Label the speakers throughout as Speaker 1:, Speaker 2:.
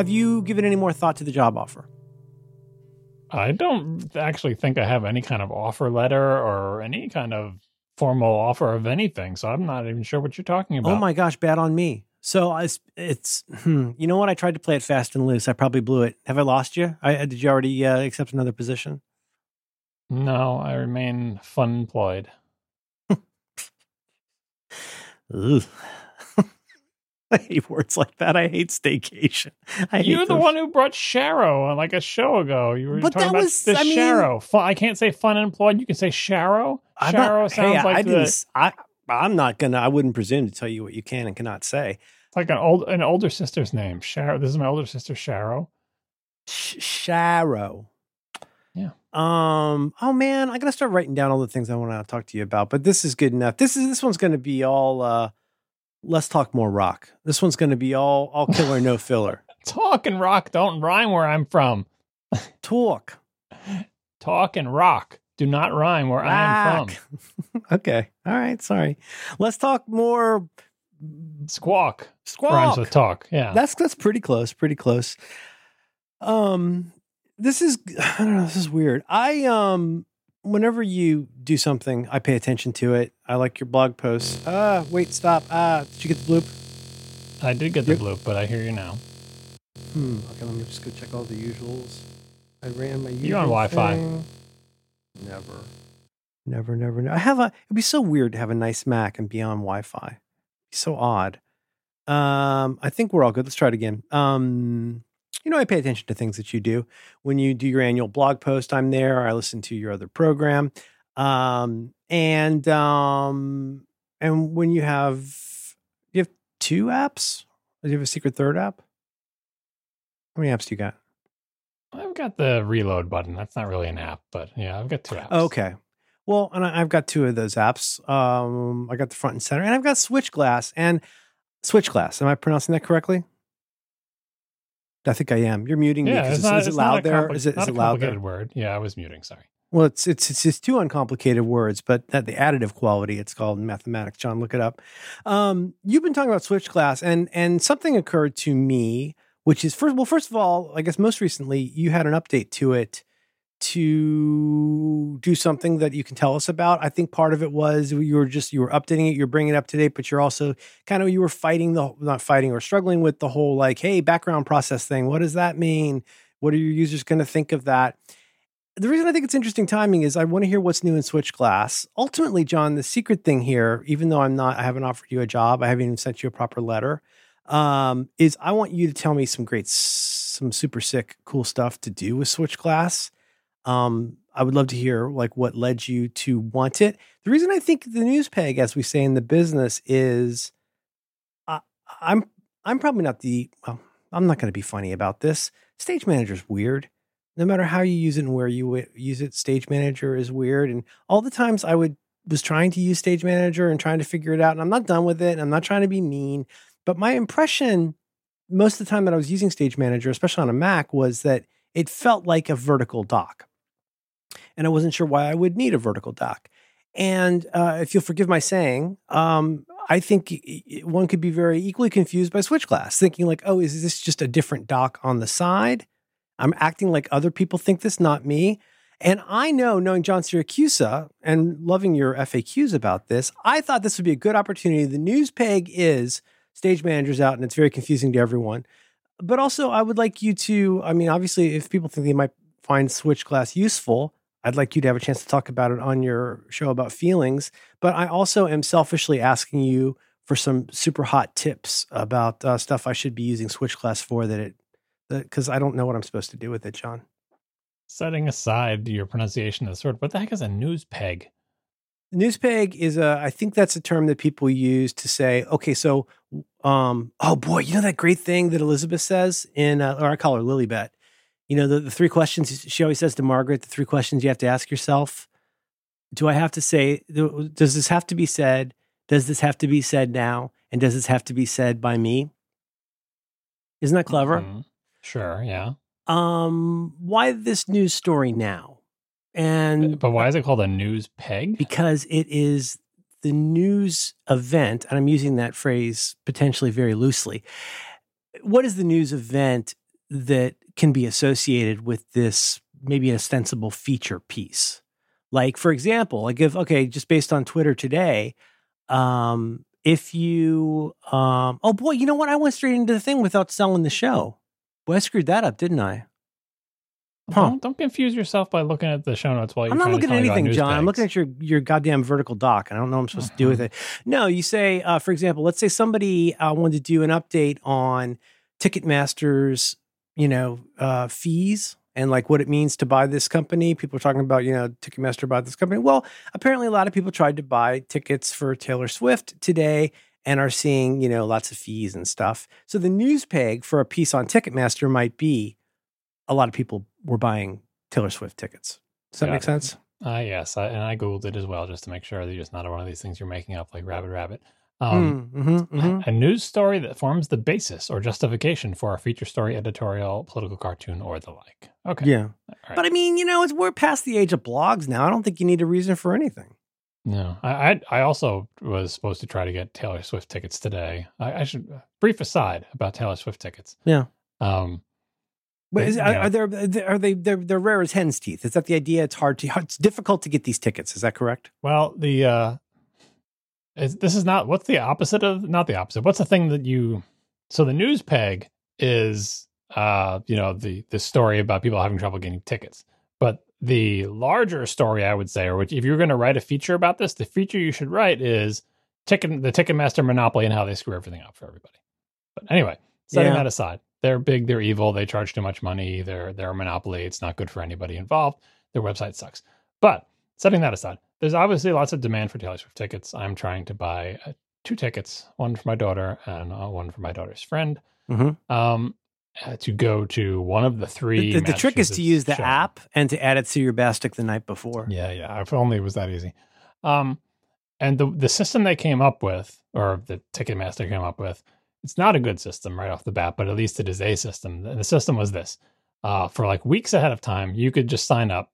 Speaker 1: Have you given any more thought to the job offer?
Speaker 2: I don't actually think I have any kind of offer letter or any kind of formal offer of anything. So I'm not even sure what you're talking about.
Speaker 1: Oh my gosh, bad on me. So it's, it's hmm, you know what? I tried to play it fast and loose. I probably blew it. Have I lost you? I, did you already uh, accept another position?
Speaker 2: No, I remain fun employed.
Speaker 1: Ugh. I hate words like that. I hate staycation. I
Speaker 2: You're the
Speaker 1: those.
Speaker 2: one who brought Sharrow on like a show ago. You were
Speaker 1: But
Speaker 2: talking
Speaker 1: that
Speaker 2: about
Speaker 1: was-
Speaker 2: the
Speaker 1: I mean-
Speaker 2: Sharo. Fun, I can't say fun and employed. You can say Sharrow.
Speaker 1: I'm
Speaker 2: Sharo
Speaker 1: not,
Speaker 2: sounds
Speaker 1: hey,
Speaker 2: like
Speaker 1: I
Speaker 2: the,
Speaker 1: didn't. I I'm not gonna. I wouldn't presume to tell you what you can and cannot say.
Speaker 2: it's like an old an older sister's name. Sharrow. This is my older sister Sharrow.
Speaker 1: Sh- Sharo.
Speaker 2: Yeah.
Speaker 1: Um. Oh man, I gotta start writing down all the things I want to talk to you about. But this is good enough. This is this one's gonna be all. uh Let's talk more rock. This one's gonna be all all killer, no filler.
Speaker 2: Talk and rock don't rhyme where I'm from.
Speaker 1: Talk.
Speaker 2: Talk and rock do not rhyme where I am
Speaker 1: Rock. okay. All right. Sorry. Let's talk more
Speaker 2: from. Squawk rhymes with talk. Yeah.
Speaker 1: That's that's pretty close, pretty close. Um this is I don't know, this is weird. I um whenever you do something, I pay attention to it. I like your blog posts. Ah, wait, stop. Ah, did you get the bloop?
Speaker 2: I did get the
Speaker 1: Yep.
Speaker 2: bloop, but I hear you now.
Speaker 1: Hmm. Okay, let me just go check all the usuals. I ran my
Speaker 2: You're on Wi-Fi.
Speaker 1: thing. Never. Never, never, never. I have a it'd be so weird to have a nice Mac and be on Wi-Fi. So odd. Um, I think we're all good. Let's try it again. Um, you know, I pay attention to things that you do. When you do your annual blog post, I'm there. I listen to your other program. Um, and um, and when you have you have two apps? Or do you have a secret third app? How many apps do you got?
Speaker 2: I've got the reload button. That's not really an app, but yeah, I've got two apps.
Speaker 1: Okay. Well, and I've got two of those apps. Um, I got the front and center, and I've got Switch Glass and Switch Glass. Am I pronouncing that correctly? I think I am. You're muting me
Speaker 2: Yeah,
Speaker 1: because is,
Speaker 2: not,
Speaker 1: is it loud there? Is it is it loud there?
Speaker 2: word? Yeah, I was muting. Sorry.
Speaker 1: Well, it's it's it's just two uncomplicated words, but that the additive quality it's called in mathematics. John, look it up. Um, you've been talking about Switch Glass, and and something occurred to me, which is first. Well, first of all, I guess most recently you had an update to it to do something that you can tell us about. I think part of it was you were just you were updating it, you're bringing it up to date, but you're also kind of you were fighting the not fighting or struggling with the whole like, hey, background process thing. What does that mean? What are your users going to think of that? The reason I think it's interesting timing is I want to hear what's new in Switch Glass. Ultimately, John, the secret thing here, even though I'm not, I haven't offered you a job, I haven't even sent you a proper letter, um, is I want you to tell me some great, some super sick, cool stuff to do with Switch Glass. Um, I would love to hear like what led you to want it. The reason I think the news peg, as we say in the business, is I, I'm I'm probably not the well, I'm not going to be funny about this. Stage manager's weird no matter how you use it and where you wi- use it, Stage Manager is weird. And all the times I would was trying to use Stage Manager and trying to figure it out, and I'm not done with it. And I'm not trying to be mean, but my impression most of the time that I was using Stage Manager, especially on a Mac, was that it felt like a vertical dock, and I wasn't sure why I would need a vertical dock. And uh, if you'll forgive my saying, um, I think one could be very equally confused by Switch Glass, thinking like, "Oh, is this just a different dock on the side?" I'm acting like other people think this, not me. And I know, knowing John Siracusa and loving your FAQs about this, I thought this would be a good opportunity. The news peg is stage managers out, and it's very confusing to everyone. But also, I would like you to, I mean, obviously, if people think they might find Switch Glass useful, I'd like you to have a chance to talk about it on your show about feelings. But I also am selfishly asking you for some super hot tips about uh, stuff I should be using Switch Glass for that it because I don't know what I'm supposed to do with it, John.
Speaker 2: Setting aside your pronunciation of the word, what the heck is a news peg?
Speaker 1: Newspeg is a, I think that's a term that people use to say, okay, so, um, oh boy, you know that great thing that Elizabeth says in, uh, or I call her Lilibet. You know, the, the three questions she always says to Margaret, the three questions you have to ask yourself. Do I have to say, does this have to be said? Does this have to be said now? And does this have to be said by me? Isn't that clever?
Speaker 2: Mhm. Sure, yeah.
Speaker 1: um why this news story now and
Speaker 2: But why is it called a news peg?
Speaker 1: because it is the news event and i'm using that phrase potentially very loosely what is the news event that can be associated with this maybe an ostensible feature piece. Like, for example, like if, okay, just based on Twitter today, um, if you, um, oh boy, you know what? I went straight into the thing without selling the show. Boy, I screwed that up, didn't I?
Speaker 2: Huh. Don't, don't confuse yourself by looking at the show notes while you're
Speaker 1: I'm not looking at anything, John.
Speaker 2: Pegs.
Speaker 1: I'm looking at your your goddamn vertical dock, and I don't know what I'm supposed uh-huh. to do with
Speaker 2: uh-huh.
Speaker 1: it. No, you say, uh, for example, let's say somebody uh, wanted to do an update on Ticketmaster's, you know, uh, fees and like what it means to buy this company. People are talking about, you know, Ticketmaster bought this company. Well, apparently a lot of people tried to buy tickets for Taylor Swift today and are seeing, you know, lots of fees and stuff. So the news peg for a piece on Ticketmaster might be a lot of people were buying Taylor Swift tickets. Does that yeah. make sense?
Speaker 2: Uh, yes, I, and I googled it as well just to make sure that it's not one of these things you're making up like Rabbit Rabbit. Um, mm, mm-hmm, mm-hmm. A news story that forms the basis or justification for a feature story, editorial, political cartoon, or the like. Okay.
Speaker 1: Yeah. Right. But I mean, you know, it's we're past the age of blogs now. I don't think you need a reason for anything.
Speaker 2: No, I I, I also was supposed to try to get Taylor Swift tickets today. I, I should brief aside about Taylor Swift tickets.
Speaker 1: Yeah. Um, but is, yeah. are, are, there are they they're, they're rare as hen's teeth? Is that the idea? It's hard to it's difficult to get these tickets. Is that correct?
Speaker 2: Well, the uh, is, this is not what's the opposite of not the opposite. What's the thing that you so the news peg is uh you know the the story about people having trouble getting tickets, but the larger story I would say, or if you're going to write a feature about this, the feature you should write is ticket the Ticketmaster monopoly and how they screw everything up for everybody. But anyway, setting yeah. that aside, they're big, they're evil, they charge too much money, they're they're a monopoly, it's not good for anybody involved. Their website sucks. But setting that aside, there's obviously lots of demand for Taylor Swift tickets. I'm trying to buy uh, two tickets, one for my daughter and uh, one for my daughter's friend. Mm-hmm. Um, uh, to go to one of the three.
Speaker 1: The, the, the trick is to use the app and to add it to your bastic the night before.
Speaker 2: Yeah, yeah. If only it was that easy. Um, and the the system they came up with, or the Ticketmaster came up with, it's not a good system right off the bat, but at least it is a system. And the system was this: uh, for like weeks ahead of time, you could just sign up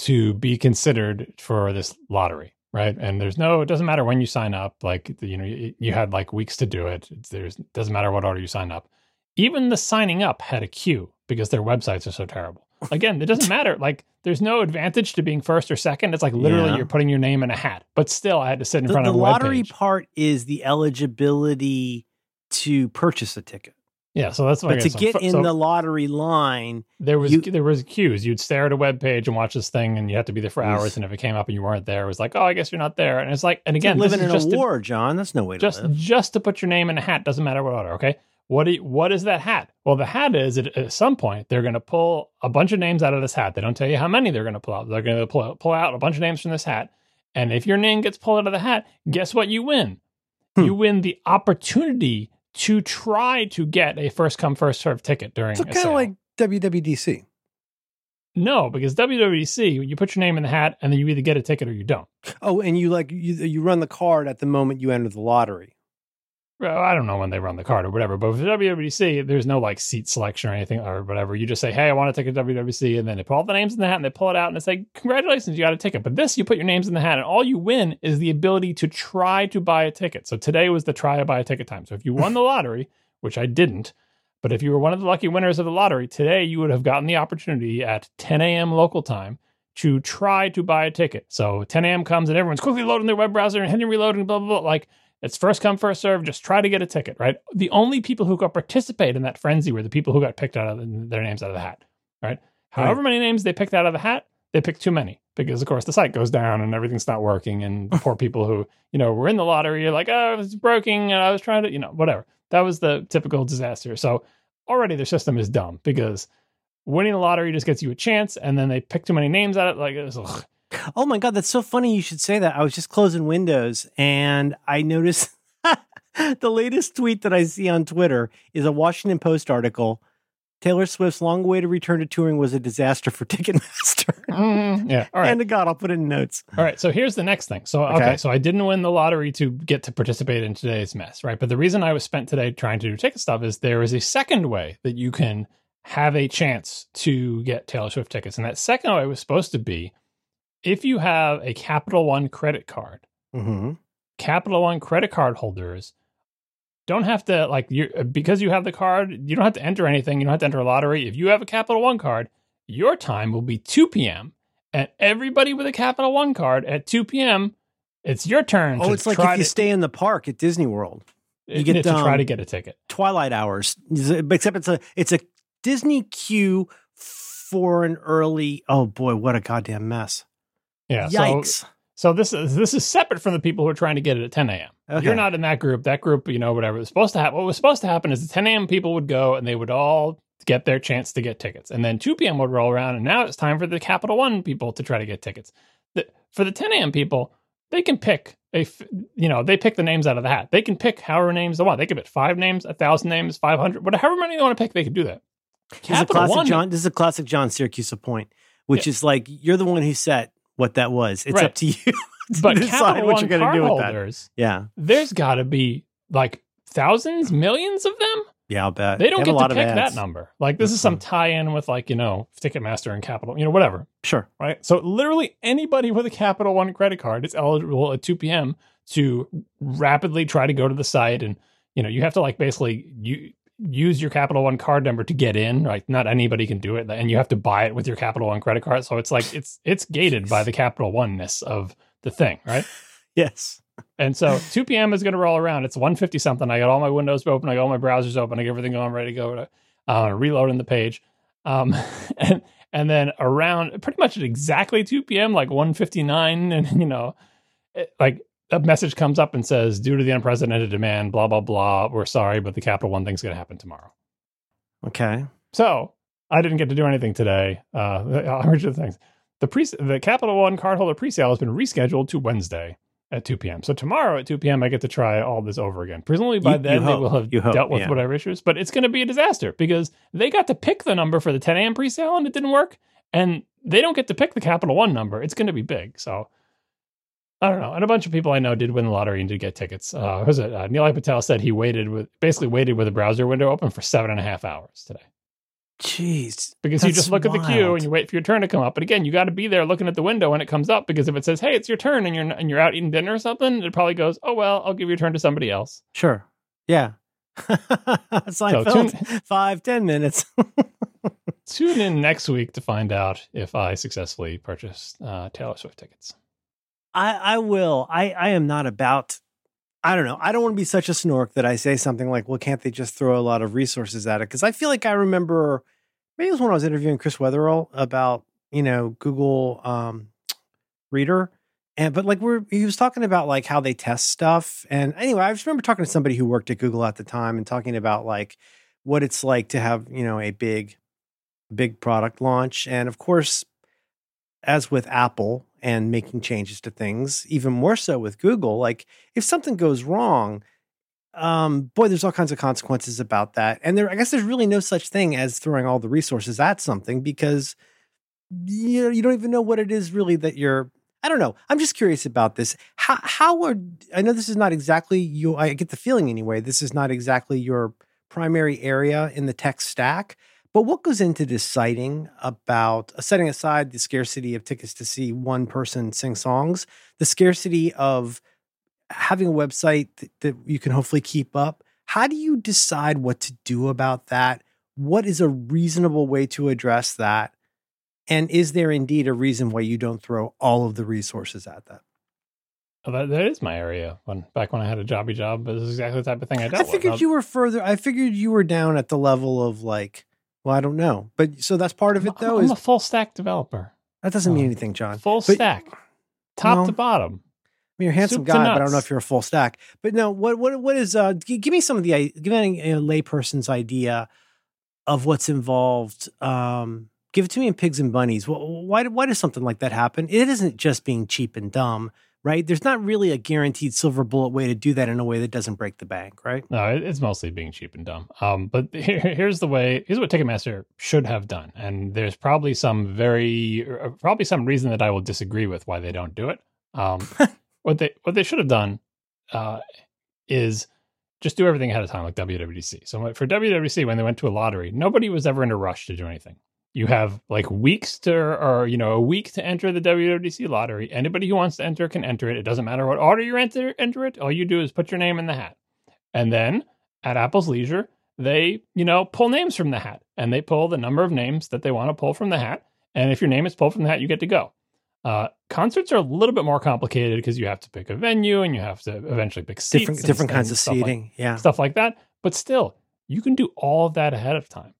Speaker 2: to be considered for this lottery, right? And there's no, it doesn't matter when you sign up. Like you know, you, you had like weeks to do it. It's, there's doesn't matter what order you sign up. Even the signing up had a queue because their websites are so terrible. Again, it doesn't matter. Like, there's no advantage to being first or second. It's like literally yeah. you're putting your name in a hat. But still, I had to sit in
Speaker 1: the,
Speaker 2: front
Speaker 1: the
Speaker 2: of a
Speaker 1: lottery
Speaker 2: webpage.
Speaker 1: part is the eligibility to purchase a ticket.
Speaker 2: Yeah, so that's
Speaker 1: what but to get in so the lottery line,
Speaker 2: there was you, there was queues. You'd stare at a web page and watch this thing, and you had to be there for hours. And if it came up and you weren't there, it was like, oh, I guess you're not there. And it's like, and again,
Speaker 1: living in
Speaker 2: a
Speaker 1: war, to, John. That's no way
Speaker 2: just,
Speaker 1: to live.
Speaker 2: Just to put your name in a hat doesn't matter what order. Okay, what you, what is that hat? Well, the hat is at, at some point they're going to pull a bunch of names out of this hat. They don't tell you how many they're going to pull out. They're going to pull, pull out a bunch of names from this hat, and if your name gets pulled out of the hat, guess what? You win. Hmm. You win the opportunity to try to get a first come first serve ticket during.
Speaker 1: So kind of like WWDC.
Speaker 2: No, because WWDC, you put your name in the hat, and then you either get a ticket or you don't.
Speaker 1: Oh, and you like you you run the card at the moment you enter the lottery.
Speaker 2: I don't know when they run the card or whatever, but for WWDC, there's no like seat selection or anything or whatever. You just say, "Hey, I want to take a WWDC," and then they put all the names in the hat and they pull it out and they say, "Congratulations, you got a ticket." But this, you put your names in the hat, and all you win is the ability to try to buy a ticket. So today was the try to buy a ticket time. So if you won the lottery, which I didn't, but if you were one of the lucky winners of the lottery today, you would have gotten the opportunity at 10 a.m. local time to try to buy a ticket. So 10 a.m. comes and everyone's quickly loading their web browser and hitting reloading, blah blah blah. Like it's first come, first serve. Just try to get a ticket, right? The only people who got participate in that frenzy were the people who got picked out of the, their names out of the hat, right? However right. many names they picked out of the hat, they picked too many because, of course, the site goes down and everything's not working. And poor people who, you know, were in the lottery, you're like, oh, it's broken. And I was trying to, you know, whatever. That was the typical disaster. So already their system is dumb because winning the lottery just gets you a chance. And then they pick too many names out of it. Like, it was, ugh.
Speaker 1: Oh my God, that's so funny you should say that. I was just closing Windows and I noticed the latest tweet that I see on Twitter is a Washington Post article. Taylor Swift's long way to return to touring was a disaster for Ticketmaster.
Speaker 2: mm, yeah. All right.
Speaker 1: And to God, I'll put it in notes.
Speaker 2: All right. So here's the next thing. So, okay. okay. So I didn't win the lottery to get to participate in today's mess, right? But the reason I was spent today trying to do ticket stuff is there is a second way that you can have a chance to get Taylor Swift tickets. And that second way was supposed to be if you have a Capital One credit card, mm-hmm. Capital One credit card holders don't have to like you because you have the card. You don't have to enter anything. You don't have to enter a lottery. If you have a Capital One card, your time will be 2 p.m. And everybody with a Capital One card at 2 p.m. It's your turn.
Speaker 1: Oh, it's like if you stay in the park at Disney World,
Speaker 2: you get to um, try to get a ticket.
Speaker 1: Twilight hours, except it's a it's a Disney queue for an early. Oh boy, what a goddamn mess!
Speaker 2: Yeah,
Speaker 1: yikes.
Speaker 2: So, so this is this is separate from the people who are trying to get it at 10 a.m. Okay. You're not in that group. That group, you know, whatever was supposed to happen. What was supposed to happen is the 10 a.m. people would go and they would all get their chance to get tickets, and then 2 p.m. would roll around, and now it's time for the Capital One people to try to get tickets. The, for the 10 a.m. people, they can pick a, you know, they pick the names out of the hat. They can pick however many names they want. They can pick five names, a thousand names, five hundred, whatever many they want to pick. They can do that.
Speaker 1: This is, a classic One, John, this is a classic John Syracuse point, which yeah. is like you're the one who set what that was. It's right. up to you. to
Speaker 2: but decide what you're going to do with that.
Speaker 1: Yeah,
Speaker 2: there's got to be like thousands, millions of them.
Speaker 1: Yeah, I'll bet.
Speaker 2: They don't they get to pick that number. Like this mm-hmm. is some tie-in with like, you know, Ticketmaster and Capital, you know, whatever.
Speaker 1: Sure.
Speaker 2: Right. So literally anybody with a Capital One credit card is eligible at 2 p.m. to rapidly try to go to the site. And, you know, you have to like basically you use your Capital One card number to get in. Right. Not anybody can do it. And you have to buy it with your Capital One credit card. So it's like it's it's gated by the Capital Oneness of the thing, right?
Speaker 1: yes.
Speaker 2: And so 2 p.m. is going to roll around. It's 150 something. I got all my windows open. I got all my browsers open. I got everything going, ready to go. To, uh, reloading the page. Um, and, and then around pretty much at exactly 2 p.m., like 159, and you know, it, like a message comes up and says, due to the unprecedented demand, blah, blah, blah, we're sorry, but the Capital One thing's going to happen tomorrow.
Speaker 1: Okay.
Speaker 2: So I didn't get to do anything today. Uh, I'll read you the things. The, pre- the Capital One cardholder presale has been rescheduled to Wednesday at 2 p.m. So tomorrow at 2 p.m., I get to try all this over again. Presumably by you, then you they will have hope, dealt with yeah. whatever issues, but it's going to be a disaster because they got to pick the number for the 10 a.m. presale and it didn't work. And they don't get to pick the Capital One number. It's going to be big. So I don't know. And a bunch of people I know did win the lottery and did get tickets. Uh, was it? Uh, Nilay Patel said he waited with basically waited with a browser window open for seven and a half hours today.
Speaker 1: Jeez.
Speaker 2: Because you just look wild. at the queue and you wait for your turn to come up. But again, you got to be there looking at the window when it comes up because if it says, "Hey, it's your turn," and you're and you're out eating dinner or something, it probably goes, "Oh well, I'll give your turn to somebody else."
Speaker 1: Sure. Yeah. Seinfeld, so tune, five ten minutes.
Speaker 2: tune in next week to find out if I successfully purchased uh, Taylor Swift tickets.
Speaker 1: I I will. I I am not about I don't know. I don't want to be such a snork that I say something like, well, can't they just throw a lot of resources at it? Because I feel like I remember maybe it was when I was interviewing Chris Wetherell about, you know, Google um, Reader. And but like we're he was talking about like how they test stuff. And anyway, I just remember talking to somebody who worked at Google at the time and talking about like what it's like to have, you know, a big, big product launch. And of course, as with Apple, and making changes to things, even more so with Google. Like if something goes wrong, um, boy, there's all kinds of consequences about that. And there, I guess there's really no such thing as throwing all the resources at something because you know, you don't even know what it is really that you're. I don't know. I'm just curious about this. How how are I know this is not exactly you. I get the feeling anyway. This is not exactly your primary area in the tech stack. But what goes into deciding about uh, setting aside the scarcity of tickets to see one person sing songs, the scarcity of having a website that, that you can hopefully keep up? How do you decide what to do about that? What is a reasonable way to address that? And is there indeed a reason why you don't throw all of the resources at that?
Speaker 2: Well, that, that is my area. When back when I had a jobby job, this is exactly the type of thing I dealt
Speaker 1: I figured
Speaker 2: with.
Speaker 1: you were further. I figured you were down at the level of like well, I don't know, but so that's part of it, though.
Speaker 2: I'm
Speaker 1: is
Speaker 2: a full stack developer.
Speaker 1: That doesn't mean anything, John.
Speaker 2: Full but, stack, top well, to bottom.
Speaker 1: I mean, you're a handsome guy, but I don't know if you're a full stack. But no, what what what is? Uh, give me some of the give me a, a layperson's idea of what's involved. Um, give it to me in pigs and bunnies. Why why does something like that happen? It isn't just being cheap and dumb right? There's not really a guaranteed silver bullet way to do that in a way that doesn't break the bank, right?
Speaker 2: No, it's mostly being cheap and dumb. Um, but here, here's the way. Here's what Ticketmaster should have done, and there's probably some very, uh, probably some reason that I will disagree with why they don't do it. Um, what they what they should have done uh, is just do everything ahead of time, like WWDC. So for WWDC, when they went to a lottery, nobody was ever in a rush to do anything you have like weeks to or you know a week to enter the WWDC lottery. Anybody who wants to enter can enter it. It doesn't matter what order you enter enter it. All you do is put your name in the hat. And then at Apple's leisure, they, you know, pull names from the hat and they pull the number of names that they want to pull from the hat. And if your name is pulled from the hat, you get to go. Uh, concerts are a little bit more complicated because you have to pick a venue and you have to eventually pick seats,
Speaker 1: different different kinds of
Speaker 2: stuff like-
Speaker 1: seating. yeah.
Speaker 2: stuff like that. But still, you can do all of that ahead of time.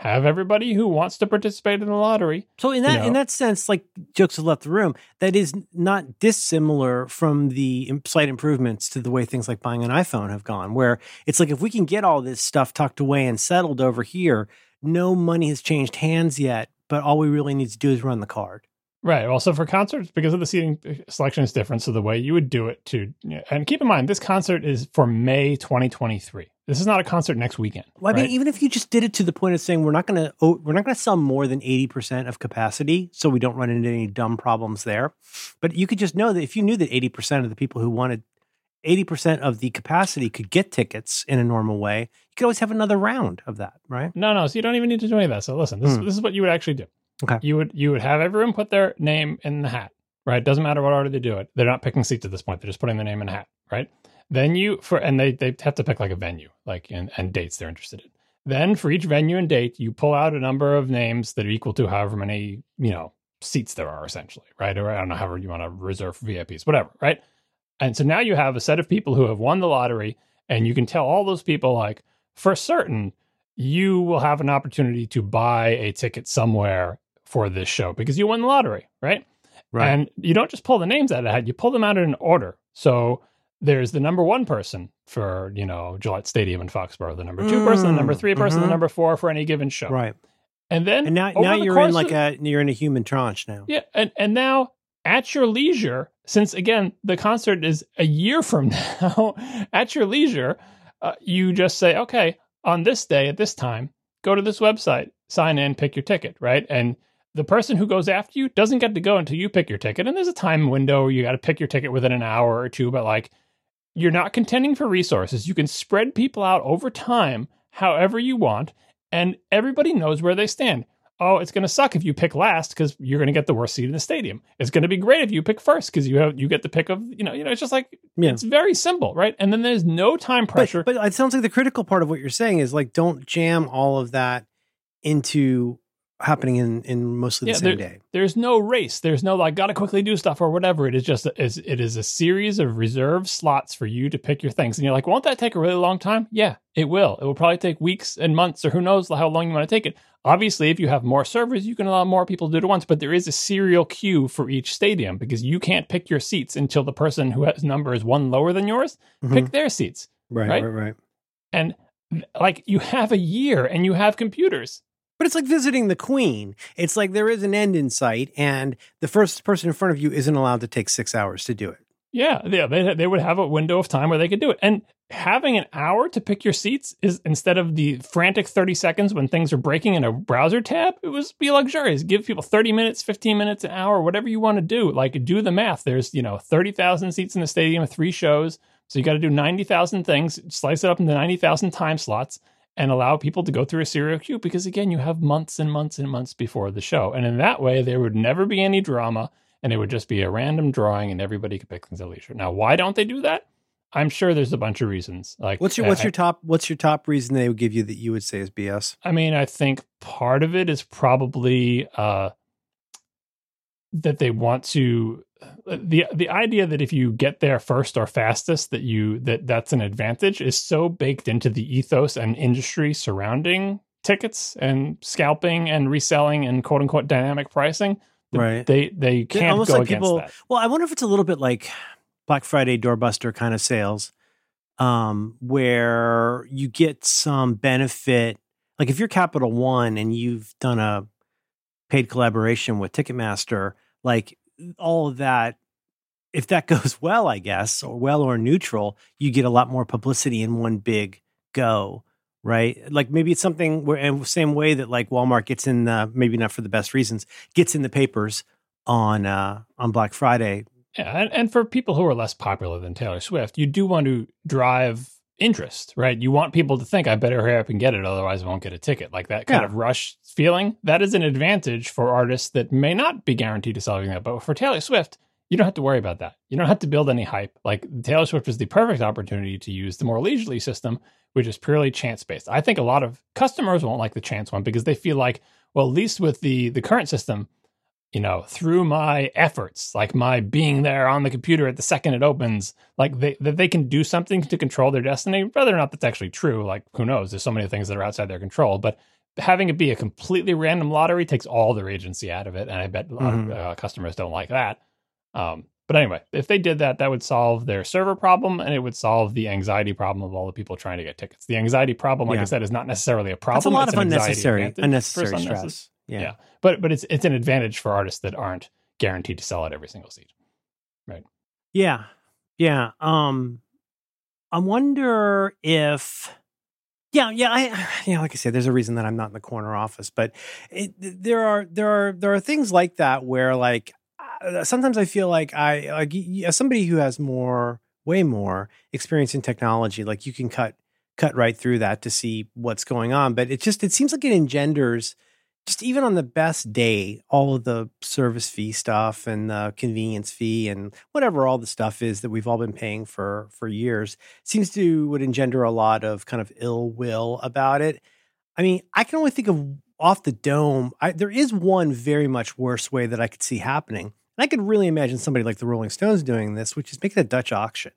Speaker 2: Have everybody who wants to participate in the lottery.
Speaker 1: So in that
Speaker 2: know.
Speaker 1: in that sense, like jokes have left the room. That is not dissimilar from the slight improvements to the way things like buying an iPhone have gone. Where it's like if we can get all this stuff tucked away and settled over here, no money has changed hands yet. But all we really need to do is run the card.
Speaker 2: Right. Well, so for concerts, because of the seating uh, selection is different, so the way you would do it to, and keep in mind, this concert is for May 2023. This is not a concert next weekend.
Speaker 1: Well, I
Speaker 2: right?
Speaker 1: mean, even if you just did it to the point of saying we're not going to oh, we're not going to sell more than eighty percent of capacity, so we don't run into any dumb problems there. But you could just know that if you knew that eighty percent of the people who wanted eighty percent of the capacity could get tickets in a normal way, you could always have another round of that, right?
Speaker 2: No, no. So you don't even need to do any of that. So listen, this,
Speaker 1: Hmm.
Speaker 2: this is what you would actually do.
Speaker 1: Okay.
Speaker 2: You would you would have everyone put their name in the hat. Right. Doesn't matter what order they do it. They're not picking seats at this point. They're just putting the name in a hat. Right. Then you for and they they have to pick like a venue, like and, and dates they're interested in. Then for each venue and date, you pull out a number of names that are equal to however many you know seats there are essentially. Right. Or I don't know however you want to reserve for VIPs, whatever. Right. And so now you have a set of people who have won the lottery, and you can tell all those people like for certain you will have an opportunity to buy a ticket somewhere for this show because you won the lottery, right? Right. And you don't just pull the names out of the hat, you pull them out in order. So there's the number one person for, you know, Gillette Stadium in Foxborough, the number two person, the number
Speaker 1: Mm,
Speaker 2: three person,
Speaker 1: mhm.
Speaker 2: the number four for any given show.
Speaker 1: right.
Speaker 2: And then
Speaker 1: And now now you're in like
Speaker 2: of-
Speaker 1: a you're in a human tranche now.
Speaker 2: yeah, and and now at your leisure, since again the concert is a year from now, at your leisure, uh, you just say, okay, on this day at this time, go to this website, sign in, pick your ticket, right? And the person who goes after you doesn't get to go until you pick your ticket. And there's a time window you got to pick your ticket within an hour or two, but like you're not contending for resources. You can spread people out over time however you want, and everybody knows where they stand. Oh, it's going to suck if you pick last because you're going to get the worst seat in the stadium. It's going to be great if you pick first because you have you get the pick of you know you know it's just like
Speaker 1: Yeah.
Speaker 2: it's very simple, right? And then there's no time pressure.
Speaker 1: But, but it sounds like the critical part of what you're saying is like don't jam all of that into happening in in mostly the
Speaker 2: Yeah,
Speaker 1: same day.
Speaker 2: there's no race. There's no like gotta quickly do stuff or whatever. It is just is it is a series of reserved slots for you to pick your things. And you're like, won't that take a really long time? Yeah, it will. It will probably take weeks and months or who knows how long you want to take it. Obviously, if you have more servers, you can allow more people to do it once, but there is a serial queue for each stadium because you can't pick your seats until the person who has number is one lower than yours
Speaker 1: Mhm.
Speaker 2: pick their seats.
Speaker 1: Right,
Speaker 2: right?
Speaker 1: right, right.
Speaker 2: And like you have a year and you have computers.
Speaker 1: But it's like visiting the queen. It's like there is an end in sight, and the first person in front of you isn't allowed to take six hours to do it.
Speaker 2: Yeah, yeah, they they would have a window of time where they could do it. And having an hour to pick your seats is instead of the frantic 30 seconds when things are breaking in a browser tab, it was be luxurious. Give people 30 minutes, 15 minutes, an hour, whatever you want to do. Like do the math. There's, you know, 30,000 seats in the stadium, three shows. So you got to do 90,000 things, slice it up into 90,000 time slots and allow people to go through a serial queue because again, you have months and months and months before the show. And in that way, there would never be any drama and it would just be a random drawing and everybody could pick things at leisure. Now, why don't they do that? I'm sure there's a bunch of reasons. Like
Speaker 1: What's your what's
Speaker 2: I-
Speaker 1: your top what's your top reason they would give you that you would say is BS?
Speaker 2: I mean, I think part of it is probably uh, that they want to the the idea that if you get there first or fastest that you that that's an advantage is so baked into the ethos and industry surrounding tickets and scalping and reselling and quote unquote dynamic pricing.
Speaker 1: Right.
Speaker 2: They they can't
Speaker 1: almost
Speaker 2: go
Speaker 1: like
Speaker 2: against
Speaker 1: people-
Speaker 2: that.
Speaker 1: Well, I wonder if it's a little bit like Black Friday doorbuster kind of sales, um, where you get some benefit. Like if you're Capital One and you've done a paid collaboration with Ticketmaster, like all of that, if that goes well, I guess, or well or neutral, you get a lot more publicity in one big go. Right, like maybe it's something where, and same way that like Walmart gets in, the, maybe not for the best reasons, gets in the papers on uh on Black Friday.
Speaker 2: Yeah, and, and for people who are less popular than Taylor Swift, you do want to drive interest, right? You want people to think, I better hurry up and get it, otherwise I won't get a ticket. Like that kind
Speaker 1: Yeah.
Speaker 2: of rush feeling. That is an advantage for artists that may not be guaranteed to sell that. But for Taylor Swift, you don't have to worry about that. You don't have to build any hype. Like Taylor Swift is the perfect opportunity to use the more leisurely system, which is purely chance based. I think a lot of customers won't like the chance one because they feel like, well, at least with the the current system, you know, through my efforts, like my being there on the computer at the second it opens, like they that they can do something to control their destiny. Whether or not that's actually true, like who knows? There's so many things that are outside their control. But having it be a completely random lottery takes all their agency out of it, and I bet a lot mm-hmm. of uh, customers don't like that. Um, but anyway, if they did that, that would solve their server problem and it would solve the anxiety problem of all the people trying to get tickets. The anxiety problem, like yeah. I said, is not necessarily a problem.
Speaker 1: It's a lot of unnecessary, unnecessary stress.
Speaker 2: Yeah. yeah. But but it's it's an advantage for artists that aren't guaranteed to sell out every single seat. Right.
Speaker 1: Yeah. Yeah. Um I wonder if yeah, yeah, I yeah, like I said, there's a reason that I'm not in the corner office, but it, there are there are there are things like that where like uh, sometimes I feel like I like as somebody who has more way more experience in technology, like you can cut cut right through that to see what's going on, but it just it seems like it engenders just even on the best day, all of the service fee stuff and the convenience fee and whatever all the stuff is that we've all been paying for for years seems to would engender a lot of kind of ill will about it. I mean, I can only think of off the dome. I, there is one very much worse way that I could see happening, and I could really imagine somebody like the Rolling Stones doing this, which is making a Dutch auction.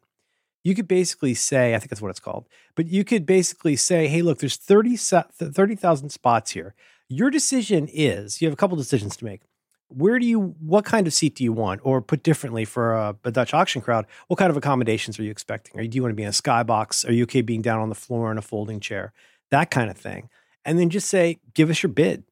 Speaker 1: You could basically say, I think that's what it's called, but you could basically say, hey, look, there's 30,000 30, spots here your decision is you have a couple decisions to make. Where do you, what kind of seat do you want? Or put differently for a, a Dutch auction crowd, what kind of accommodations are you expecting? You, do you want to be in a skybox? Are you okay being down on the floor in a folding chair? That kind of thing. And then just say, give us your bid.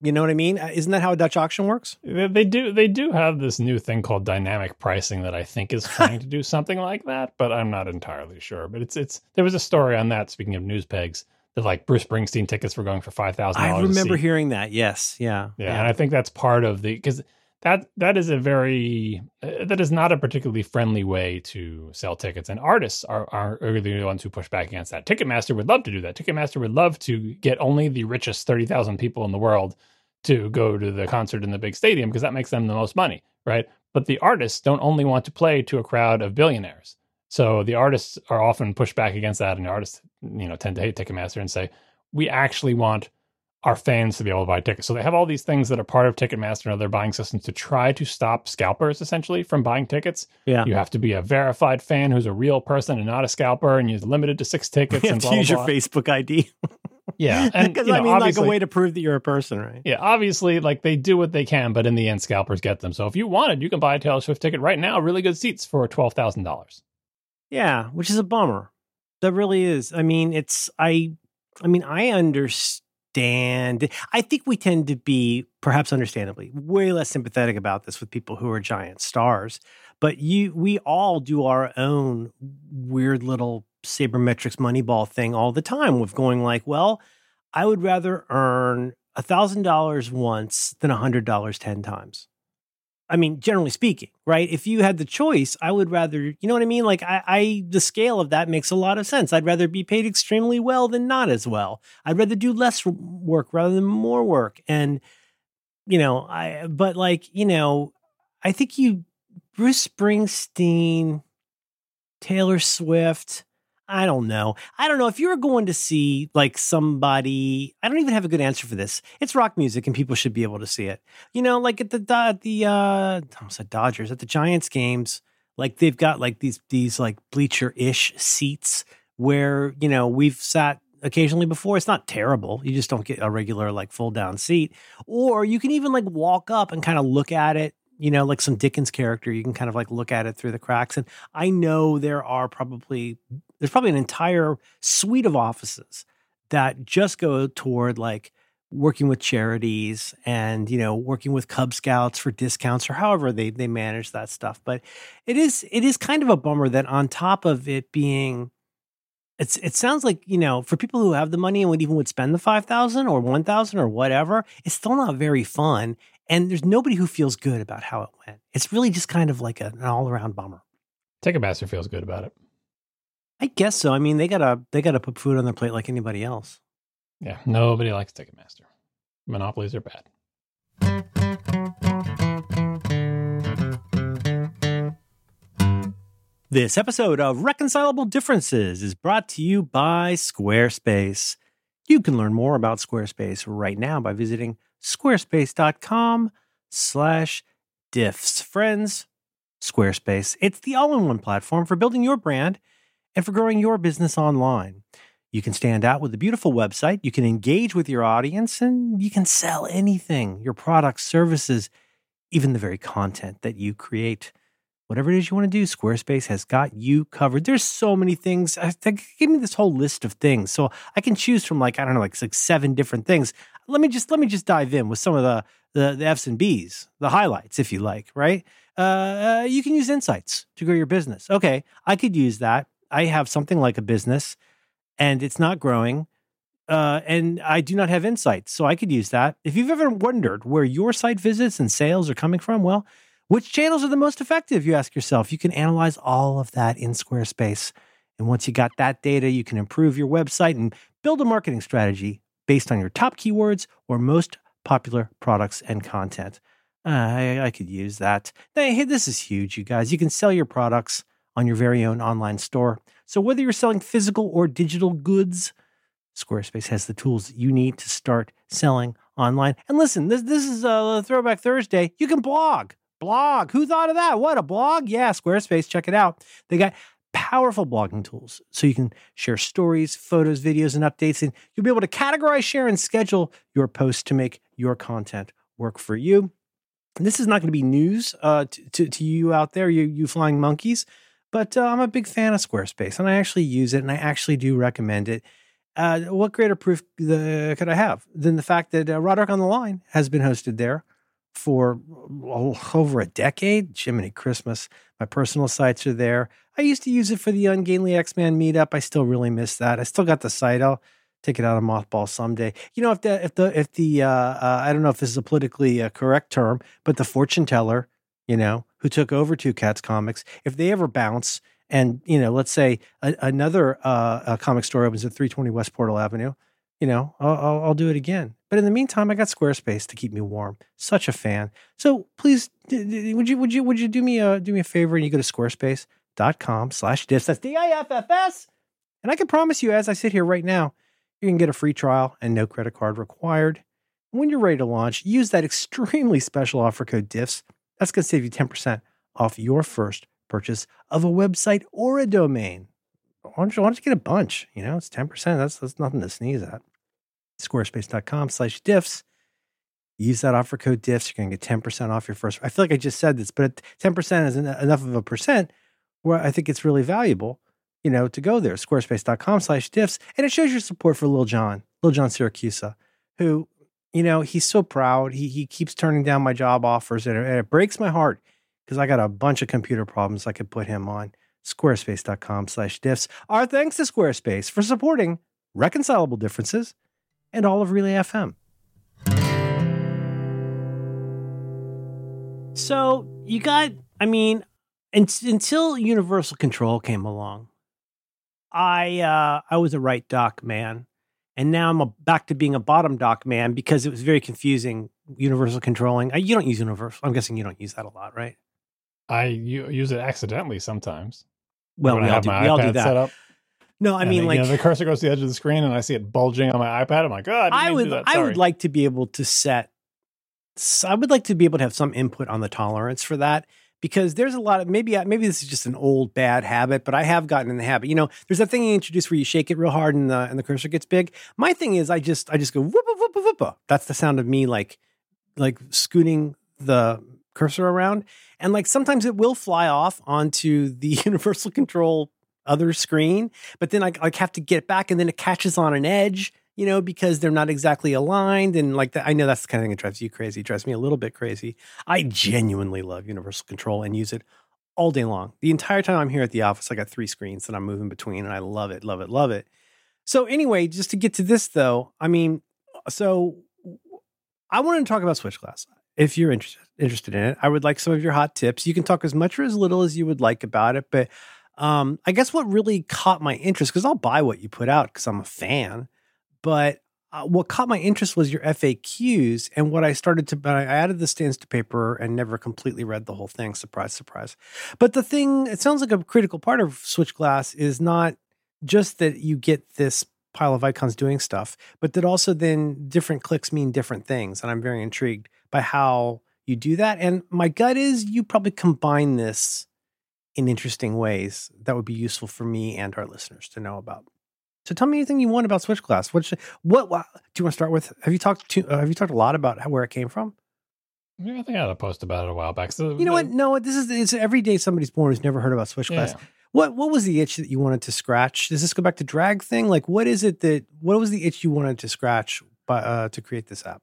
Speaker 1: You know what I mean? Uh, isn't that how a Dutch auction works?
Speaker 2: They do. They do have this new thing called dynamic pricing that I think is trying to do something like that, but I'm not entirely sure. But it's it's there was a story on that. Speaking of news pegs, like Bruce Springsteen tickets were going for five thousand.
Speaker 1: I remember hearing that. Yes, yeah,
Speaker 2: yeah, yeah, and I think that's part of the because that that is a very uh, that is not a particularly friendly way to sell tickets, and artists are are, are the ones who push back against that. Ticketmaster would love to do that. Ticketmaster would love to get only the richest thirty thousand people in the world to go to the concert in the big stadium because that makes them the most money, right? But the artists don't only want to play to a crowd of billionaires. So the artists are often pushed back against that, and the artists, you know, tend to hate Ticketmaster and say, we actually want our fans to be able to buy tickets. So they have all these things that are part of Ticketmaster and other buying systems to try to stop scalpers essentially from buying tickets.
Speaker 1: Yeah.
Speaker 2: You have to be a verified fan who's a real person and not a scalper, and you're limited to six tickets. You
Speaker 1: have
Speaker 2: and
Speaker 1: to use
Speaker 2: blah,
Speaker 1: your Facebook ID.
Speaker 2: yeah.
Speaker 1: And because I mean, like a way to prove that you're a person, right?
Speaker 2: Yeah. Obviously, like they do what they can, but in the end, scalpers get them. So if you wanted, you can buy a Taylor Swift ticket right now, really good seats for $12,000.
Speaker 1: Yeah, which is a bummer. That really is. I mean, it's I I mean, I understand. I think we tend to be perhaps understandably way less sympathetic about this with people who are giant stars. But you we all do our own weird little sabermetrics moneyball thing all the time with going like, well, I would rather earn a thousand dollars once than a hundred dollars ten times. I mean, generally speaking, right? If you had the choice, I would rather, you know what I mean? Like, I, I, the scale of that makes a lot of sense. I'd rather be paid extremely well than not as well. I'd rather do less work rather than more work. And, you know, I, but like, you know, I think you, Bruce Springsteen, Taylor Swift, I don't know. I don't know if you were going to see like somebody. I don't even have a good answer for this. It's rock music, and people should be able to see it. You know, like at the at the uh, almost said Dodgers at the Giants games. Like they've got like these these like bleacher ish seats where you know we've sat occasionally before. It's not terrible. You just don't get a regular like full down seat. Or you can even like walk up and kind of look at it you know, like some Dickens character, you can kind of like look at it through the cracks. And I know there are probably, there's probably an entire suite of offices that just go toward like working with charities and, you know, working with Cub Scouts for discounts or however they, they manage that stuff. But it is, it is kind of a bummer that on top of it being, it's, it sounds like, you know, for people who have the money and would even would spend the 5,000 or 1,000 or whatever, it's still not very fun. And there's nobody who feels good about how it went. It's really just kind of like an all around bummer.
Speaker 2: Ticketmaster feels good about it.
Speaker 1: I guess so. I mean, they gotta they gotta put food on their plate like anybody else.
Speaker 2: Yeah, nobody likes Ticketmaster. Monopolies are bad.
Speaker 1: This episode of Reconcilable Differences is brought to you by Squarespace. You can learn more about Squarespace right now by visiting squarespace.com slash diffs. Friends, Squarespace, it's the all-in-one platform for building your brand and for growing your business online. You can stand out with a beautiful website, you can engage with your audience, and you can sell anything, your products, services, even the very content that you create whatever it is you want to do, Squarespace has got you covered. There's so many things. I think, give me this whole list of things, so I can choose from like I don't know, like, like seven different things. Let me just let me just dive in with some of the the, the F's and B's, the highlights, if you like. Right? Uh, uh, you can use insights to grow your business. Okay, I could use that. I have something like a business, and it's not growing. Uh, and I do not have insights, so I could use that. If you've ever wondered where your site visits and sales are coming from, well, which channels are the most effective, you ask yourself? You can analyze all of that in Squarespace. And once you got that data, you can improve your website and build a marketing strategy based on your top keywords or most popular products and content. Uh, I, I, could use that. Hey, this is huge, you guys. You can sell your products on your very own online store. So whether you're selling physical or digital goods, Squarespace has the tools you need to start selling online. And listen, this this is a Throwback Thursday. You can blog. Blog. Who thought of that? What a blog? Yeah, Squarespace. Check it out. They got powerful blogging tools so you can share stories, photos, videos, and updates. And you'll be able to categorize, share, and schedule your posts to make your content work for you. And this is not going to be news uh, to, to, to, you out there, you, you flying monkeys, but uh, I'm a big fan of Squarespace and I actually use it and I actually do recommend it. Uh, what greater proof the, could I have than the fact that uh, Roderick on the Line has been hosted there? For over a decade. Jiminy Christmas. My personal sites are there. I used to use it for the Ungainly X Man meetup. I still really miss that. I still got the site. I'll take it out of mothball someday. You know, if the if the if the uh, uh, I don't know if this is a politically uh, correct term, but the fortune teller, you know, who took over Two Cats Comics, if they ever bounce, and you know, let's say a, another uh, comic store opens at 320 West Portal Avenue, you know, I'll, I'll, I'll, do it again. But in the meantime, I got Squarespace to keep me warm. Such a fan. So please, would you would you would you do me a do me a favor and you go to squarespace.com slash diffs. That's D-I-F-F-S. And I can promise you, as I sit here right now, you can get a free trial and no credit card required. When you're ready to launch, use that extremely special offer code diffs. That's going to save you 10% off your first purchase of a website or a domain. Why don't you, why don't you get a bunch? You know, it's 10%. That's, that's nothing to sneeze at squarespace.com slash diffs. Use that offer code diffs. You're going to get 10% off your first. I feel like I just said this, but 10% is enough of a percent where I think it's really valuable, you know, to go there. Squarespace.com slash diffs. And it shows your support for Lil John, Lil John Siracusa, who, you know, he's so proud. He, he keeps turning down my job offers and it, and it breaks my heart because I got a bunch of computer problems I could put him on. Squarespace.com slash diffs. Our thanks to Squarespace for supporting reconcilable differences and all of Relay FM. So you got, I mean, until Universal Control came along, I uh, I was a right dock man, and now I'm a, back to being a bottom dock man because it was very confusing. Universal controlling. I, you don't use Universal. I'm guessing you don't use that a lot, right?
Speaker 2: I use it accidentally sometimes.
Speaker 1: Well, we all, do, we all do that. No, I
Speaker 2: and
Speaker 1: mean,
Speaker 2: the,
Speaker 1: like
Speaker 2: you know, the cursor goes to the edge of the screen, and I see it bulging on my iPad. I'm like, oh, I,
Speaker 1: I would, I would like to be able to set. I would like to be able to have some input on the tolerance for that because there's a lot of maybe uh, maybe this is just an old bad habit, but I have gotten in the habit. You know, there's that thing you introduce where you shake it real hard and the and the cursor gets big. My thing is, I just I just go whoop whoop whoop whoop. That's the sound of me like like scooting the cursor around, and like sometimes it will fly off onto the universal control other screen, but then I like have to get it back and then it catches on an edge, you know, because they're not exactly aligned. And like that, I know that's the kind of thing that drives you crazy, drives me a little bit crazy. I genuinely love Universal Control and use it all day long. The entire time I'm here at the office, I got three screens that I'm moving between and I love it, love it, love it. So anyway, just to get to this though, I mean, so I wanted to talk about Switch Glass. If you're interested interested in it, I would like some of your hot tips. You can talk as much or as little as you would like about it, but um, I guess what really caught my interest, because I'll buy what you put out because I'm a fan, but uh, what caught my interest was your FAQs and what I started to, but I added the stands to paper and never completely read the whole thing. Surprise, surprise. But the thing, it sounds like a critical part of Switch Glass is not just that you get this pile of icons doing stuff, but that also then different clicks mean different things. And I'm very intrigued by how you do that. And my gut is you probably combine this in interesting ways that would be useful for me and our listeners to know about. So tell me anything you want about Switch Glass. What, should, what, what do you want to start with? Have you talked to uh, Have you talked a lot about how, where it came from?
Speaker 2: Yeah, I think I had a post about it a while back. So
Speaker 1: you know what? No, this is it's every day somebody's born who's never heard about Switch Glass. Yeah. What what was the itch that you wanted to scratch? Does this go back to drag thing? Like, what is it that what was the itch you wanted to scratch by, uh, to create this app?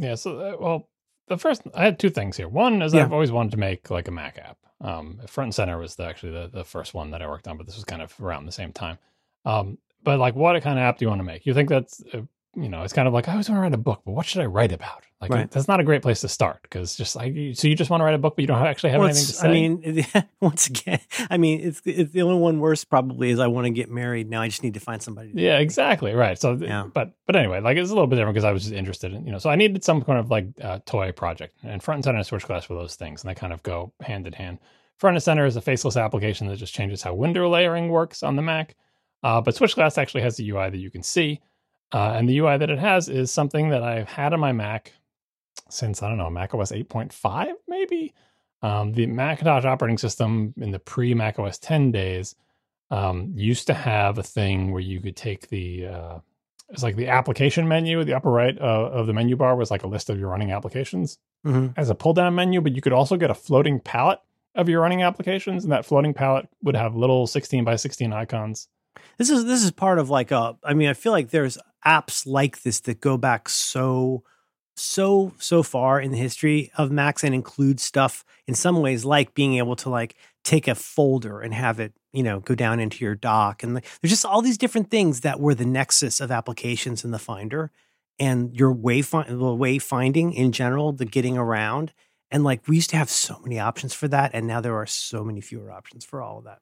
Speaker 2: Yeah. So uh, well, the first I had two things here. One is yeah. I've always wanted to make like a Mac app. Um, Front and Center was the, actually the the first one that I worked on, but this was kind of around the same time. Um, but like, what kind of app do you want to make? You think that's uh, you know, it's kind of like I always want to write a book, but what should I write about? Like right. that's not a great place to start because just like so you just want to write a book, but you don't actually have well, anything to say.
Speaker 1: I mean, once again, I mean, it's it's the only one worse probably is I want to get married now. I just need to find somebody.
Speaker 2: yeah, exactly right. So, yeah. but but anyway, like it's a little bit different because I was just interested in you know, so I needed some kind of like uh, toy project and front and center and switch glass for those things, and they kind of go hand in hand. Front and center is a faceless application that just changes how window layering works on the Mac. Uh, but Switch Glass actually has a UI that you can see. Uh, and the UI that it has is something that I've had on my Mac since, I don't know, Mac OS 8.5, maybe. Um, the Macintosh operating system in the pre Mac OS 10 days um, used to have a thing where you could take the, uh, it's like the application menu, the upper right uh, of the menu bar was like a list of your running applications mm-hmm. as a pull down menu, but you could also get a floating palette of your running applications. And that floating palette would have little 16 by 16 icons
Speaker 1: this is this is part of like a. I mean, I feel like there's apps like this that go back so so so far in the history of Macs and include stuff in some ways like being able to like take a folder and have it you know go down into your dock and there's just all these different things that were the nexus of applications in the Finder and your way the way finding in general, the getting around. And like we used to have so many options for that, and now there are so many fewer options for all of that.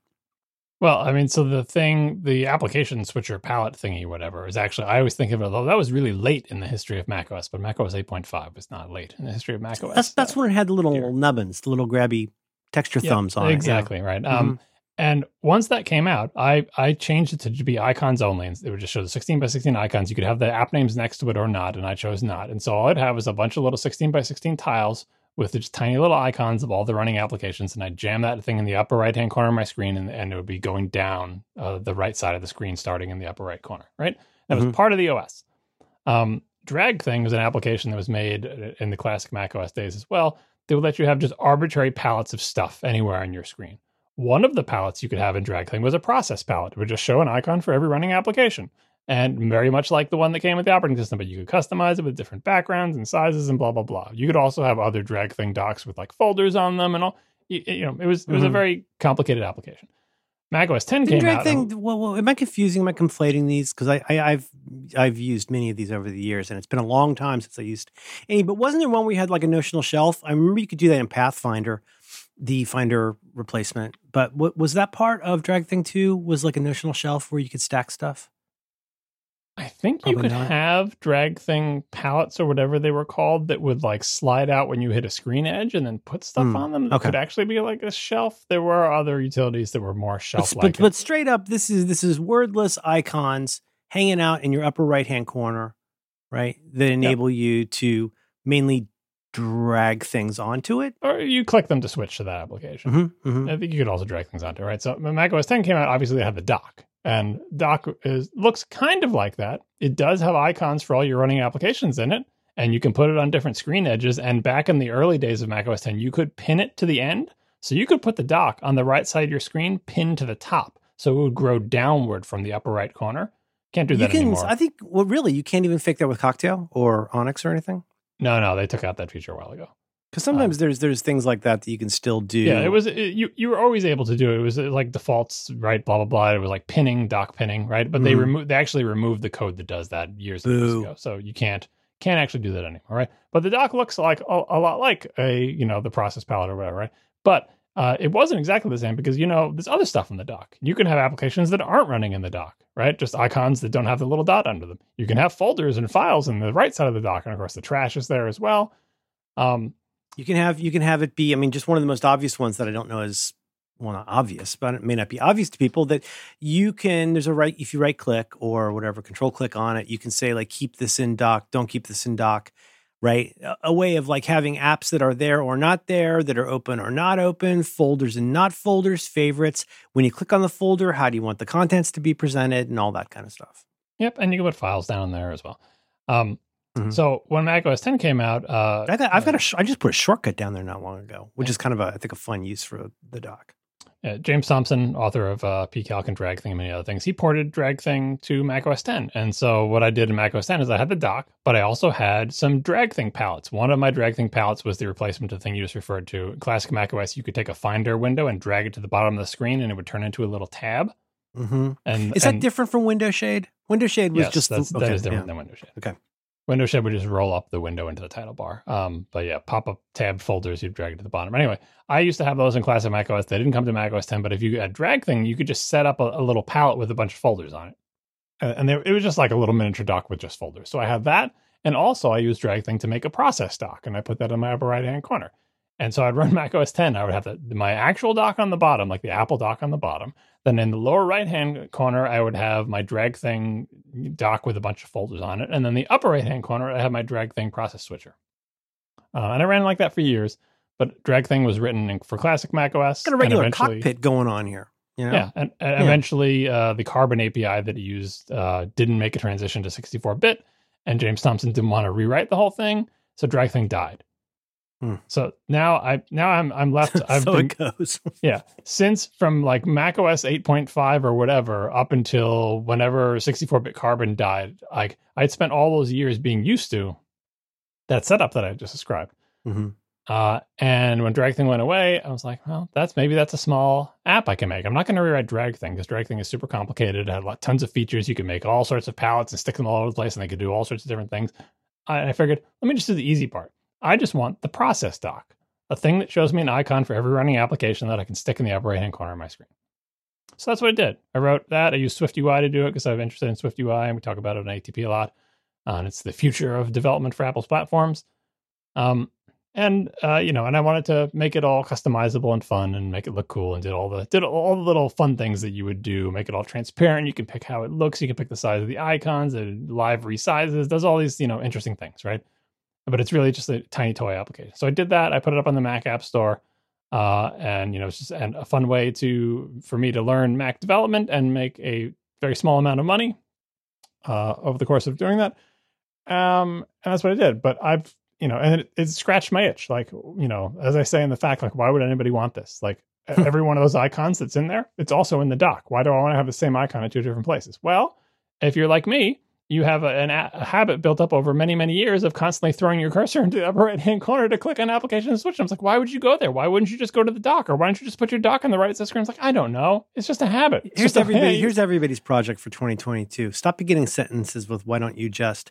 Speaker 2: Well, I mean, so the thing, the application switcher palette thingy, whatever, is actually, I always think of it, though, that was really late in the history of macOS, but macOS 8.5 was not late in the history of macOS.
Speaker 1: That's, that's when it had the little here. nubbins, the little grabby texture yeah, thumbs on
Speaker 2: exactly, it. Exactly, right. Mm-hmm. Um, and once that came out, I, I changed it to, to be icons only. And it would just show the 16 by 16 icons. You could have the app names next to it or not. And I chose not. And so all I'd have was a bunch of little 16 by 16 tiles with just tiny little icons of all the running applications, and I jam that thing in the upper right hand corner of my screen, and, and it would be going down uh, the right side of the screen, starting in the upper right corner. Right, that mm-hmm. was part of the OS. Um, drag thing was an application that was made in the classic Mac OS days as well. They would let you have just arbitrary palettes of stuff anywhere on your screen. One of the palettes you could have in drag thing was a process palette. It would just show an icon for every running application and very much like the one that came with the operating system, but you could customize it with different backgrounds and sizes and blah blah blah. You could also have other drag thing docks with like folders on them and all. You, you know, it was it was mm-hmm. a very complicated application. Mac OS 10 came
Speaker 1: drag
Speaker 2: out.
Speaker 1: Thing, well, well, am I confusing? Am I conflating these? Because I, I, have I've used many of these over the years, and it's been a long time since I used any. But wasn't there one where you had like a notional shelf? I remember you could do that in Pathfinder, the Finder replacement. But what was that part of Drag Thing Two? Was like a notional shelf where you could stack stuff?
Speaker 2: I think Probably you could not. have drag thing palettes or whatever they were called that would like slide out when you hit a screen edge and then put stuff mm, on them. That okay. could actually be like a shelf. There were other utilities that were more shelf like.
Speaker 1: But, but, straight up, this is this is wordless icons hanging out in your upper right hand corner, right? That enable yep. you to mainly drag things onto it.
Speaker 2: Or you click them to switch to that application. Mm-hmm, mm-hmm. I think you could also drag things onto it, right? So Mac OS 10 came out, obviously they had the dock. And Dock is looks kind of like that. It does have icons for all your running applications in it, and you can put it on different screen edges. And back in the early days of macOS 10, you could pin it to the end. So you could put the dock on the right side of your screen, pinned to the top. So it would grow downward from the upper right corner. Can't do that
Speaker 1: you can,
Speaker 2: anymore.
Speaker 1: I think, well, really, you can't even fake that with Cocktail or Onyx or anything.
Speaker 2: No, no, they took out that feature a while ago.
Speaker 1: Because sometimes um, there's there's things like that that you can still do.
Speaker 2: Yeah, it was it, you you were always able to do it. It was uh, like defaults, right? Blah blah blah. It was like pinning, dock pinning, right? But mm. they mm-hmm. removed they actually removed the code that does that years, years ago. So you can't can't actually do that anymore, right? But the dock looks like a, a, lot like a you know the process palette or whatever, right? But uh, it wasn't exactly the same because you know there's other stuff in the dock. You can have applications that aren't running in the dock, right? Just icons that don't have the little dot under them. You can have folders and files in the right side of the dock, and of course the trash is there as well. Um,
Speaker 1: you can have you can have it be. I mean, just one of the most obvious ones that I don't know is well, not obvious, but it may not be obvious to people that you can. There's a right if you right click or whatever, control click on it. You can say like keep this in dock, don't keep this in dock right? A way of like having apps that are there or not there, that are open or not open, folders and not folders, favorites. When you click on the folder, how do you want the contents to be presented and all that kind of stuff.
Speaker 2: Yep. And you can put files down there as well. Um, mm-hmm. So when Mac OS 10 came out, uh,
Speaker 1: I got, I've got a, I just put a shortcut down there not long ago, which is kind of a, I think a fun use for the dock.
Speaker 2: Yeah, James Thompson, author of uh, pcalc and Drag Thing and many other things, he ported Drag Thing to Mac OS 10. And so what I did in Mac OS 10 is I had the dock, but I also had some Drag Thing palettes. One of my Drag Thing palettes was the replacement of the thing you just referred to. Classic Mac OS, you could take a Finder window and drag it to the bottom of the screen, and it would turn into a little tab.
Speaker 1: Mm-hmm. And is that and, different from Window Shade? Window Shade was
Speaker 2: yes,
Speaker 1: just
Speaker 2: that's, okay, that is different yeah. than Window Shade.
Speaker 1: Okay.
Speaker 2: Window Shade would just roll up the window into the title bar. Um, but yeah, pop up tab folders, you drag it to the bottom. Anyway, I used to have those in classic Mac OS. They didn't come to Mac OS 10, but if you had drag thing, you could just set up a, a little palette with a bunch of folders on it. And, they, it was just like a little miniature dock with just folders. So I have that. And also I use drag thing to make a process dock. And I put that in my upper right hand corner. And so I'd run Mac OS 10. I would have the, my actual dock on the bottom, like the Apple dock on the bottom. Then in the lower right hand corner, I would have my drag thing dock with a bunch of folders on it. And then the upper right hand corner, I have my drag thing process switcher. Uh, and I ran like that for years. But drag thing was written in, for classic Mac OS.
Speaker 1: Got a regular cockpit going on here. You know?
Speaker 2: Yeah, and, and yeah. eventually uh, the Carbon API that he used uh, didn't make a transition to 64 bit, and James Thompson didn't want to rewrite the whole thing, so drag thing died. Hmm. So now I now I'm I'm left. I've
Speaker 1: so
Speaker 2: been,
Speaker 1: it goes.
Speaker 2: yeah, since from like Mac OS 8.5 or whatever up until whenever 64-bit Carbon died, like I'd spent all those years being used to that setup that I just described. Mm-hmm. Uh, and when Drag Thing went away, I was like, well, that's maybe that's a small app I can make. I'm not going to rewrite Drag Thing because Drag Thing is super complicated. It had lot, tons of features. You can make all sorts of palettes and stick them all over the place, and they could do all sorts of different things. I, I figured, let me just do the easy part. I just want the process dock, a thing that shows me an icon for every running application that I can stick in the upper right hand corner of my screen. So that's what I did. I wrote that. I used Swift UI to do it because I'm interested in Swift UI, and we talk about it on ATP a lot. Uh, and it's the future of development for Apple's platforms. Um, and uh, you know, and I wanted to make it all customizable and fun, and make it look cool, and did all the did all the little fun things that you would do. Make it all transparent. You can pick how it looks. You can pick the size of the icons. It live resizes. Does all these you know interesting things, right? But it's really just a tiny toy application. So I did that. I put it up on the Mac App Store, uh, and you know, it's just and a fun way to for me to learn Mac development and make a very small amount of money uh, over the course of doing that. Um, and that's what I did. But I've you know, and it, it scratched my itch. Like you know, as I say in the fact, like why would anybody want this? Like every one of those icons that's in there, it's also in the dock. Why do I want to have the same icon at two different places? Well, if you're like me, you have a, an, a habit built up over many, many years of constantly throwing your cursor into the upper right hand corner to click on application and switch. I was like, why would you go there? Why wouldn't you just go to the dock? Or why don't you just put your dock on the right side of the screen? I was like, I don't know. It's just a habit. It's
Speaker 1: here's everybody. Here's everybody's project for 2022. Stop beginning sentences with "Why don't you just?"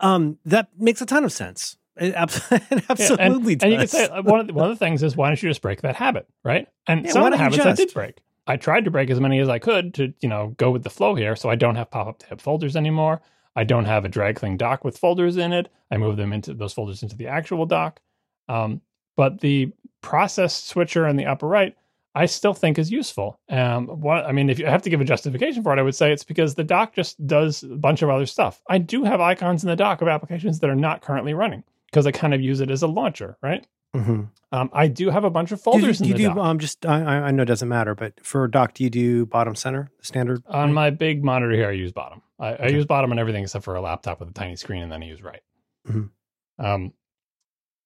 Speaker 1: Um, that makes a ton of sense. It, absolutely
Speaker 2: yeah, and, and, you could say uh, one of the, one of the things is why don't you just break that habit, right? And yeah, some of the habits I did break. I tried to break as many as I could to you know go with the flow here, so I don't have pop up tab folders anymore. I don't have a drag thing dock with folders in it. I move them into those folders into the actual dock. Um, but the process switcher in the upper right, I still think is useful. Um, what, I mean, if you have to give a justification for it, I would say it's because the dock just does a bunch of other stuff. I do have icons in the dock of applications that are not currently running because I kind of use it as a launcher, right? Mm-hmm. Um, I do have a bunch of folders.
Speaker 1: Do you,
Speaker 2: do, you do
Speaker 1: um, just I, I know it doesn't matter, but for dock, do you do bottom center standard?
Speaker 2: On my big monitor here, I use bottom. I, okay. I, use bottom on everything except for a laptop with a tiny screen, and then I use right. Mm-hmm. Um,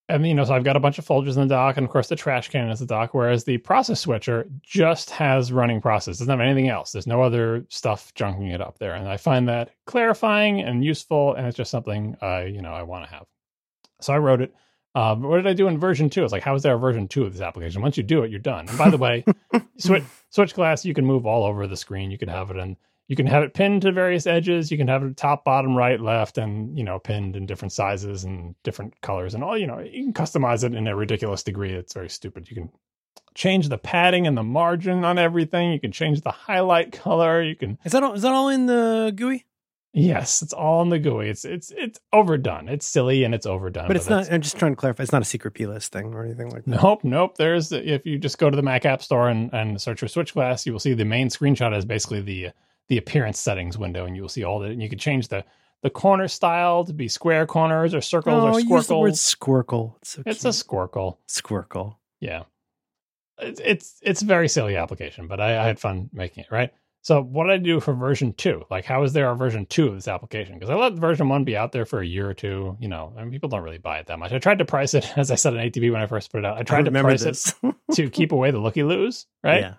Speaker 2: and you know, so I've got a bunch of folders in the dock, and of course the trash can is the dock. Whereas the process switcher just has running process; doesn't have anything else. There's no other stuff junking it up there, and I find that clarifying and useful, and it's just something I you know I want to have. So I wrote it. Uh, what did I do in version two? It's like, how is there a version two of this application? Once you do it, you're done. And by the way, switch switch glass you can move all over the screen. You can have it in you can have it pinned to various edges. You can have it top, bottom, right, left, and you know, pinned in different sizes and different colors and all. You know, you can customize it in a ridiculous degree. It's very stupid. You can change the padding and the margin on everything. You can change the highlight color. You can
Speaker 1: Is that all, is that all in the GUI?
Speaker 2: Yes, it's all in the GUI. It's it's it's overdone. It's silly and it's overdone.
Speaker 1: But it's not. I'm just trying to clarify. It's not a secret plist thing or anything like that.
Speaker 2: Nope, nope. There's if you just go to the Mac App Store and, and search for Switch Glass, you will see the main screenshot is basically the the appearance settings window, and you will see all that. And you can change the the corner style to be square corners or circles
Speaker 1: oh,
Speaker 2: or squircles. Use
Speaker 1: the word squircle.
Speaker 2: It's, so it's a squircle.
Speaker 1: Squircle.
Speaker 2: Yeah, it's it's it's a very silly application, but I, I had fun making it. Right. So what did I do for version two? Like, how is there a version two of this application? Because I let version one be out there for a year or two. You know, I mean, people don't really buy it that much. I tried to price it, as I said in ATP when I first put it out. I tried I to price this. it to keep away the looky loos, right? Yeah.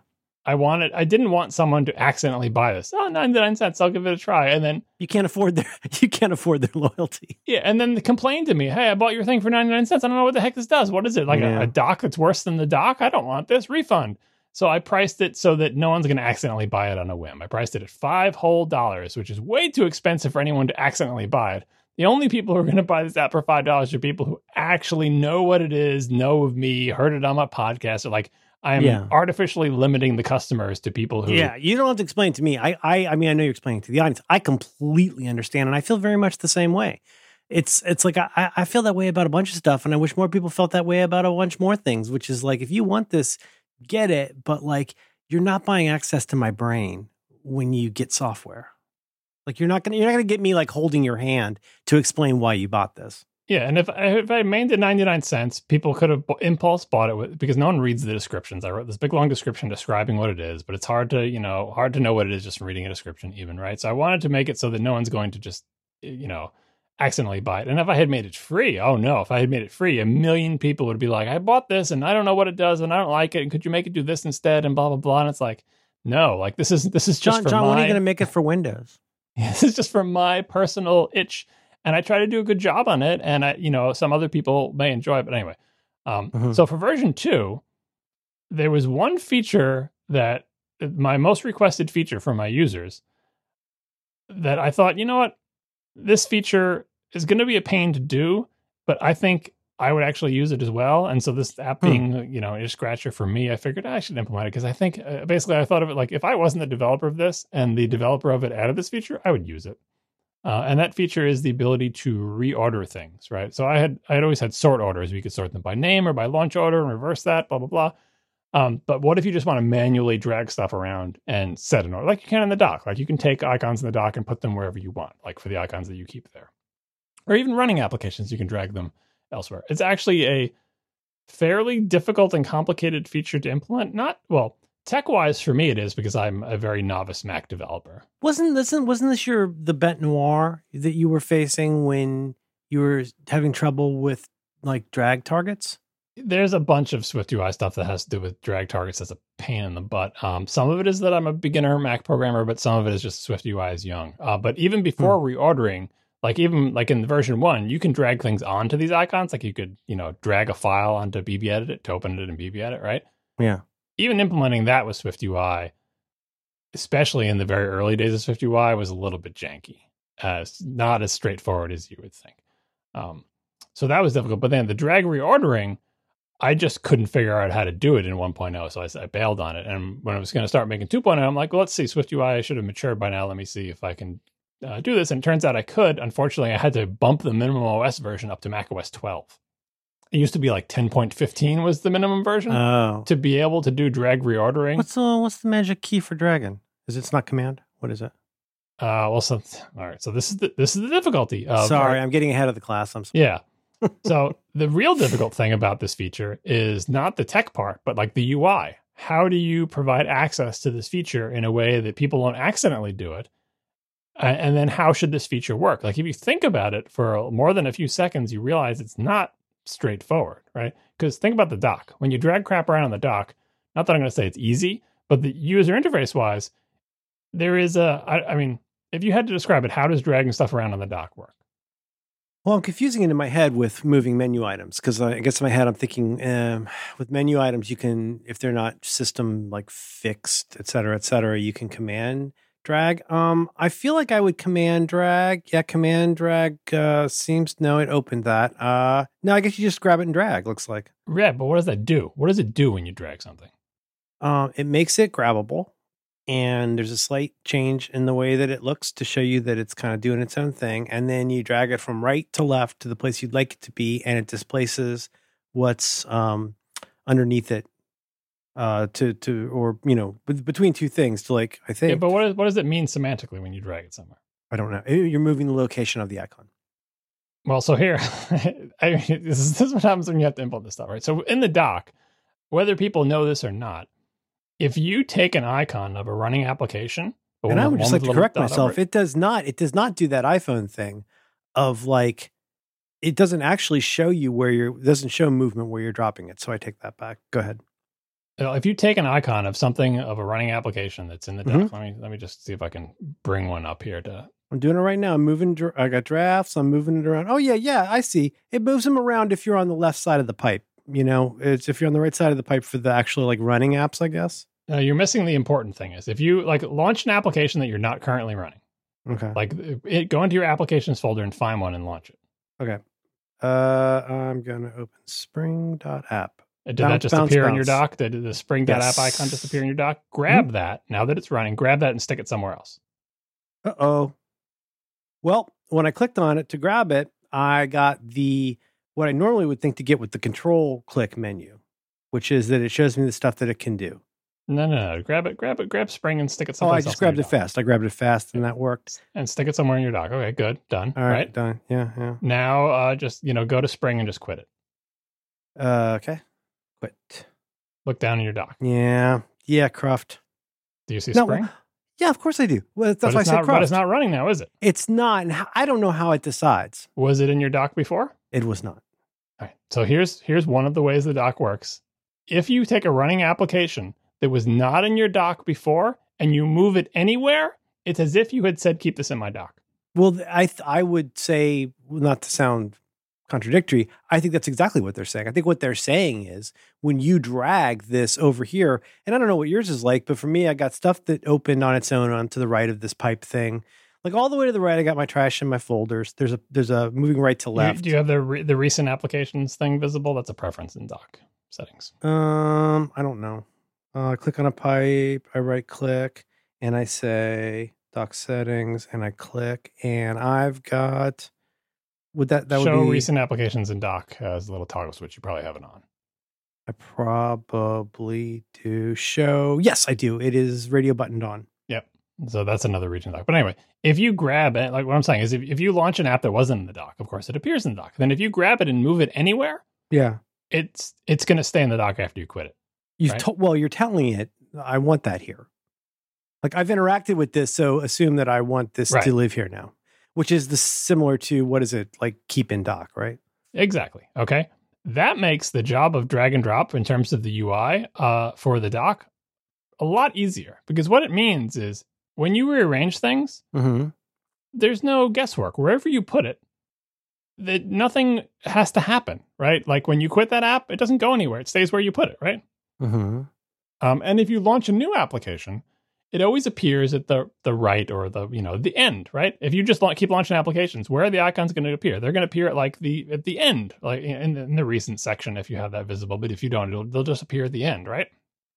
Speaker 2: I wanted, I didn't want someone to accidentally buy this. Oh, 99 cents. I'll give it a try. And then
Speaker 1: you can't afford their, you can't afford their loyalty.
Speaker 2: Yeah. And then complain to me, Hey, I bought your thing for 99 cents. I don't know what the heck this does. What is it? Like yeah. a, a dock that's worse than the dock? I don't want this refund. So I priced it so that no one's going to accidentally buy it on a whim. I priced it at five whole dollars, which is way too expensive for anyone to accidentally buy it. The only people who are going to buy this app for five dollars are people who actually know what it is, know of me, heard it on my podcast, or like I am yeah. artificially limiting the customers to people who.
Speaker 1: Yeah, you don't have to explain to me. I, I, I mean, I know you're explaining to the audience. I completely understand, and I feel very much the same way. It's, it's like I, I feel that way about a bunch of stuff, and I wish more people felt that way about a bunch more things. Which is like, if you want this, get it, but like you're not buying access to my brain when you get software. Like you're not gonna you're not gonna get me like holding your hand to explain why you bought this.
Speaker 2: Yeah, and if if I made it ninety nine cents, people could have impulse bought it with, because no one reads the descriptions. I wrote this big long description describing what it is, but it's hard to you know hard to know what it is just from reading a description, even right. So I wanted to make it so that no one's going to just eh, you know accidentally buy it. And if I had made it free, oh no, if I had made it free, a million people would be like, I bought this and I don't know what it does and I don't like it. And could you make it do this instead? And blah blah blah. And it's like, no, like this is this is just
Speaker 1: John.
Speaker 2: For
Speaker 1: John,
Speaker 2: my,
Speaker 1: when are you going to make it for Windows?
Speaker 2: this is just for my personal itch, and I try to do a good job on it. And I, you know, some other people may enjoy it, but anyway. Um, mm-hmm. So for version two, there was one feature that my most requested feature from my users that I thought, you know what, this feature is going to be a pain to do, but I think I would actually use it as well. And so this app hmm. being, you know, a scratcher for me, I figured I should implement it because I think uh, basically I thought of it like if I wasn't the developer of this and the developer of it added this feature, I would use it. Uh, and that feature is the ability to reorder things, right? So I had I had always had sort orders. We could sort them by name or by launch order and reverse that, blah blah blah. Um, but what if you just want to manually drag stuff around and set an order, like you can in the dock? Like you can take icons in the dock and put them wherever you want, like for the icons that you keep there or even running applications, you can drag them elsewhere. It's actually a fairly difficult and complicated feature to implement. Not well, tech wise for me it is because I'm a very novice Mac developer.
Speaker 1: Wasn't this wasn't this your the bête noire that you were facing when you were having trouble with like drag targets?
Speaker 2: There's a bunch of Swift UI stuff that has to do with drag targets that's a pain in the butt. Um, some of it is that I'm a beginner Mac programmer, but some of it is just Swift UI is young. Uh, but even before hmm. reordering, like even like in version one, you can drag things onto these icons. Like you could, you know, drag a file onto BBEdit to open it in BBEdit, right?
Speaker 1: Yeah.
Speaker 2: Even implementing that with Swift UI, especially in the very early days of Swift UI, was a little bit janky. Uh, not as straightforward as you would think. Um, so that was difficult. But then the drag reordering, I just couldn't figure out how to do it in 1.0. So I, I bailed on it. And when I was going to start making 2.0, I'm like, well, let's see, Swift UI should have matured by now. Let me see if I can uh, do this. And it turns out I could. Unfortunately, I had to bump the minimum OS version up to Mac OS 12. It used to be like 10.15 was the minimum version
Speaker 1: oh.
Speaker 2: to be able to do drag reordering.
Speaker 1: What's the what's the magic key for dragon? Is it's not command? What is it?
Speaker 2: Uh, well, so all right. So this is the this is the difficulty.
Speaker 1: Of, sorry, I'm getting ahead of the class. I'm sorry.
Speaker 2: Yeah. So the real difficult thing about this feature is not the tech part, but like the UI. How do you provide access to this feature in a way that people don't accidentally do it, and then how should this feature work? Like if you think about it for more than a few seconds, you realize it's not straightforward, right? Because think about the dock. When you drag crap around on the dock, not that I'm going to say it's easy, but the user interface wise, there is a. I, I mean, if you had to describe it, how does dragging stuff around on the dock work?
Speaker 1: Well, I'm confusing it in my head with moving menu items because I guess in my head I'm thinking um, with menu items you can, if they're not system like fixed, et cetera, et cetera, you can command Drag. Um, I feel like I would command drag. Yeah, command drag uh, seems no, it opened that. Uh, no, I guess you just grab it and drag. Looks like.
Speaker 2: Yeah, but what does that do? What does it do when you drag something?
Speaker 1: Um, it makes it grabbable, and there's a slight change in the way that it looks to show you that it's kind of doing its own thing. And then you drag it from right to left to the place you'd like it to be, and it displaces what's um underneath it uh to to or you know with, between two things to like i think
Speaker 2: Yeah, but what, is, what does it mean semantically when you drag it somewhere?
Speaker 1: i don't know Eh, you're moving the location of the icon
Speaker 2: Well, so here, I mean, this is, this is what happens when you have to implement this stuff, right? So in the dock, whether people know this or not, if you take an icon of a running application,
Speaker 1: and i would just like to correct myself.
Speaker 2: it-
Speaker 1: does not it does not do that iphone thing of like it doesn't actually show you where you're doesn't show movement where you're dropping it so i take that back. Go ahead.
Speaker 2: If you take an icon of something of a running application that's in the dock,
Speaker 1: Mhm.
Speaker 2: let me let me just see if I can bring one up here to.
Speaker 1: i'm doing it right now. I'm moving i got drafts. I'm moving it around. Oh yeah yeah i see. It moves them around if you're on the left side of the pipe you know it's if you're on the right side of the pipe for the actual like running apps i guess
Speaker 2: Uh, you're missing the important thing is if you like launch an application that you're not currently running,
Speaker 1: okay
Speaker 2: like it, go into your applications folder and find one and launch it.
Speaker 1: okay uh i'm gonna open spring.app
Speaker 2: Uh, Did
Speaker 1: Bounce,
Speaker 2: that just
Speaker 1: bounce,
Speaker 2: appear in your dock? Did the spring dot app icon just appear in your dock? Grab that now that it's running. Grab that and stick it somewhere else.
Speaker 1: Uh-oh. Well, when I clicked on it to grab it, I got the what I normally would think to get with the control click menu, which is that it shows me the stuff that it can do.
Speaker 2: No, no, no. Grab it, grab it, grab spring and stick it somewhere.
Speaker 1: Oh, I just grabbed it fast. I grabbed it fast and that worked.
Speaker 2: and stick it somewhere in your dock. Okay, good, done.
Speaker 1: All right,
Speaker 2: right.
Speaker 1: done. Yeah, yeah.
Speaker 2: Now, uh, just you know, go to spring and just quit it.
Speaker 1: Uh, okay. Quit.
Speaker 2: Look down in your dock.
Speaker 1: Yeah. Yeah, Cruft.
Speaker 2: Do you see
Speaker 1: No,
Speaker 2: spring?
Speaker 1: Yeah, of course I do. Well, that's
Speaker 2: but
Speaker 1: why I said
Speaker 2: not. But it's not running now, is it?
Speaker 1: It's not. And I don't know how it decides.
Speaker 2: Was it in your dock before?
Speaker 1: It was not.
Speaker 2: All right. So here's here's one of the ways the dock works. If you take a running application that was not in your dock before and you move it anywhere, it's as if you had said, "Keep this in my dock."
Speaker 1: Well, I th- I would say not to sound contradictory. I think that's exactly what they're saying. I think what they're saying is when you drag this over here, and I don't know what yours is like, but for me, I got stuff that opened on its own onto the right of this pipe thing. Like all the way to the right, I got my trash in my folders. There's a there's a moving right to left.
Speaker 2: do you have the re- the recent applications thing visible? That's a preference in dock settings.
Speaker 1: um, I don't know. Uh, I click on a pipe. I right click and I say dock settings, and I click, and I've got. Would that that
Speaker 2: Show
Speaker 1: would be
Speaker 2: recent applications in dock as a little toggle switch. You probably have it on.
Speaker 1: I probably do show. Yes, I do. It is radio buttoned on. Yep.
Speaker 2: So that's another region dock. But anyway, if you grab it, like what I'm saying is if, if you launch an app that wasn't in the dock, of course it appears in the dock. Then if you grab it and move it anywhere,
Speaker 1: Yeah.
Speaker 2: it's it's going to stay in the dock after you quit it.
Speaker 1: You've
Speaker 2: Right.
Speaker 1: told well, you're telling it, I want that here. Like I've interacted with this, so assume that I want this
Speaker 2: Right.
Speaker 1: to live here now. Which is the similar to what is it, like keep in dock, right?
Speaker 2: Exactly. Okay. That makes the job of drag and drop in terms of the UI uh, for the dock a lot easier because what it means is when you rearrange things,
Speaker 1: Mm-hmm.
Speaker 2: there's no guesswork. Wherever you put it, that nothing has to happen, right? Like when you quit that app, it doesn't go anywhere. It stays where you put it, right?
Speaker 1: Mm-hmm.
Speaker 2: Um, and if you launch a new application, it always appears at the the right or the you know the end, right? If you just la- keep launching applications, where are the icons going to appear? They're going to appear at like the at the end, like in, in the recent section if you have that visible. But if you don't, it'll, they'll just appear at the end, right?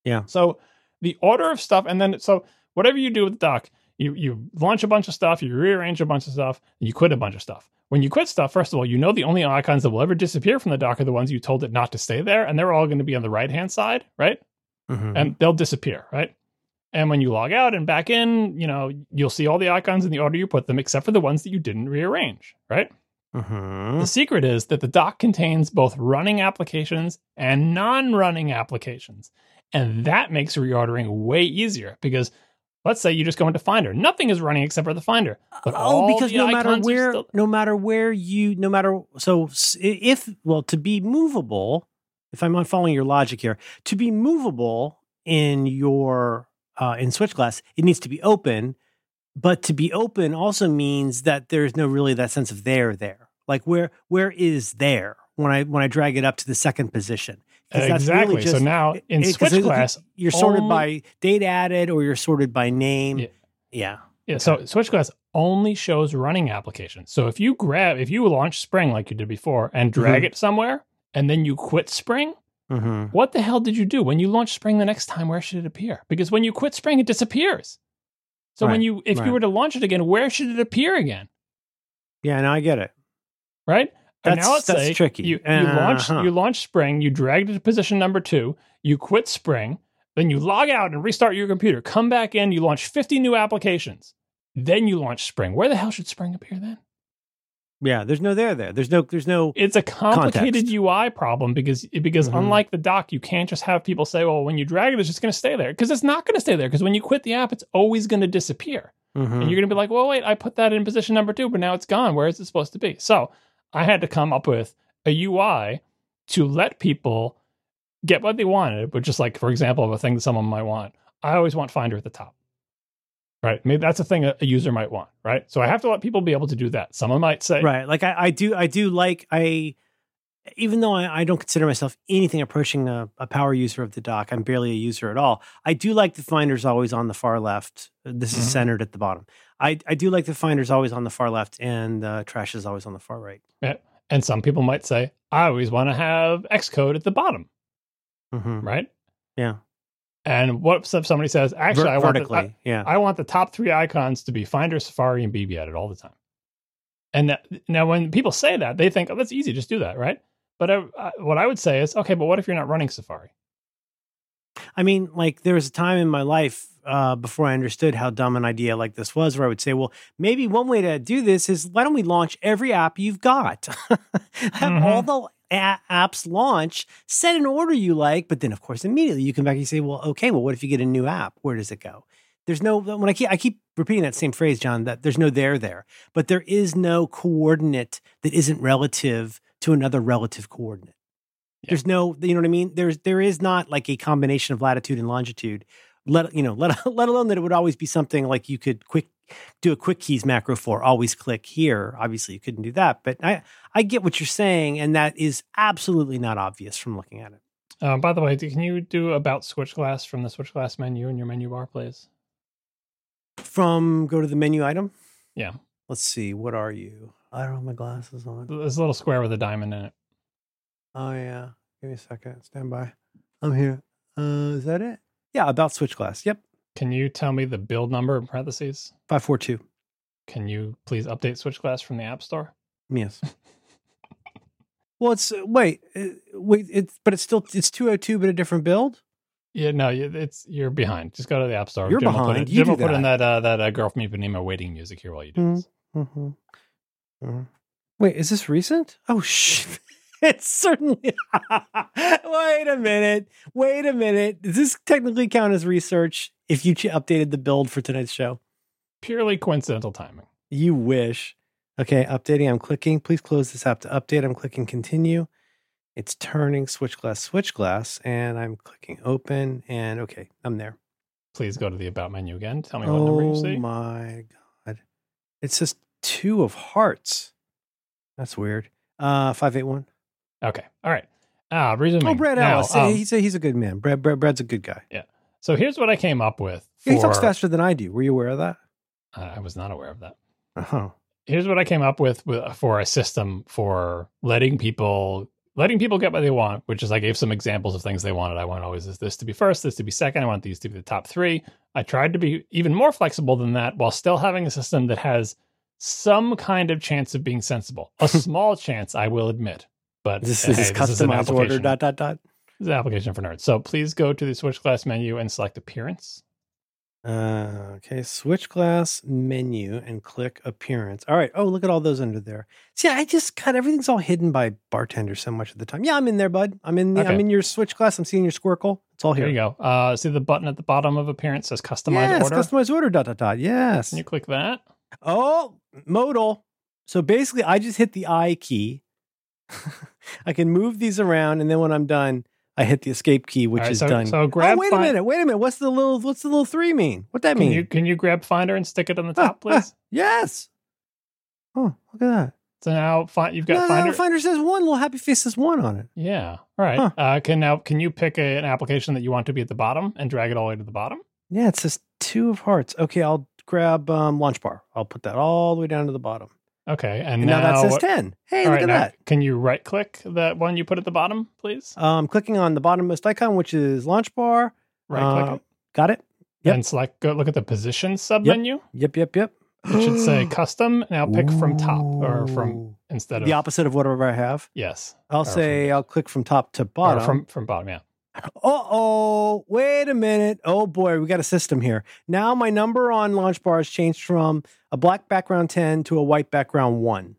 Speaker 1: Yeah.
Speaker 2: So the order of stuff, and then so whatever you do with the dock, you you launch a bunch of stuff, you rearrange a bunch of stuff, and you quit a bunch of stuff. When you quit stuff, first of all, you know the only icons that will ever disappear from the dock are the ones you told it not to stay there, and they're all going to be on the right hand side, right?
Speaker 1: Mm-hmm.
Speaker 2: and they'll disappear, right? And when you log out and back in, you know, you'll see all the icons in the order you put them, except for the ones that you didn't rearrange, right?
Speaker 1: mm-hmm.
Speaker 2: The secret is that the dock contains both running applications and non running applications. And that makes reordering way easier because let's say you just go into Finder. Nothing is running except for the Finder. But
Speaker 1: oh,
Speaker 2: all
Speaker 1: because no matter where,
Speaker 2: still-
Speaker 1: no matter where you, no matter so if well to be movable, if I'm following your logic here, to be movable in your uh, in Switch Glass, it needs to be open. But to be open also means that there's no really that sense of there there. Like where where is there when I when I drag it up to the second position? That's really
Speaker 2: Exactly. so
Speaker 1: just-
Speaker 2: now in
Speaker 1: it-
Speaker 2: Switch
Speaker 1: it-
Speaker 2: class,
Speaker 1: you're sorted
Speaker 2: only-
Speaker 1: by date added or you're sorted by name.
Speaker 2: Yeah.
Speaker 1: Yeah.
Speaker 2: Yeah, so Switch Glass only shows running applications. So if you grab, if you launch Spring like you did before and drag it somewhere, and then you quit Spring,
Speaker 1: Mm-hmm.
Speaker 2: what the hell did you do when you launch Spring the next time? Where should it appear? Because when you quit Spring, it disappears. So when you, if
Speaker 1: right.
Speaker 2: you were to launch it again, where should it appear again?
Speaker 1: Yeah, now I get it.
Speaker 2: Right? And
Speaker 1: That's-
Speaker 2: now let's
Speaker 1: that's
Speaker 2: say
Speaker 1: tricky.
Speaker 2: You, you launch
Speaker 1: Uh-huh.
Speaker 2: you launch Spring, you drag it to position number two, you quit Spring, then you log out and restart your computer. Come back in, you launch 50 new applications. Then you launch Spring. Where the hell should Spring appear then?
Speaker 1: Yeah, there's no there there. There's no there's no
Speaker 2: It's a complicated
Speaker 1: Context.
Speaker 2: UI problem because because
Speaker 1: Mhm.
Speaker 2: unlike the dock, you can't just have people say, "Well, when you drag it, it's just going to stay there." Because it's not going to stay there. Because when you quit the app, it's always going to disappear,
Speaker 1: Mhm.
Speaker 2: and you're going to be like, "Well, wait, I put that in position number two, but now it's gone. Where is it supposed to be?" So I had to come up with a UI to let people get what they wanted, which is like, for example, a thing that someone might want. I always want Finder at the top. Right. Maybe that's a thing a a user might want. Right. So I have to let people be able to do that. Someone might say,
Speaker 1: right. Like I, I do I do like I even though I, I don't consider myself anything approaching a, a power user of the dock, I'm barely a user at all. I do like the finder's always on the far left. This is
Speaker 2: Mhm.
Speaker 1: centered at the bottom. I, I do like the finder's always on the far left and uh, trash is always on the far right.
Speaker 2: And some people might say, I always want to have Xcode at the bottom,
Speaker 1: Mhm.
Speaker 2: right?
Speaker 1: Yeah.
Speaker 2: And what if somebody says, actually,
Speaker 1: Ver-
Speaker 2: I, want the,
Speaker 1: vertically. yeah.
Speaker 2: I, I want the top three icons to be Finder, Safari, and BBEdit all the time. And that, now, when people say that, they think, oh, that's easy, just do that, right? But I, I, what I would say is, okay, but what if you're not running Safari?
Speaker 1: I mean, like there was a time in my life uh, before I understood how dumb an idea like this was, where I would say, well, maybe one way to do this is why don't we launch every app you've got? Have all the a- apps launch, set an order you like, but then of course immediately you come back and you say, well, okay, well, what if you get a new app? Where does it go? There's no when I keep I keep repeating that same phrase, John, that there's no there there, but there is no coordinate that isn't relative to another relative coordinate.
Speaker 2: Yeah.
Speaker 1: There's no, you know what I mean? There's there is not like a combination of latitude and longitude. Let you know, let let alone that it would always be something like you could quick do a quick keys macro for always click here. Obviously, you couldn't do that, but I I get what you're saying, and that is absolutely not obvious from looking at it.
Speaker 2: Uh, by the way, can you do about Switch Glass from the Switch Glass menu in your menu bar, please?
Speaker 1: From go to the menu item.
Speaker 2: Yeah.
Speaker 1: Let's see. What are you? I don't have my glasses on.
Speaker 2: There's a little square with a diamond in it.
Speaker 1: Oh yeah. Give me a second. Stand by. I'm here. Uh, is that it? Yeah, about switch glass. Yep.
Speaker 2: Can you tell me the build number in parentheses?
Speaker 1: Five four two.
Speaker 2: Can you please update Switch Glass from the App Store?
Speaker 1: Yes. well, it's uh, wait, uh, wait. It's but it's still it's two hundred two, but a different build.
Speaker 2: Yeah, no, you- it's you're behind. Just go to the App Store.
Speaker 1: You're
Speaker 2: Jim will put
Speaker 1: behind.
Speaker 2: in-
Speaker 1: You
Speaker 2: Jim will
Speaker 1: do
Speaker 2: put in that uh, that uh, girl from Ipanema waiting music here while you do
Speaker 1: Hmm.
Speaker 2: this.
Speaker 1: Mm-hmm. Mhm. Wait, is this recent? Oh shit. It's certainly. Wait a minute. Wait a minute. Does this technically count as research if you ch- updated the build for tonight's show?
Speaker 2: Purely coincidental timing.
Speaker 1: You wish. Okay, updating. I'm clicking. Please close this app to update. I'm clicking continue. It's turning switch glass, switch glass, and I'm clicking open. And okay, I'm there.
Speaker 2: Please go to the About menu again. Tell me what number you see.
Speaker 1: Oh my god! It's says two of hearts. That's weird. Uh, five eight one.
Speaker 2: Okay, all right. Ah, resuming.
Speaker 1: Oh, Brad
Speaker 2: Now,
Speaker 1: Ellis.
Speaker 2: um,
Speaker 1: he's a, he's a good man. Brad, Brad Brad's a good guy. Yeah.
Speaker 2: So here's what I came up with. For,
Speaker 1: Yeah, he talks faster than I do. Were you aware of that?
Speaker 2: Uh, I was not aware of that.
Speaker 1: Uh huh.
Speaker 2: here's what I came up with, with for a system for letting people letting people get what they want, which is I gave some examples of things they wanted. I want always this, this to be first, this to be second. I want these to be the top three. I tried to be even more flexible than that while still having a system that has some kind of chance of being sensible. A small chance, I will admit. But
Speaker 1: This,
Speaker 2: hey,
Speaker 1: this is customized order. Dot dot dot.
Speaker 2: This is an application for nerds. So please go to the Switch Glass menu and select appearance.
Speaker 1: Uh, okay, switch glass menu and click appearance. All right. Oh, look at all those under there. See, I just got everything's all hidden by bartender so much of the time. Yeah, I'm in there, bud. I'm in the. I'm in your switch glass. I'm seeing your squircle. It's all here.
Speaker 2: Here you go. Uh, see the button at the bottom of appearance says customize
Speaker 1: yes,
Speaker 2: order.
Speaker 1: customized order. Dot dot dot. Yes.
Speaker 2: Can you click that?
Speaker 1: Oh, modal. So basically, I just hit the I key. I can move these around, and then when I'm done, I hit the escape key, which
Speaker 2: right,
Speaker 1: is
Speaker 2: so,
Speaker 1: done.
Speaker 2: So grab
Speaker 1: oh, wait
Speaker 2: Fin-
Speaker 1: a minute! Wait a minute! What's the little? What's the little three mean? What that
Speaker 2: Can
Speaker 1: mean?
Speaker 2: you can you grab Finder and stick it on the
Speaker 1: Ah,
Speaker 2: top, please?
Speaker 1: yes. Oh, look at that!
Speaker 2: So now you've got
Speaker 1: no,
Speaker 2: Finder.
Speaker 1: no, Finder says one. Little happy face says one on it.
Speaker 2: yeah. All right.
Speaker 1: Huh.
Speaker 2: Uh, can now can you pick a, an application that you want to be at the bottom and drag it all the way to the bottom?
Speaker 1: Yeah, it says two of hearts. Okay, I'll grab um, launch bar. I'll put that all the way down to the bottom.
Speaker 2: Okay, and,
Speaker 1: And now, that says
Speaker 2: what-
Speaker 1: 10. Hey, look
Speaker 2: right,
Speaker 1: at
Speaker 2: now,
Speaker 1: that.
Speaker 2: Can you right click that one you put at the bottom, please?
Speaker 1: Um, clicking on the bottommost icon, which is launch bar.
Speaker 2: Right click
Speaker 1: uh, Got it? Yep.
Speaker 2: and select. Go look at the position sub menu.
Speaker 1: Yep, yep, yep.
Speaker 2: It should say custom. Now pick from top or from instead of
Speaker 1: the opposite of whatever I have.
Speaker 2: yes.
Speaker 1: I'll
Speaker 2: from
Speaker 1: say I'll click from top to bottom.
Speaker 2: from from bottom. Yeah.
Speaker 1: Uh oh, wait a minute. Oh boy, we got a system here. Now my number on launch bar has changed from a black background 10 to a white background 1.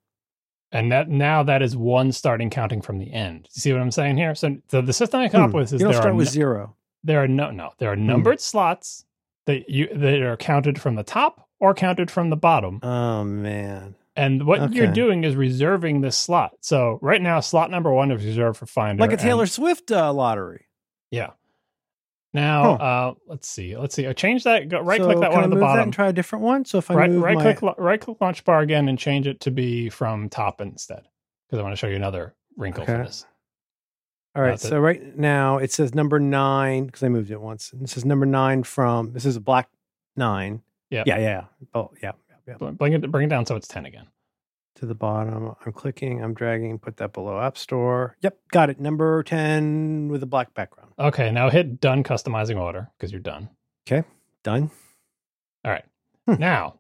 Speaker 2: And that now that is one starting counting from the end. You see what I'm saying here? So, so the system I come up
Speaker 1: Hmm.
Speaker 2: with is
Speaker 1: You don't
Speaker 2: there
Speaker 1: start
Speaker 2: are
Speaker 1: with
Speaker 2: no,
Speaker 1: zero.
Speaker 2: there are no no there are numbered slots that you that are counted from the top or counted from the bottom.
Speaker 1: Oh man.
Speaker 2: And what you're doing is reserving this slot. So right now, slot number one is reserved for Finder.
Speaker 1: Like a
Speaker 2: and-
Speaker 1: Taylor Swift uh, lottery.
Speaker 2: Yeah. Now, uh, let's see. Let's see. I change that. Go, right
Speaker 1: So
Speaker 2: click that one
Speaker 1: I
Speaker 2: at the bottom.
Speaker 1: and try a different one. So if I
Speaker 2: right
Speaker 1: move
Speaker 2: right
Speaker 1: my,
Speaker 2: click right click launch bar again and change it to be from top instead because I want to show you another wrinkle for this.
Speaker 1: All right. So right now it says number nine because I moved it once. And this is number nine from this is a black nine.
Speaker 2: Yeah.
Speaker 1: Yeah. Yeah. Oh yeah. yeah, yeah.
Speaker 2: Bring it bring it down so it's ten again.
Speaker 1: To the bottom. I'm clicking. I'm dragging. Put that below App Store. Yep. Got it. Number ten with a black background.
Speaker 2: Okay, now hit done customizing order because you're done.
Speaker 1: Okay, done.
Speaker 2: All right.
Speaker 1: Hmm.
Speaker 2: Now,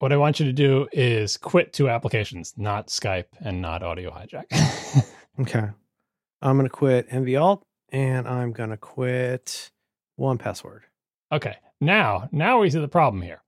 Speaker 2: what I want you to do is quit two applications, not Skype and not Audio Hijack.
Speaker 1: Okay. I'm gonna quit MV Alt and I'm gonna quit one password.
Speaker 2: okay. Now, now we see the problem here.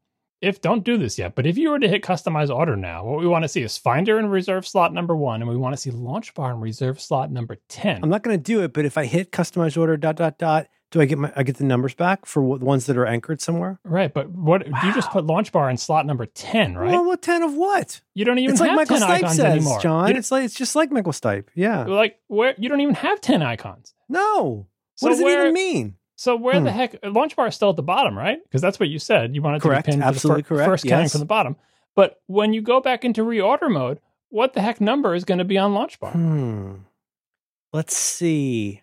Speaker 2: If don't do this yet, but if you were to hit customize order now, what we want to see is Finder and reserve slot number one, and we want to see Launch Bar and reserve slot number ten.
Speaker 1: I'm not gonna do it, but if I hit customize order dot dot dot, do I get my I get the numbers back for what, the ones that are anchored somewhere?
Speaker 2: right, but what you just put Launch Bar in slot number ten, right?
Speaker 1: Well, what ten of what?
Speaker 2: you don't even
Speaker 1: it's
Speaker 2: have
Speaker 1: like Michael Stipe says,
Speaker 2: anymore.
Speaker 1: John. It's like it's just like Michael Stipe. Yeah.
Speaker 2: like where you don't even have ten icons.
Speaker 1: No.
Speaker 2: So
Speaker 1: what does
Speaker 2: where-
Speaker 1: it even mean?
Speaker 2: So where
Speaker 1: Hmm.
Speaker 2: the heck launch bar is still at the bottom, right? Because that's what you said. You wanted
Speaker 1: Correct.
Speaker 2: to be pinned
Speaker 1: Absolutely
Speaker 2: to the fir-
Speaker 1: correct.
Speaker 2: first counting
Speaker 1: Yes.
Speaker 2: from the bottom. But when you go back into reorder mode, what the heck number is going to be on launch bar?
Speaker 1: Hmm. Let's see.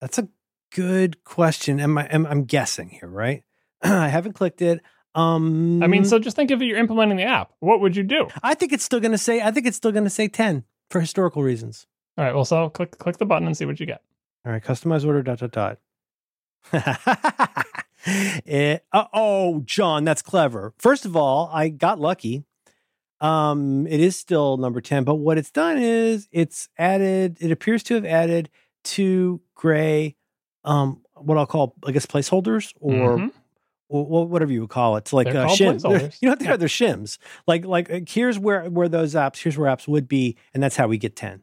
Speaker 1: That's a good question. Am I? Am, I'm guessing here, right? I haven't clicked it. Um,
Speaker 2: I mean, so just think if you're implementing the app, what would you do?
Speaker 1: I think it's still going to say. I think it's still going to say ten for historical reasons.
Speaker 2: All right, well, so click click the button and see what you get.
Speaker 1: All right, customize order dot dot dot. It, uh, oh, John, that's clever. First of all, I got lucky. Um, it is still number ten, but what it's done is it's added. It appears to have added two gray, um, what I'll call, I guess, placeholders or
Speaker 2: Mhm.
Speaker 1: or whatever you would call it. It's like uh, shims. You know what they
Speaker 2: Yeah.
Speaker 1: are? They're shims. Like like uh, here's where where those apps. Here's where apps would be, and that's how we get ten.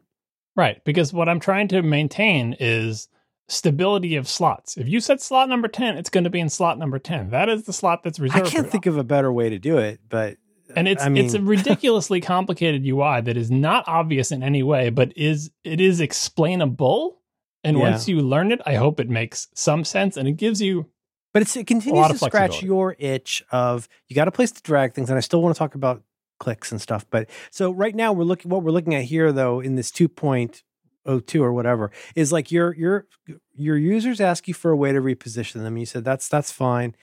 Speaker 2: right, because what I'm trying to maintain is stability of slots. If you set slot number 10, it's going to be in slot number 10. That is the slot that's reserved.
Speaker 1: I
Speaker 2: can't
Speaker 1: think of a better way to do it, but uh,
Speaker 2: and it's
Speaker 1: I mean,
Speaker 2: it's a ridiculously complicated UI that is not obvious in any way, but is it is explainable. And
Speaker 1: Yeah.
Speaker 2: once you learn it, I hope it makes some sense and it gives you
Speaker 1: But it's, it continues to scratch your itch of you got a place to drag things, and I still want to talk about clicks and stuff. But so right now we're looking what we're looking at here though in this two point oh two or whatever is like your your your users ask you for a way to reposition them. You said that's that's fine.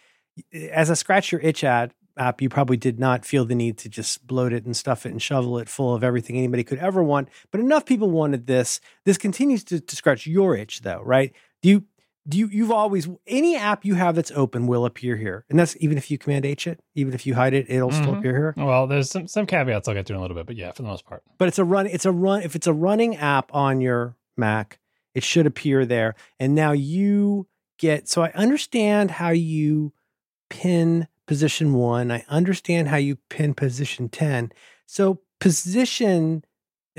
Speaker 1: As a scratch your itch ad app, you probably did not feel the need to just bloat it and stuff it and shovel it full of everything anybody could ever want. But enough people wanted this. This continues to, to scratch your itch though, right? Do you you you've always any app you have that's open will appear here and that's even if you command h it even if you hide it it'll still
Speaker 2: Mhm.
Speaker 1: appear here
Speaker 2: well, there's some some caveats I'll get to in a little bit, but yeah, for the most part.
Speaker 1: but it's a run it's a run if it's a running app on your mac it should appear there and now you get so i understand how you pin position 1 i understand how you pin position 10 so position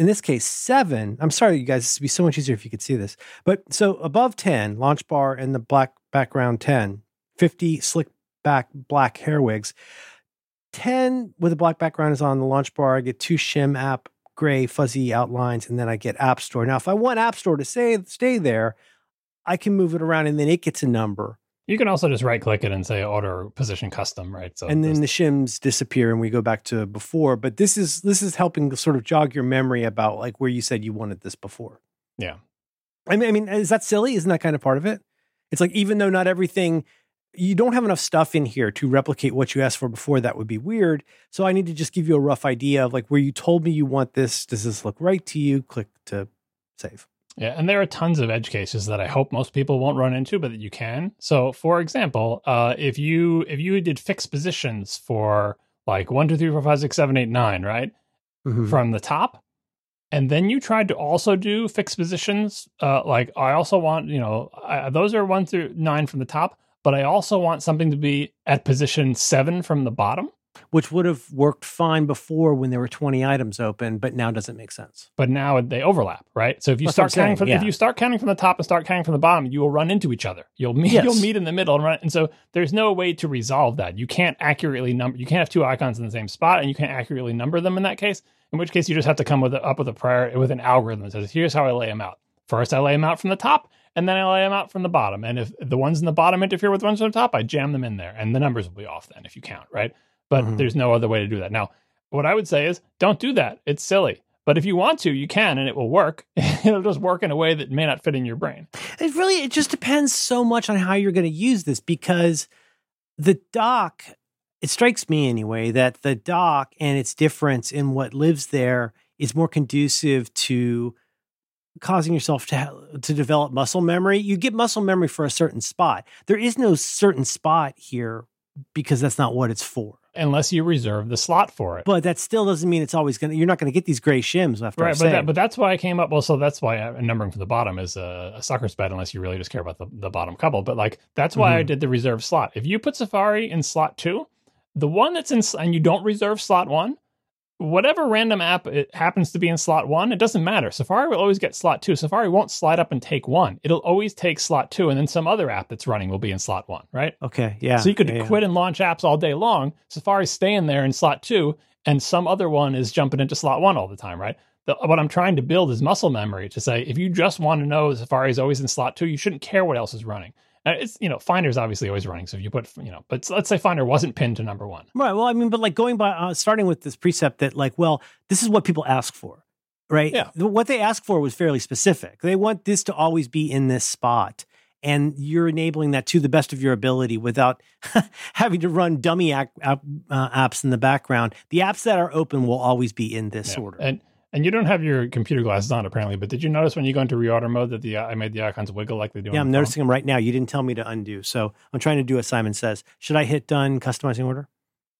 Speaker 1: in this case 7 i'm sorry you guys this would be so much easier if you could see this but so above 10 launch bar and the black background 10 50 slick back black hair wigs 10 with a black background is on the launch bar. I get two shim app gray fuzzy outlines, and then I get App Store. Now, if I want App Store to say stay there, I can move it around, and then it gets a number,
Speaker 2: You can also just right click it and say order position custom, right? So
Speaker 1: and then the shims disappear, and we go back to before. But this is this is helping sort of jog your memory about like where you said you wanted this before.
Speaker 2: Yeah.
Speaker 1: I mean, I mean, is that silly? Isn't that kind of part of it? It's like even though not everything you don't have enough stuff in here to replicate what you asked for before. That would be weird. So I need to just give you a rough idea of like where you told me you want this. Does this look right to you? Click to save.
Speaker 2: Yeah, and there are tons of edge cases that I hope most people won't run into, but that you can. So, for example, uh, if you if you did fixed positions for like one, two, three, four, five, six, seven, eight, nine, right,
Speaker 1: Mhm.
Speaker 2: from the top, and then you tried to also do fixed positions, uh, like I also want, you know, I, those are one through nine from the top, but I also want something to be at position seven from the bottom.
Speaker 1: Which would have worked fine before when there were 20 items open, but now doesn't make sense.
Speaker 2: but now they overlap, right? So if you
Speaker 1: That's
Speaker 2: start counting
Speaker 1: saying,
Speaker 2: from
Speaker 1: yeah.
Speaker 2: if you start counting from the top and start counting from the bottom, you will run into each other. You'll meet
Speaker 1: Yes.
Speaker 2: you'll meet in the middle and run. And so there's no way to resolve that. You can't accurately number. You can't have two icons in the same spot, and you can't accurately number them in that case. In which case, you just have to come with a, up with a prior with an algorithm that says, "Here's how I lay them out. First, I lay them out from the top." And then I lay them out from the bottom. And if the ones in the bottom interfere with the ones on the top, I jam them in there. And the numbers will be off then if you count, right? But
Speaker 1: Mhm.
Speaker 2: there's no other way to do that. Now, what I would say is don't do that. It's silly. But if you want to, you can, and it will work. It'll just work in a way that may not fit in your brain.
Speaker 1: It really it just depends so much on how you're going to use this because the dock it strikes me anyway that the dock and its difference in what lives there is more conducive to causing yourself to to develop muscle memory. You get muscle memory for a certain spot. There is no certain spot here because that's not what it's for.
Speaker 2: Unless you reserve the slot for it.
Speaker 1: But that still doesn't mean it's always going to you're not going to get these gray shims after I
Speaker 2: Right, but that, but that's why I came up. Well, so that's why I, numbering from the bottom is a, a sucker's bet, unless you really just care about the, the bottom couple. But like that's why I
Speaker 1: Mhm.
Speaker 2: did the reserve slot. If you put Safari in slot two, the one that's in and you don't reserve slot one, whatever random app it happens to be in slot one, it doesn't matter. Safari will always get slot two. Safari won't slide up and take one. It'll always take slot two, and then some other app that's running will be in slot one, right?
Speaker 1: okay, yeah.
Speaker 2: so you could
Speaker 1: yeah, yeah.
Speaker 2: quit and launch apps all day long. Safari's staying there in slot two, and some other one is jumping into slot one all the time, right? The, what I'm trying to build is muscle memory to say if you just want to know Safari is always in slot two, you shouldn't care what else is running. Uh, it's you know Finder's obviously always running, so if you put you know, but let's say Finder wasn't pinned to number one.
Speaker 1: Right. Well, I mean, but like going by uh, starting with this precept that like, well, this is what people ask for, right?
Speaker 2: Yeah.
Speaker 1: What they asked for was fairly specific. They want this to always be in this spot, and you're enabling that to the best of your ability without having to run dummy app, app, uh, apps in the background. The apps that are open will always be in this
Speaker 2: Yeah.
Speaker 1: order.
Speaker 2: And and you don't have your computer glasses on apparently, but did you notice when you go into reorder mode that the uh, I made the icons wiggle like they do?
Speaker 1: yeah, I'm
Speaker 2: the phone?
Speaker 1: noticing them right now. You didn't tell me to undo, so I'm trying to do what Simon says. Should I hit done customizing order?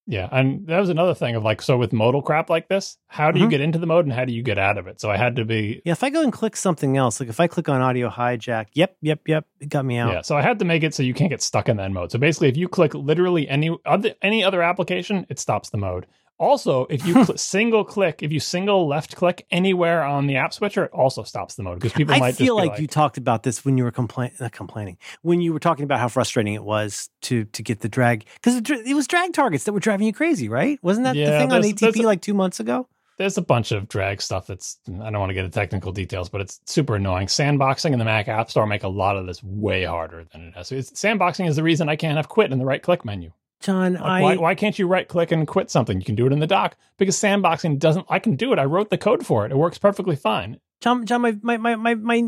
Speaker 2: Yeah, and that was another thing of like so with modal crap like this, how do you
Speaker 1: Mhm.
Speaker 2: get into the mode and how do you get out of it? So I had to be
Speaker 1: Yeah, if I go and click something else, like if I click on audio hijack, yep, yep, yep, it got me out.
Speaker 2: Yeah, so I had to make it so you can't get stuck in that mode. So basically, if you click literally any other any other application, it stops the mode. Also, if you cl- single click, if you single left click anywhere on the app switcher, it also stops the mode because people
Speaker 1: I
Speaker 2: might
Speaker 1: feel
Speaker 2: be
Speaker 1: like, you talked about this when you were complain not uh, complaining when you were talking about how frustrating it was to to get the drag because it, it was drag targets that were driving you crazy, right? Wasn't that the thing on ATP
Speaker 2: a-
Speaker 1: like two months ago?
Speaker 2: there's a bunch of drag stuff that's I don't want to get into technical details, but it's super annoying. Sandboxing and the Mac App Store make a lot of this way harder than it has. So it's, sandboxing is the reason I can't have quit in the right click menu.
Speaker 1: John,
Speaker 2: Like,
Speaker 1: I
Speaker 2: why, why can't you right click and quit something? You can do it in the dock because sandboxing doesn't. I can do it. I wrote the code for it. It works perfectly fine.
Speaker 1: John, John, my my my my my,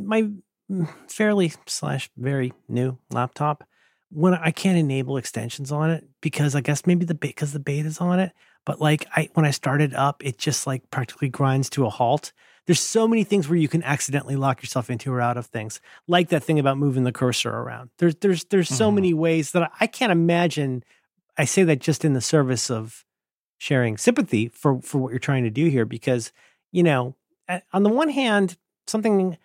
Speaker 1: my fairly slash very new laptop when I can't enable extensions on it because I guess maybe the because the beta's on it. But like I when I start it up, it just like practically grinds to a halt. There's so many things where you can accidentally lock yourself into or out of things, like that thing about moving the cursor around. There's there's there's so
Speaker 2: Mhm.
Speaker 1: many ways that I, I can't imagine. I say that just in the service of sharing sympathy for for what you're trying to do here, because you know, on the one hand, something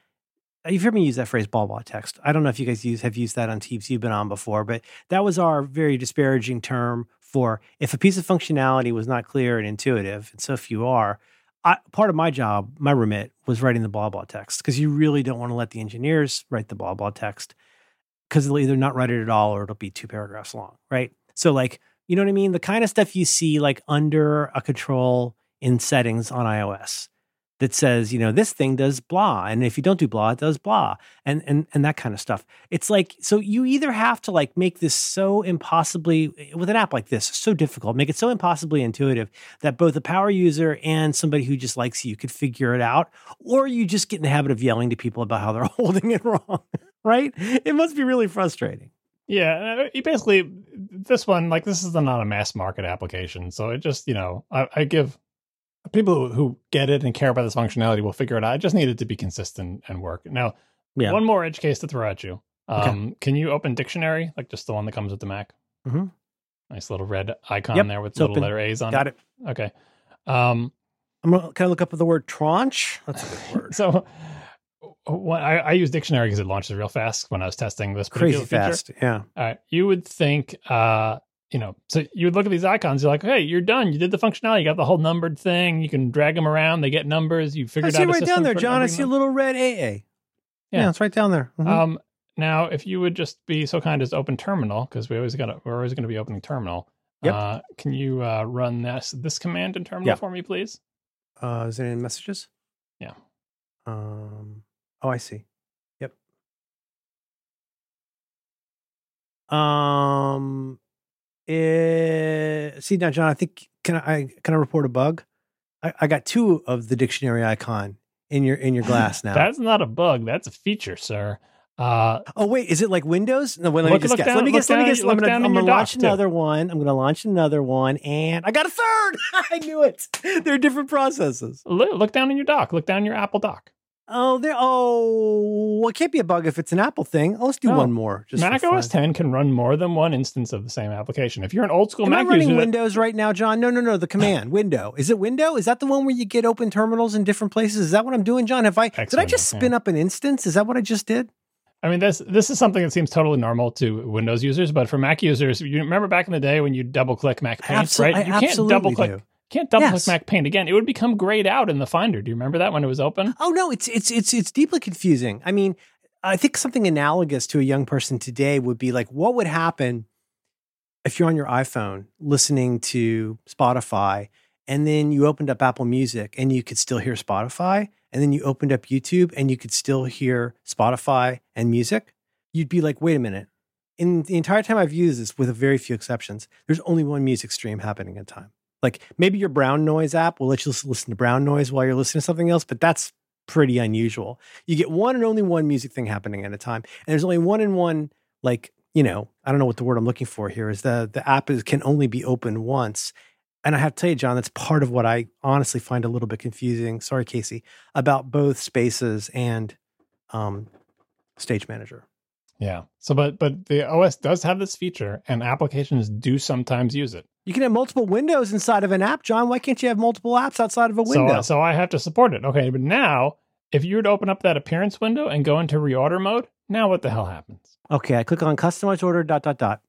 Speaker 1: you've heard me use that phrase blah blah text. I don't know if you guys use have used that on teams you've been on before, but that was our very disparaging term for if a piece of functionality was not clear and intuitive, and so if you are, I, part of my job, my remit was writing the blah blah text because you really don't want to let the engineers write the blah blah text because they'll either not write it at all or it'll be two paragraphs long, right? So like, you know what I mean? The kind of stuff you see like under a control in settings on iOS that says, you know, this thing does blah, and if you don't do blah, it does blah, and and and that kind of stuff. It's like so you either have to like make this so impossibly with an app like this so difficult, make it so impossibly intuitive that both a power user and somebody who just likes you could figure it out, or you just get in the habit of yelling to people about how they're holding it wrong, right? It must be really frustrating.
Speaker 2: Yeah, uh, you basically this one like this is not a mass market application, so it just you know I, I give people who get it and care about this functionality will figure it out. I just need it to be consistent and work. Now,
Speaker 1: Yeah.
Speaker 2: one more edge case to throw at you.
Speaker 1: Okay.
Speaker 2: Um, Can you open dictionary like just the one that comes with the Mac?
Speaker 1: Mhm.
Speaker 2: Nice little red icon
Speaker 1: Yep,
Speaker 2: there with little
Speaker 1: open.
Speaker 2: letter A's on it.
Speaker 1: Got it.
Speaker 2: it. Okay. Um,
Speaker 1: I'm gonna can I look up the word tranche? That's a good word.
Speaker 2: so when I, I use dictionary because it launches real fast when I was testing this
Speaker 1: Crazy
Speaker 2: feature.
Speaker 1: fast. Yeah.
Speaker 2: All right. You would think, uh, you know, so you would look at these icons. You're like, hey, you're done. You did the functionality. You got the whole numbered thing. You can drag them around. They get numbers. You
Speaker 1: I
Speaker 2: figured
Speaker 1: see
Speaker 2: out
Speaker 1: right down there, John. I see a little red AA. Yeah,
Speaker 2: Yeah.
Speaker 1: it's right down there. Mhm.
Speaker 2: Um, now, if you would just be so kind as open terminal, because we always got we're always going to be opening terminal.
Speaker 1: Yep.
Speaker 2: Uh, can you uh, run this this command in terminal
Speaker 1: Yeah.
Speaker 2: for me, please?
Speaker 1: Uh, is there any messages?
Speaker 2: Yeah.
Speaker 1: Um. Oh, I see. Yep. Um. eh, see now, John. I think can I can I report a bug? I, I got two of the dictionary icon in your in your glass now.
Speaker 2: That's not a bug. That's a feature, sir. Uh,
Speaker 1: oh wait, is it like Windows? No, wait, let
Speaker 2: Look-
Speaker 1: me just
Speaker 2: look
Speaker 1: guess.
Speaker 2: down-
Speaker 1: let me guess. Let me guess.
Speaker 2: look
Speaker 1: I'm gonna, I'm gonna launch
Speaker 2: dock, too.
Speaker 1: another one. I'm gonna launch another one, and I got a third. I knew it. They're different processes.
Speaker 2: look, look down in your dock. Look down in your Apple dock.
Speaker 1: Oh, there. Oh, well, it can't be a bug if it's an Apple thing. Oh, let's do
Speaker 2: No.
Speaker 1: one more. Just
Speaker 2: Mac OS
Speaker 1: fun.
Speaker 2: 10 can run more than one instance of the same application. If you're an old school
Speaker 1: Am I
Speaker 2: Mac
Speaker 1: running
Speaker 2: user,
Speaker 1: Windows right now, John? No, no, no. The command window. Is it window? Is that the one where you get open terminals in different places? Is that what I'm doing, John? Have I? Did I just spin up an instance? Is that what I just did?
Speaker 2: I mean, this this is something that seems totally normal to Windows users, but for Mac users, you remember back in the day when you double click MacPaint,
Speaker 1: Absol-
Speaker 2: right?
Speaker 1: I
Speaker 2: You can't double click. Can't double
Speaker 1: Yes.
Speaker 2: MacPaint again. It would become grayed out in the Finder. Do you remember that when it was open?
Speaker 1: Oh no, it's it's it's it's deeply confusing. I mean, I think something analogous to a young person today would be like, what would happen if you're on your iPhone listening to Spotify, and then you opened up Apple Music and you could still hear Spotify, and then you opened up YouTube and you could still hear Spotify and music? You'd be like, wait a minute. In the entire time I've used this, with a very few exceptions, there's only one music stream happening at a time. Like maybe your brown noise app will let you listen to brown noise while you're listening to something else, but that's pretty unusual. You get one and only one music thing happening at a time, and there's only one and one like you know I don't know what the word I'm looking for here is the the app is can only be open once. And I have to tell you, John, that's part of what I honestly find a little bit confusing. Sorry, Casey, about both Spaces and um, Stage Manager.
Speaker 2: Yeah. So, but but the OS does have this feature, and applications do sometimes use it.
Speaker 1: You can have multiple windows inside of an app, John. Why can't you have multiple apps outside of a window?
Speaker 2: so I have to support it. Okay, but now if you were to open up that appearance window and go into reorder mode, now what the hell happens?
Speaker 1: okay, I click on customize order dot dot dot.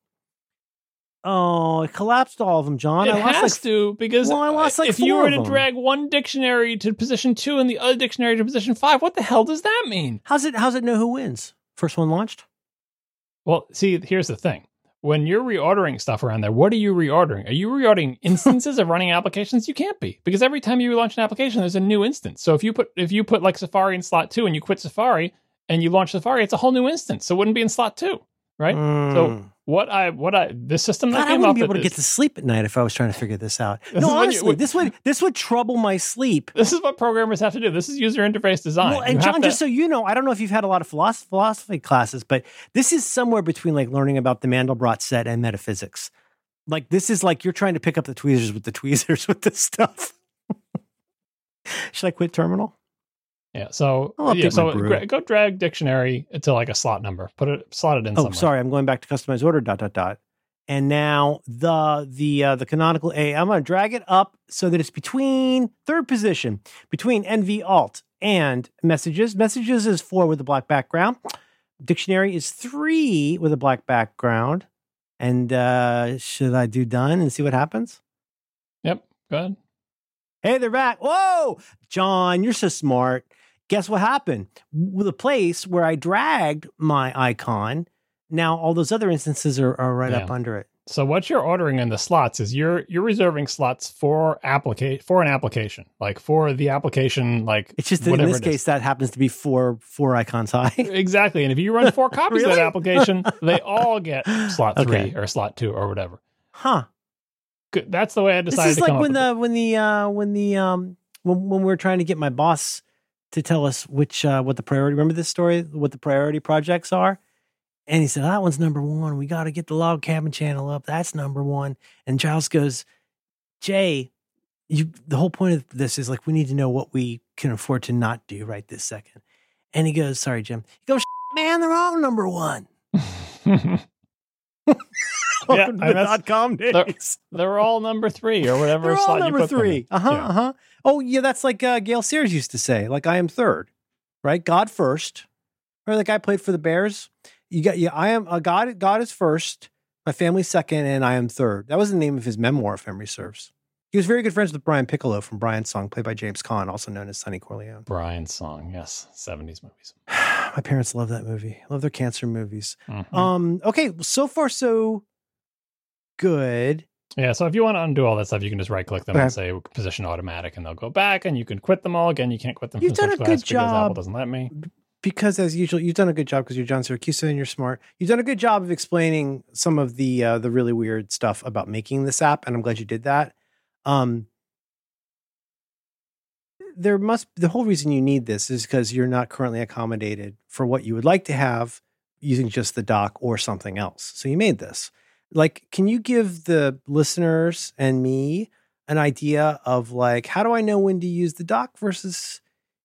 Speaker 1: Oh, it collapsed all of them, John.
Speaker 2: it
Speaker 1: I lost
Speaker 2: has
Speaker 1: like
Speaker 2: to because
Speaker 1: Well, I lost, like,
Speaker 2: if you were to drag one dictionary to position two and the other dictionary to position five, what the hell does that mean?
Speaker 1: How's it? How's it know who wins? First one launched.
Speaker 2: Well, see, here's the thing. When you're reordering stuff around there, what are you reordering? Are you reordering instances of running applications? You can't be because every time you launch an application, there's a new instance. So if you put if you put like Safari in slot two and you quit Safari and you launch Safari, it's a whole new instance. So it wouldn't be in slot two, right? So
Speaker 1: Mm.
Speaker 2: What I what I this system that
Speaker 1: God, I wouldn't be able to get to sleep at night if I was trying to figure this out.
Speaker 2: This
Speaker 1: no,
Speaker 2: when you-
Speaker 1: honestly, this would this would trouble my sleep.
Speaker 2: this is what programmers have to do. This is user interface design.
Speaker 1: Well, and
Speaker 2: have
Speaker 1: John,
Speaker 2: to-
Speaker 1: just so you know, I don't know if you've had a lot of philosophy classes, but this is somewhere between like learning about the Mandelbrot set and metaphysics. Like this is like you're trying to pick up the tweezers with the tweezers with this stuff. Should I quit terminal?
Speaker 2: Yeah. So yeah, so gra- go drag dictionary to like a slot number. Put it slot it in
Speaker 1: Oh,
Speaker 2: somewhere.
Speaker 1: sorry, I'm going back to customize order dot dot dot. And now the the uh, the canonical A, I'm going to drag it up so that it's between third position between NV Alt and messages. Messages is four with a black background. Dictionary is three with a black background. And uh, should I do done and see what happens?
Speaker 2: Yep. Go ahead.
Speaker 1: Hey, they're back. Whoa, John, you're so smart. Guess what happened? The place where I dragged my icon, now all those other instances are, are right up under it.
Speaker 2: So what you're ordering in the slots is you're you're reserving slots for applica- for an application, like for the application, like
Speaker 1: It's just that in this case that happens to be four four icons high.
Speaker 2: exactly. And if you run four copies of that application, they all get slot three or slot two or whatever.
Speaker 1: huh.
Speaker 2: Good. That's the way I decided.
Speaker 1: This is
Speaker 2: to
Speaker 1: like when the when the uh when the um when when we were trying to get my boss to tell us which uh what the priority remember this story what the priority projects are And he said, That one's number one. We got to get the log cabin channel up. That's number one. And Giles goes, Jay, you the whole point of this is like we need to know what we can afford to not do right this second. And he goes, Sorry, Jim. He goes, Man, they're all number one.
Speaker 2: And
Speaker 1: the dot com
Speaker 2: they're-
Speaker 1: days.
Speaker 2: They're all number three or whatever
Speaker 1: They're all
Speaker 2: slot
Speaker 1: number
Speaker 2: you put them in.
Speaker 1: three. Uh huh.
Speaker 2: Yeah.
Speaker 1: Uh huh. Oh yeah, that's like uh, Gale Sayers used to say. Like I am third, right? God first. Remember the guy played for the Bears? You got yeah. I am uh, God. God is first. My family second, and I am third. That was the name of his memoir, if memory serves. He was very good friends with Brian Piccolo from Brian's Song, played by James Caan, also known as Sonny Corleone.
Speaker 2: Brian's song, yes, seventies movies.
Speaker 1: My parents love that movie. Love their cancer movies.
Speaker 2: Mhm.
Speaker 1: Um. Okay. So far, so good.
Speaker 2: Yeah, so if you want to undo all that stuff, you can just right click them
Speaker 1: Okay.
Speaker 2: and say position automatic, and they'll go back, and you can quit them all again. You can't quit them.
Speaker 1: You've done a good
Speaker 2: because Apple doesn't let me.
Speaker 1: because as usual, you've done a good job because you're John Siracusa and you're smart. You've done a good job of explaining some of the uh, the really weird stuff about making this app, and I'm glad you did that. Um, there must the whole reason you need this is because you're not currently accommodated for what you would like to have using just the dock or something else. So you made this. Like, can you give the listeners and me an idea of like how do I know when to use the dock versus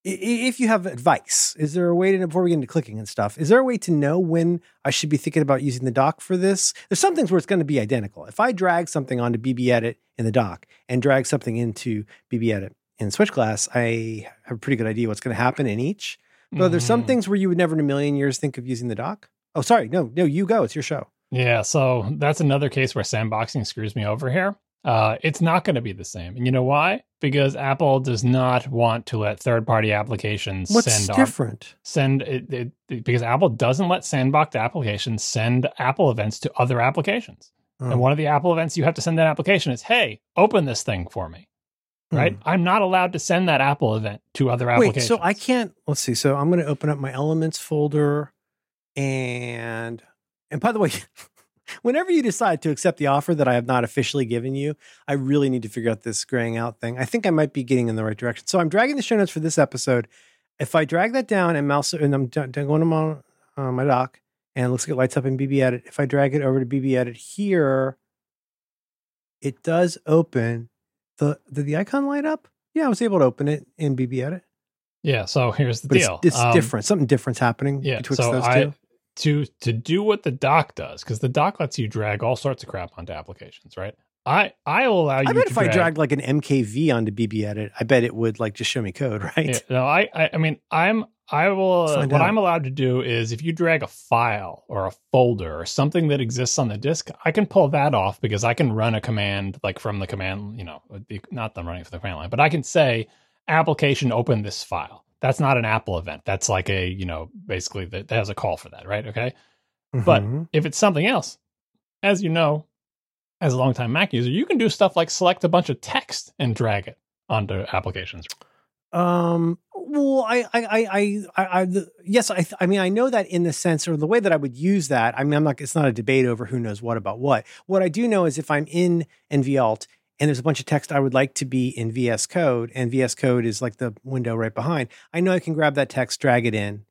Speaker 1: if you have advice, is there a way to, before we get into clicking and stuff, is there a way to know when I should be thinking about using the dock for this? There's some things where it's going to be identical. If I drag something onto BBEdit in the dock and drag something into BBEdit in Switch Glass, I have a pretty good idea what's going to happen in each. But there's some
Speaker 2: Mhm.
Speaker 1: things where you would never in a million years think of using the dock. Oh, sorry. No, no, you go. It's your show.
Speaker 2: Yeah, so that's another case where sandboxing screws me over here. Uh, it's not going to be the same, and you know why? Because Apple does not want to let third-party applications
Speaker 1: What's
Speaker 2: send our-
Speaker 1: different?
Speaker 2: send it, it, it- because Apple doesn't let sandboxed applications send Apple events to other applications.
Speaker 1: Oh.
Speaker 2: And one of the Apple events you have to send that application is, "Hey, open this thing for me." Right? I'm not allowed to send that Apple event to other
Speaker 1: Hmm. Wait,
Speaker 2: applications.
Speaker 1: so I can't. Let's see. So I'm going to open up my Elements folder, and and by the way, whenever you decide to accept the offer that I have not officially given you, I really need to figure out this graying out thing. I think I might be getting in the right direction. So I'm dragging the show notes for this episode. If I drag that down and mouse and I'm going to my uh, my dock and it looks like it lights up in BBEdit. If I drag it over to BBEdit here, it does open. The did the icon light up? Yeah, I was able to open it in BBEdit.
Speaker 2: yeah. So here's the
Speaker 1: But
Speaker 2: deal.
Speaker 1: it's, it's
Speaker 2: Um,
Speaker 1: different. Something different's happening
Speaker 2: Yeah.
Speaker 1: betwixt
Speaker 2: So
Speaker 1: those
Speaker 2: I
Speaker 1: two.
Speaker 2: To to do what the dock does because the dock lets you drag all sorts of crap onto applications, right? I I will allow you.
Speaker 1: I bet if I dragged like an MKV onto BBEdit, I bet it would like just show me code, right?
Speaker 2: Yeah, no, I, I, I mean, I'm, I will. Uh, what
Speaker 1: out.
Speaker 2: I'm allowed to do is, if you drag a file or a folder or something that exists on the disk, I can pull that off because I can run a command like from the command, you know, not them running from the command line, but I can say, application open this file. That's not an Apple event. That's like a, you know, basically that has a call for that, right? Okay. But
Speaker 1: Mhm.
Speaker 2: if it's something else, as you know, as a longtime Mac user, you can do stuff like select a bunch of text and drag it onto applications.
Speaker 1: Um. Well, I, I, I, I, I, I the, yes, I, I mean, I know that in the sense or the way that I would use that. I mean, I'm not. It's not a debate over who knows what about what. What I do know is if I'm in NVAlt and there's a bunch of text I would like to be in VS Code, and VS Code is like the window right behind. I know I can grab that text, drag it in,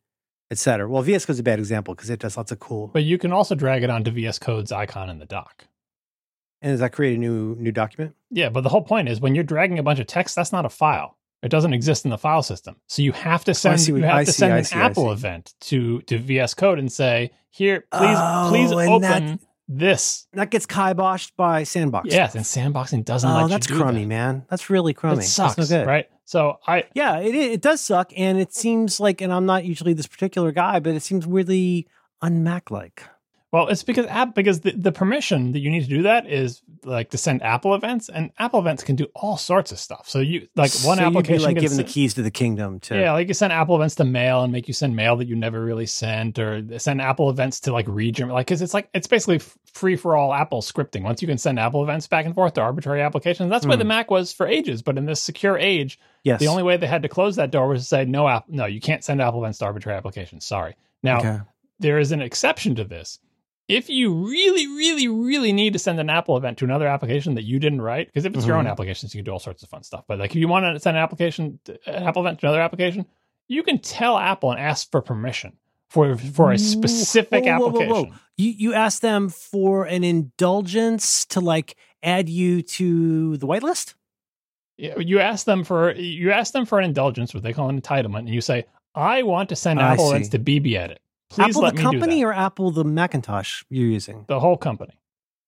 Speaker 1: etc. Well, VS Code is a bad example because it does lots of cool.
Speaker 2: But you can also drag it onto VS Code's icon in the dock.
Speaker 1: and does that create a new new document?
Speaker 2: Yeah, but the whole point is when you're dragging a bunch of text, that's not a file. It doesn't exist in the file system. So you have to oh, send
Speaker 1: see what-
Speaker 2: you have
Speaker 1: I
Speaker 2: to
Speaker 1: see,
Speaker 2: send
Speaker 1: I
Speaker 2: an
Speaker 1: see,
Speaker 2: Apple event to to VS Code and say, "Here, please
Speaker 1: Oh,
Speaker 2: please open
Speaker 1: that-
Speaker 2: this."
Speaker 1: That gets kiboshed by Sandbox.
Speaker 2: Yes, and sandboxing doesn't
Speaker 1: Oh, that's crummy,
Speaker 2: that.
Speaker 1: man. That's really crummy.
Speaker 2: It sucks,
Speaker 1: That's no good.
Speaker 2: right? So I
Speaker 1: Yeah, it it does suck, and it seems like, and I'm not usually this particular guy, but it seems weirdly un-Mac like.
Speaker 2: Well, it's because app because the, the permission that you need to do that is like to send Apple events, and Apple events can do all sorts of stuff. So you like one
Speaker 1: so
Speaker 2: application
Speaker 1: like
Speaker 2: can
Speaker 1: giving the keys to the kingdom to.
Speaker 2: Yeah, like you send Apple events to mail and make you send mail that you never really sent, or send Apple events to like region, like because it's like it's basically free for all Apple scripting. Once you can send Apple events back and forth to arbitrary applications, that's why
Speaker 1: Hmm.
Speaker 2: the Mac was for ages. But in this secure age,
Speaker 1: Yes.
Speaker 2: the only way they had to close that door was to say no, app, no, you can't send Apple events to arbitrary applications. Sorry. Now
Speaker 1: Okay.
Speaker 2: there is an exception to this. If you really, really, really need to send an Apple event to another application that you didn't write, because if it's your own
Speaker 1: Mhm.
Speaker 2: applications, you can do all sorts of fun stuff. But like if you want to send an application, an Apple event to another application, you can tell Apple and ask for permission for for a specific
Speaker 1: whoa, whoa, whoa,
Speaker 2: application.
Speaker 1: whoa. You you asked them for an indulgence to like add you to the whitelist.
Speaker 2: You you ask them for you ask them for an indulgence, what they call an entitlement, and you say, "I want to send
Speaker 1: I
Speaker 2: Apple. Lens to BBEdit. Please
Speaker 1: Apple the company
Speaker 2: do that."
Speaker 1: or Apple the Macintosh you're using.
Speaker 2: the whole company.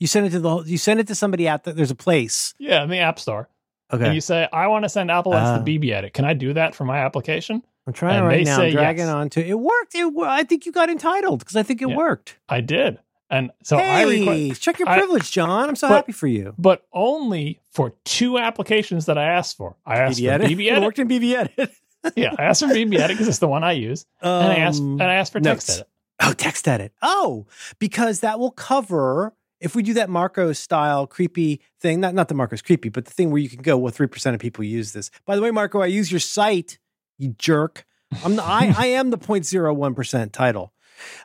Speaker 1: You send it to the whole- you send it to somebody at the, there's a place.
Speaker 2: Yeah, in the App Store.
Speaker 1: Okay,
Speaker 2: And you say, "I want to send Apple
Speaker 1: Ah.
Speaker 2: to BBEdit. Can I do that for my application?"
Speaker 1: I'm trying
Speaker 2: and
Speaker 1: right
Speaker 2: they
Speaker 1: now.
Speaker 2: say
Speaker 1: I'm dragging
Speaker 2: yes.
Speaker 1: on to it. Worked. It, I think you got entitled because I think it
Speaker 2: Yeah.
Speaker 1: worked.
Speaker 2: I did, and so I
Speaker 1: hey,
Speaker 2: request,
Speaker 1: check your
Speaker 2: I-
Speaker 1: privilege, John. I'm so
Speaker 2: But-
Speaker 1: happy for you.
Speaker 2: but only for two applications that I asked for. I asked
Speaker 1: BB
Speaker 2: for
Speaker 1: Edit.
Speaker 2: BB
Speaker 1: It worked in BBEdit.
Speaker 2: yeah, I asked for BBEdit because it's the one I use, and I asked
Speaker 1: Um,
Speaker 2: and I asked for Text
Speaker 1: notes.
Speaker 2: Edit.
Speaker 1: Oh, text edit. Oh, because that will cover if we do that Marco style creepy thing. Not not the Marco's creepy, but the thing where you can go. Well, three percent of people use this. By the way, Marco, I use your site. You jerk. I'm the, I I am the 0.01 percent title.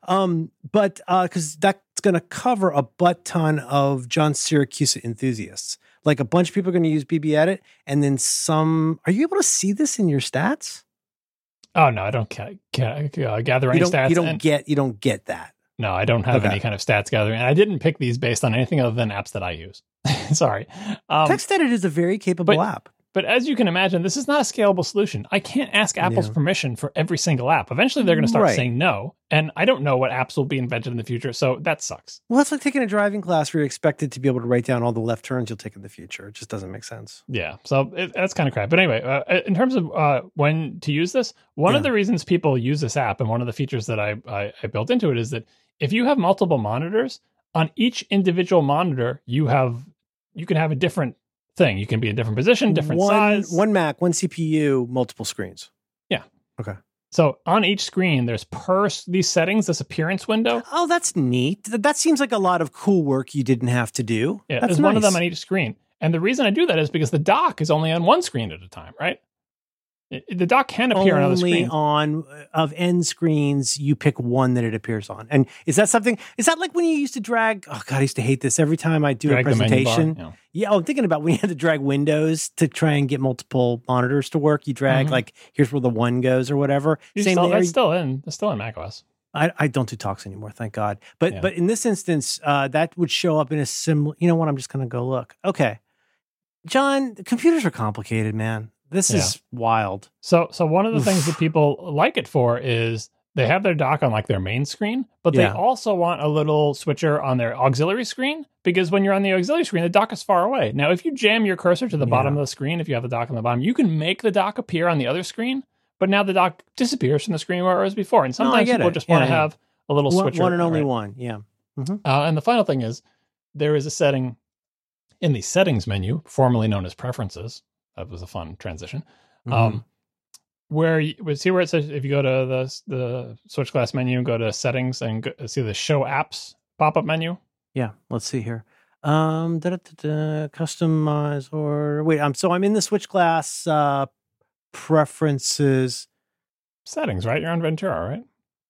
Speaker 1: Um, but uh, because that's going to cover a butt ton of John Siracusa enthusiasts. Like a bunch of people are going to use BBEdit, and then some. Are you able to see this in your stats?
Speaker 2: Oh no, I don't ca- ca- uh, gather
Speaker 1: You
Speaker 2: any
Speaker 1: don't.
Speaker 2: stats.
Speaker 1: You don't
Speaker 2: and-
Speaker 1: get. You don't get that.
Speaker 2: no, I don't have
Speaker 1: Okay.
Speaker 2: any kind of stats gathering, and I didn't pick these based on anything other than apps that I use. Sorry, um,
Speaker 1: Text Edit is a very capable
Speaker 2: but-
Speaker 1: app.
Speaker 2: But as you can imagine, this is not a scalable solution. I can't ask Apple's
Speaker 1: Yeah.
Speaker 2: permission for every single app. Eventually, they're going to start
Speaker 1: Right.
Speaker 2: saying no, and I don't know what apps will be invented in the future. So that sucks.
Speaker 1: Well, that's like taking a driving class where you're expected to be able to write down all the left turns you'll take in the future. It just doesn't make sense.
Speaker 2: Yeah, so it, that's kind of crap. But anyway, uh, in terms of uh, when to use this, one of the reasons people use this app and one of the features that I, I, I built into it is that if you have multiple monitors on each individual monitor, you have you can have a different thing. You can be a different position, different
Speaker 1: one,
Speaker 2: size.
Speaker 1: One Mac, one CPU, multiple screens. Yeah. Okay.
Speaker 2: So on each screen, there's per these settings, this appearance window.
Speaker 1: Oh, that's neat. That seems like a lot of cool work you didn't have to do.
Speaker 2: Yeah,
Speaker 1: that's
Speaker 2: there's one of them on each screen. And the reason I do that is because the dock is only on one screen at a time, right? The dock can appear on other
Speaker 1: Only
Speaker 2: screens.
Speaker 1: on uh, of end screens, you pick one that it appears on. And is that something? Is that like when you used to drag? Oh God, I used to hate this every time I do
Speaker 2: Drag
Speaker 1: a
Speaker 2: menu bar,
Speaker 1: presentation. Yeah, I'm thinking about when you had to drag windows to try and get multiple monitors to work. You drag
Speaker 2: Mhm.
Speaker 1: like here's where the one goes or whatever.
Speaker 2: You
Speaker 1: Same
Speaker 2: still, that's still in. That's still in macOS.
Speaker 1: I, I don't do talks anymore, thank God. But
Speaker 2: Yeah.
Speaker 1: but in this instance, uh, that would show up in a similar. You know what? I'm just going to go look. Okay, John, computers are complicated, man. This is wild.
Speaker 2: So, so one of the things that people like it for is they have their dock on like their main screen, but
Speaker 1: Yeah.
Speaker 2: they also want a little switcher on their auxiliary screen because when you're on the auxiliary screen, the dock is far away. Now, if you jam your cursor to the bottom of the screen, if you have the dock on the bottom, you can make the dock appear on the other screen, but now the dock disappears from the screen where it was before. And sometimes
Speaker 1: get
Speaker 2: people
Speaker 1: it.
Speaker 2: just want to
Speaker 1: yeah.
Speaker 2: have a little
Speaker 1: One,
Speaker 2: switcher.
Speaker 1: one and only
Speaker 2: right?
Speaker 1: one. Yeah.
Speaker 2: Uh, and the final thing is there is a setting in the settings menu, formerly known as preferences. That was a fun transition.
Speaker 1: Mhm.
Speaker 2: Um, where you see where it says if you go to the the Switch Glass menu, go to settings and go, see the show apps pop up menu.
Speaker 1: yeah. Let's see here. Um, da, da, da, customize or wait. I'm so I'm in the Switch Glass uh, preferences.
Speaker 2: Settings, right? You're on Ventura, right?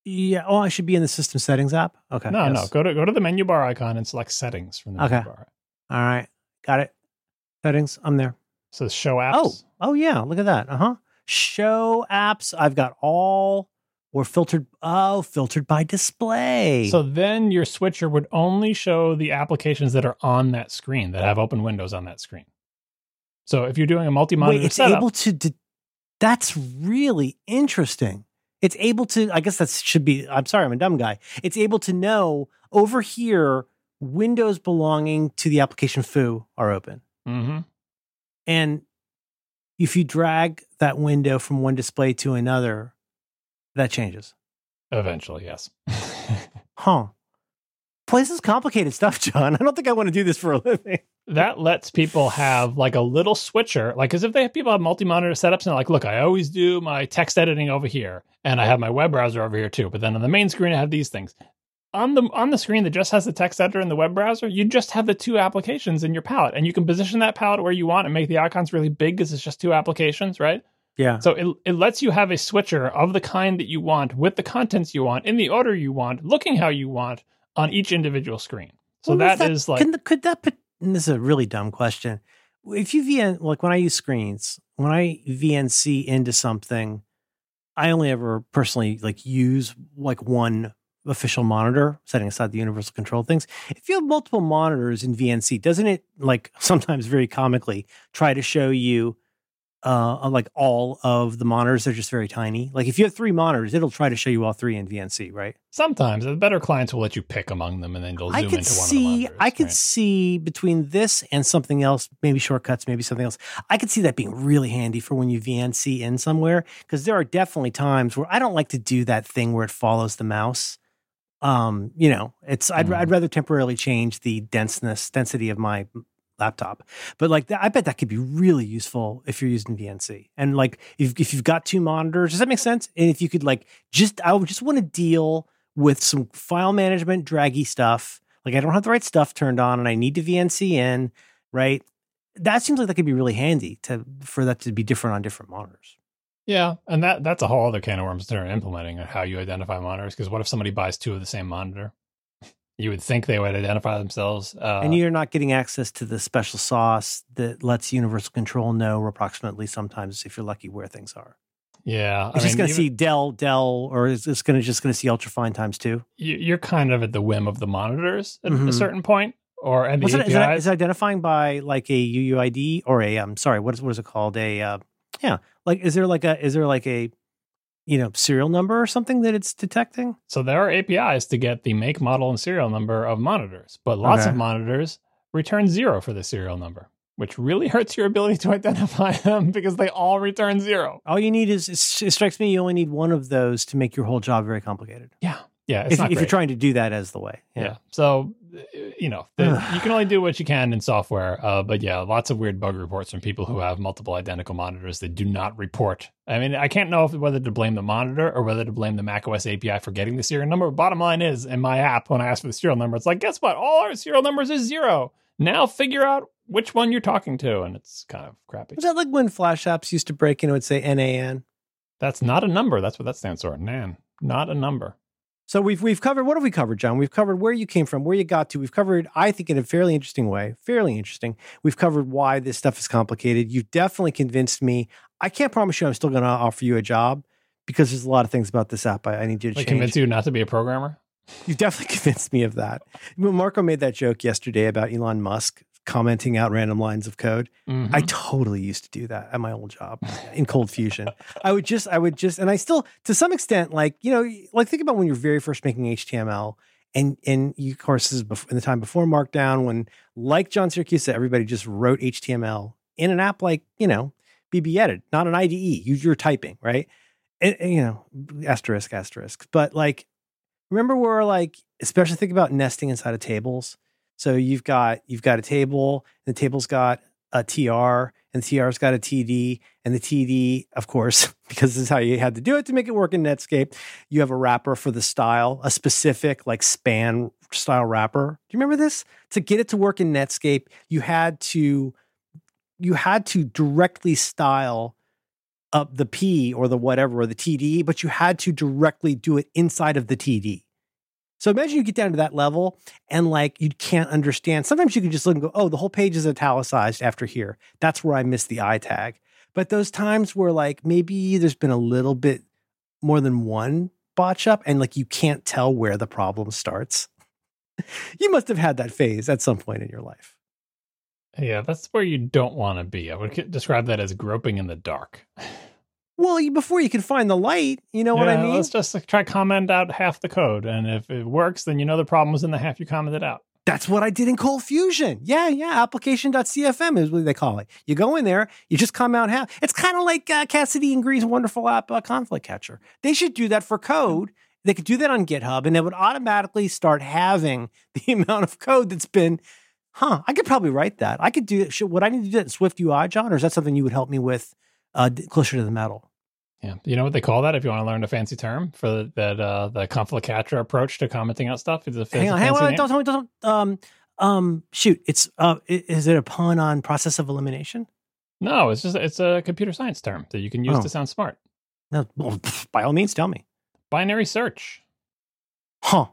Speaker 1: Yeah. Oh, I should be in the system settings app. Okay.
Speaker 2: no, no. Go to go to the menu bar icon and select settings from the menu
Speaker 1: Okay.
Speaker 2: bar.
Speaker 1: All right. Got it. Settings. I'm there.
Speaker 2: So show apps.
Speaker 1: Oh, oh yeah. Look at that. Uh huh. Show apps. I've got all or filtered. Oh, filtered by display.
Speaker 2: So then your switcher would only show the applications that are on that screen that have open windows on that screen. So if you're doing a multi-monitor
Speaker 1: wait, it's
Speaker 2: setup,
Speaker 1: able to. d that's really interesting. It's able to. I guess that should be. I'm sorry, I'm a dumb guy. It's able to know over here windows belonging to the application foo are open,
Speaker 2: Mhm.
Speaker 1: And if you drag that window from one display to another, that changes.
Speaker 2: eventually, yes.
Speaker 1: Huh. This is complicated stuff, John. I don't think I want to do this for a living.
Speaker 2: that lets people have like a little switcher, like as if they have people have multi-monitor setups and they're like, look, I always do my text editing over here, and I have my web browser over here too. But then on the main screen, I have these things. On the on the screen that just has the text editor and the web browser, you just have the two applications in your palette, and you can position that palette where you want and make the icons really big because it's just two applications, right?
Speaker 1: Yeah.
Speaker 2: So it it lets you have a switcher of the kind that you want with the contents you want in the order you want, looking how you want on each individual screen. So
Speaker 1: Well,
Speaker 2: that is like
Speaker 1: can the, could that put and this is a really dumb question. If you VN like when I use screens, when I VNC into something, I only ever personally like use like one official monitor, setting aside the universal control things. If you have multiple monitors in VNC, doesn't it like sometimes very comically try to show you uh like all of the monitors they're just very tiny like if you have three monitors it'll try to show you all three in vnc right
Speaker 2: Sometimes the better clients will let you pick among them, and then they'll zoom
Speaker 1: i could
Speaker 2: into one of the
Speaker 1: see
Speaker 2: monitors.
Speaker 1: i could
Speaker 2: right?
Speaker 1: see between this and something else maybe shortcuts maybe something else i could see that being really handy for when you vnc in somewhere because there are definitely times where i don't like to do that thing where it follows the mouse um you know it's i'd,
Speaker 2: Mhm.
Speaker 1: I'd rather temporarily change the denseness density of my laptop. But like i bet that could be really useful if you're using vnc and like if, if you've got two monitors does that make sense? And if you could like just i would just want to deal with some file management draggy stuff. Like i don't have the right stuff turned on and i need to vnc in right? That seems like that could be really handy to for that to be different on different monitors
Speaker 2: Yeah, and that that's a whole other can of worms they're implementing on how you identify monitors. Because what if somebody buys two of the same monitor? You would think they would identify themselves. Uh,
Speaker 1: and you're not getting access to the special sauce that lets universal control know approximately sometimes if you're lucky where things are
Speaker 2: yeah,
Speaker 1: it's
Speaker 2: I
Speaker 1: just going to see Dell, Dell, or is this going to just going to see ultrafine times two?
Speaker 2: you- you're kind of at the whim of the monitors at
Speaker 1: Mhm.
Speaker 2: a certain point, or and the
Speaker 1: What's it, is, it, is it identifying by like a UUID or a? I'm sorry, what is what is it called? A uh, yeah, like is there like a is there like a you know serial number or something that it's detecting?
Speaker 2: So there are APIs to get the make, model, and serial number of monitors, but lots
Speaker 1: Okay.
Speaker 2: of monitors return zero for the serial number, which really hurts your ability to identify them because they all return zero.
Speaker 1: All you need is it strikes me you only need one of those to make your whole job very complicated.
Speaker 2: Yeah, yeah, it's
Speaker 1: If,
Speaker 2: not
Speaker 1: if you're trying to do that as the way,
Speaker 2: yeah. So, uh, you know, the, you can only do what you can in software. Uh, but yeah, lots of weird bug reports from people who have multiple identical monitors that do not report. I mean, I can't know if, whether to blame the monitor or whether to blame the macOS API for getting the serial number. Bottom line is, in my app, when I ask for the serial number, it's like, guess what? All our serial numbers is zero. Now figure out which one you're talking to, and it's kind of crappy.
Speaker 1: Was that like when Flash apps used to break and it would say NAN?
Speaker 2: That's not a number. That's what that stands for. Nan, not a number.
Speaker 1: So we've we've covered what have we covered, John? We've covered where you came from, where you got to. We've covered, I think, in a fairly interesting way, fairly interesting. We've covered why this stuff is complicated. You've definitely convinced me. I can't promise you I'm still going to offer you a job because there's a lot of things about this app I, I need you to
Speaker 2: Like
Speaker 1: change.
Speaker 2: convince you not to be a programmer.
Speaker 1: You've definitely convinced me of that. When Marco made that joke yesterday about Elon Musk commenting out random lines of code.
Speaker 2: Mhm.
Speaker 1: I totally used to do that at my old job in ColdFusion. I would just, I would just, and I still, to some extent, like you know, like think about when you're very first making HTML, and and you, of course, this is before, in the time before Markdown, when like John Siracusa said, everybody just wrote HTML in an app like you know BBEdit, not an IDE. You, you're typing, right? And, and, you know, asterisk, asterisk. But like, remember where like, especially think about nesting inside of tables. So you've got you've got a table, and the table's got a TR, and the TR's got a TD, and the TD, of course, because this is how you had to do it to make it work in Netscape. You have a wrapper for the style, a specific like span style wrapper. Do you remember this? To get it to work in Netscape, you had to you had to directly style up the P or the whatever or the TD, but you had to directly do it inside of the TD. So imagine you get down to that level and like you can't understand. Sometimes you can just look and go, oh, the whole page is italicized after here. That's where I missed the I tag. But those times where like maybe there's been a little bit more than one botch up and like you can't tell where the problem starts. you must have had that phase at some point in your life.
Speaker 2: Yeah, that's where you don't want to be. I would describe that as groping in the dark.
Speaker 1: Well, before you can find the light, you know what I mean?
Speaker 2: Let's just try comment out half the code, and if it works, then you know the problem was in the half you commented out.
Speaker 1: That's what I did in ColdFusion. Yeah, yeah. Application.cfm is what they call it. You go in there, you just come out half. It's kind of like uh, Casady and Greene's wonderful app, uh, Conflict Catcher. They should do that for code. They could do that on GitHub, and it would automatically start having the amount of code that's been. Huh? I could probably write that. I could do. Should, would I need to do that in SwiftUI, John, or is that something you would help me with uh, closer to the metal?
Speaker 2: Yeah, you know what they call that? If you want to learn a fancy term for that, uh, the conflict catcher approach to commenting out stuff. It's a, it's
Speaker 1: Hang on, hang
Speaker 2: fancy
Speaker 1: on. Don't tell me. Don't. Um. Um. Shoot. It's. Uh. Is it a pun on process of elimination?
Speaker 2: No, it's just it's a computer science term that you can use
Speaker 1: Oh.
Speaker 2: to sound smart.
Speaker 1: No, well, by all means, tell me.
Speaker 2: Binary search.
Speaker 1: Huh.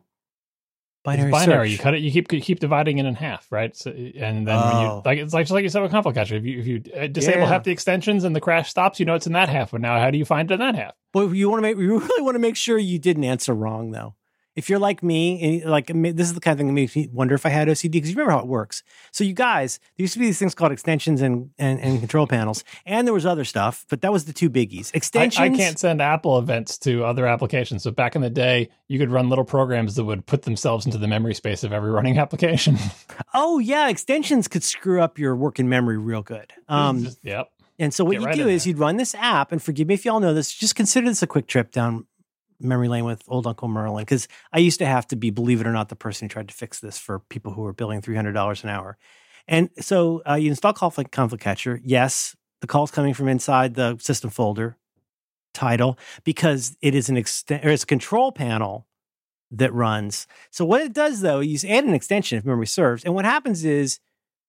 Speaker 1: Binary,
Speaker 2: binary.
Speaker 1: search.
Speaker 2: You cut it. You keep you keep dividing it in half, right? So, and then when you
Speaker 1: Oh.
Speaker 2: like it's like just like you said with conflict catcher. If you if you uh, disable
Speaker 1: Yeah.
Speaker 2: half the extensions and the crash stops, you know it's in that half. But now, how do you find it in that half?
Speaker 1: Well, you want to make you really want to make sure you didn't answer wrong though. If you're like me, like this is the kind of thing that makes me wonder if I had OCD because you remember how it works. So you guys, there used to be these things called extensions and and, and control panels, and there was other stuff, but that was the two biggies.
Speaker 2: I,
Speaker 1: Extensions.
Speaker 2: I can't send Apple events to other applications. So back in the day, you could run little programs that would put themselves into the memory space of every running application.
Speaker 1: Oh yeah, extensions could screw up your working memory real good. Um,
Speaker 2: Just- yep.
Speaker 1: And so what
Speaker 2: Get
Speaker 1: you
Speaker 2: right
Speaker 1: do is
Speaker 2: there.
Speaker 1: you'd run this app, and forgive me if y'all know this, just consider this a quick trip down memory lane with old Uncle Merlin, because I used to have to be, believe it or not, the person who tried to fix this for people who were billing three hundred dollars an hour. And so uh, you install conflict, conflict catcher. Yes, the call's coming from inside the system folder title because it is an extent or it's a control panel that runs. So what it does though, you add an extension if memory serves, and what happens is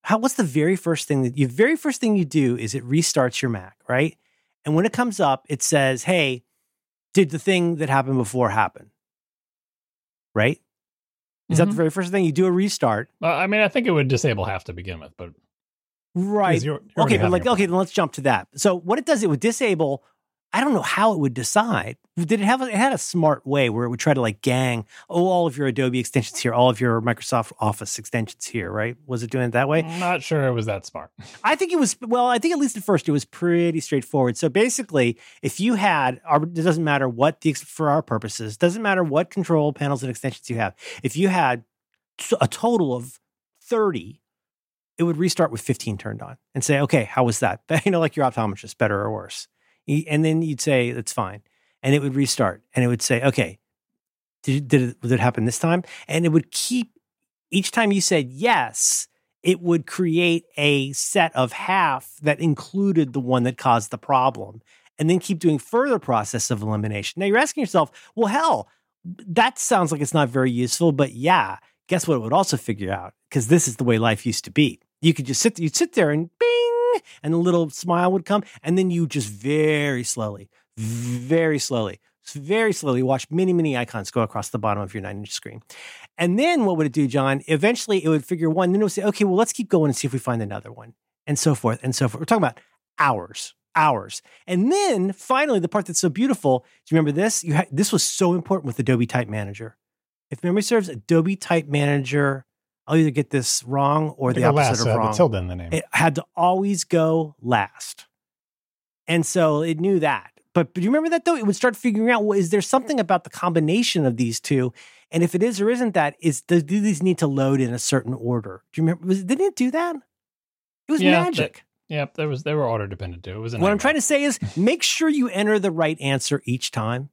Speaker 1: how what's the very first thing that you very first thing you do is it restarts your Mac, right? And when it comes up, it says, "Hey, did the thing that happened before happen?" Right? Is that the
Speaker 2: Mhm.
Speaker 1: very first thing you do a restart?
Speaker 2: Uh, I mean, I think it would disable half to begin with, but
Speaker 1: right.
Speaker 2: you're- you're
Speaker 1: Okay, but like okay, then let's jump to that. So what it does, it would disable. I don't know how it would decide. Did it have? A, it had a smart way where it would try to like gang. Oh, all of your Adobe extensions here, all of your Microsoft Office extensions here, right? Was it doing it that way?
Speaker 2: I'm not sure it was that smart.
Speaker 1: I think it was well. I think at least at first it was pretty straightforward. So basically, if you had, it doesn't matter what the for our purposes, doesn't matter what control panels and extensions you have. If you had a total of thirty, it would restart with fifteen turned on and say, "Okay, how was that?" You know, like your optometrist, better or worse. And then you'd say, "That's fine," and it would restart, and it would say, "Okay, did did it, did it happen this time?" And it would keep each time you said yes it would create a set of half that included the one that caused the problem and then keep doing further process of elimination. Now you're asking yourself, well, hell, that sounds like it's not very useful, but yeah, guess what it would also figure out? Because this is the way life used to be. You could just sit, you'd sit there and bing, and a little smile would come, and then you just very slowly, very slowly, very slowly watch many, many icons go across the bottom of your nine inch screen. And then what would it do, John? Eventually it would figure one, then it would say, okay, well, let's keep going and see if we find another one, and so forth and so forth. We're talking about hours, hours. And then finally, the part that's so beautiful, do you remember this? You had, this was so important with Adobe Type Manager. If memory serves, Adobe Type Manager, I'll either get this wrong or the opposite
Speaker 2: last,
Speaker 1: of
Speaker 2: uh,
Speaker 1: wrong
Speaker 2: The tilde in the name.
Speaker 1: it had to always go last. And so it knew that. But, but do you remember that though? It would start figuring out, well, is there something about the combination of these two? And if it is or isn't that, is does, do these need to load in a certain order? Do you remember? Was, didn't it do that? It was
Speaker 2: Yeah, that-
Speaker 1: magic.
Speaker 2: Yep, there was they were order dependent too. It was
Speaker 1: what I'm trying to say is make sure you enter the right answer each time.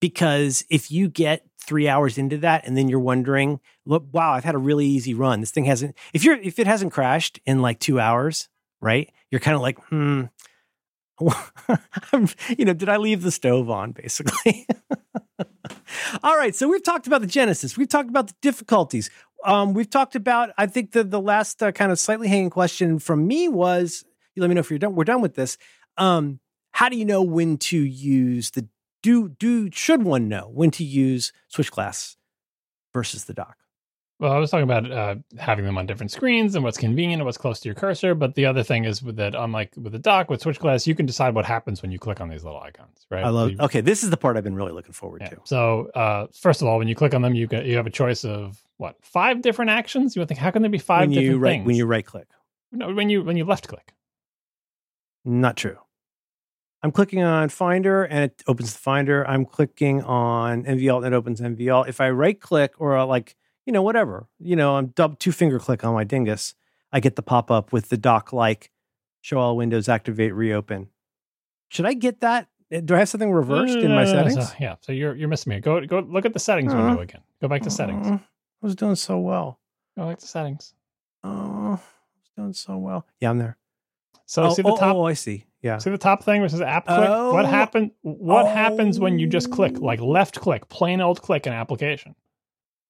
Speaker 1: Because if you get three hours into that and then you're wondering, look, wow, I've had a really easy run. This thing hasn't if you're if it hasn't crashed in like two hours, right? You're kind of like, hmm. You know, did I leave the stove on basically? All right, so we've talked about the genesis. We've talked about the difficulties. Um, we've talked about. I think the the last uh, kind of slightly hanging question from me was, you let me know if you're done. We're done with this. Um, how do you know when to use the do do? Should one know when to use switch glass versus the dock?
Speaker 2: Well, I was talking about uh, having them on different screens and what's convenient and what's close to your cursor. But the other thing is that, unlike with the dock with Switch Glass, you can decide what happens when you click on these little icons, right?
Speaker 1: I love.
Speaker 2: You-
Speaker 1: Okay, this is the part I've been really looking forward
Speaker 2: yeah.
Speaker 1: to.
Speaker 2: So, uh, first of all, when you click on them, you get, you have a choice of what five different actions. You would think, how can there be five
Speaker 1: when
Speaker 2: different
Speaker 1: you right
Speaker 2: things?
Speaker 1: when you right click.
Speaker 2: no, when you when you left click.
Speaker 1: Not true. I'm clicking on Finder and it opens the Finder. I'm clicking on NVAlt and it opens NVAlt. If I right click or uh, like, you know, whatever, you know, I'm dub two finger click on my dingus, I get the pop up with the dock like show all windows, activate, reopen. Should I get that? Uh, Do I have something reversed in my
Speaker 2: Uh,
Speaker 1: settings?
Speaker 2: so- yeah, so you're you're missing me. Go go look at the settings
Speaker 1: Uh,
Speaker 2: window again. Go back to settings.
Speaker 1: Uh, I was doing so well.
Speaker 2: Go back to settings.
Speaker 1: Oh, I was doing so well. Yeah, I'm there.
Speaker 2: So
Speaker 1: oh,
Speaker 2: see the
Speaker 1: oh,
Speaker 2: top.
Speaker 1: oh, I see. Yeah.
Speaker 2: See the top thing where it says app click?
Speaker 1: Oh.
Speaker 2: what happen what happens when you just click,
Speaker 1: Oh.
Speaker 2: like left click, plain old click an application?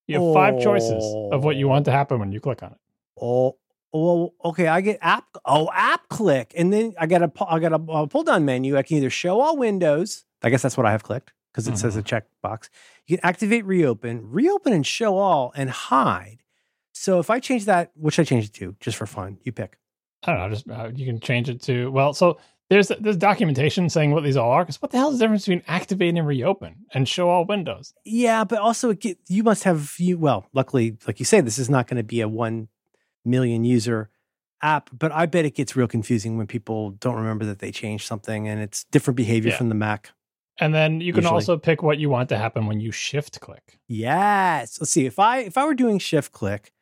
Speaker 2: You have five choices of what you want to happen when you click on it.
Speaker 1: Oh, well, okay. I get app. Oh, app click, and then I got a I got a, uh pull down menu. I can either show all windows. I guess that's what I have clicked because it says a checkbox. You can activate reopen, reopen and show all, and hide. So if I change that, which I change it to just for fun, you pick.
Speaker 2: I don't know. Just uh, you can change it to well. So there's there's documentation saying what these all are. Because what the hell is the difference between activate and reopen and show all windows?
Speaker 1: Yeah, but also it get, you must have you. Well, luckily, like you say, this is not going to be a one million user app, but I bet it gets real confusing when people don't remember that they changed something and it's different behavior
Speaker 2: Yeah.
Speaker 1: from the Mac.
Speaker 2: And then you can
Speaker 1: Usually.
Speaker 2: also pick what you want to happen when you shift click.
Speaker 1: Yes. Let's see. If I if I were doing shift click,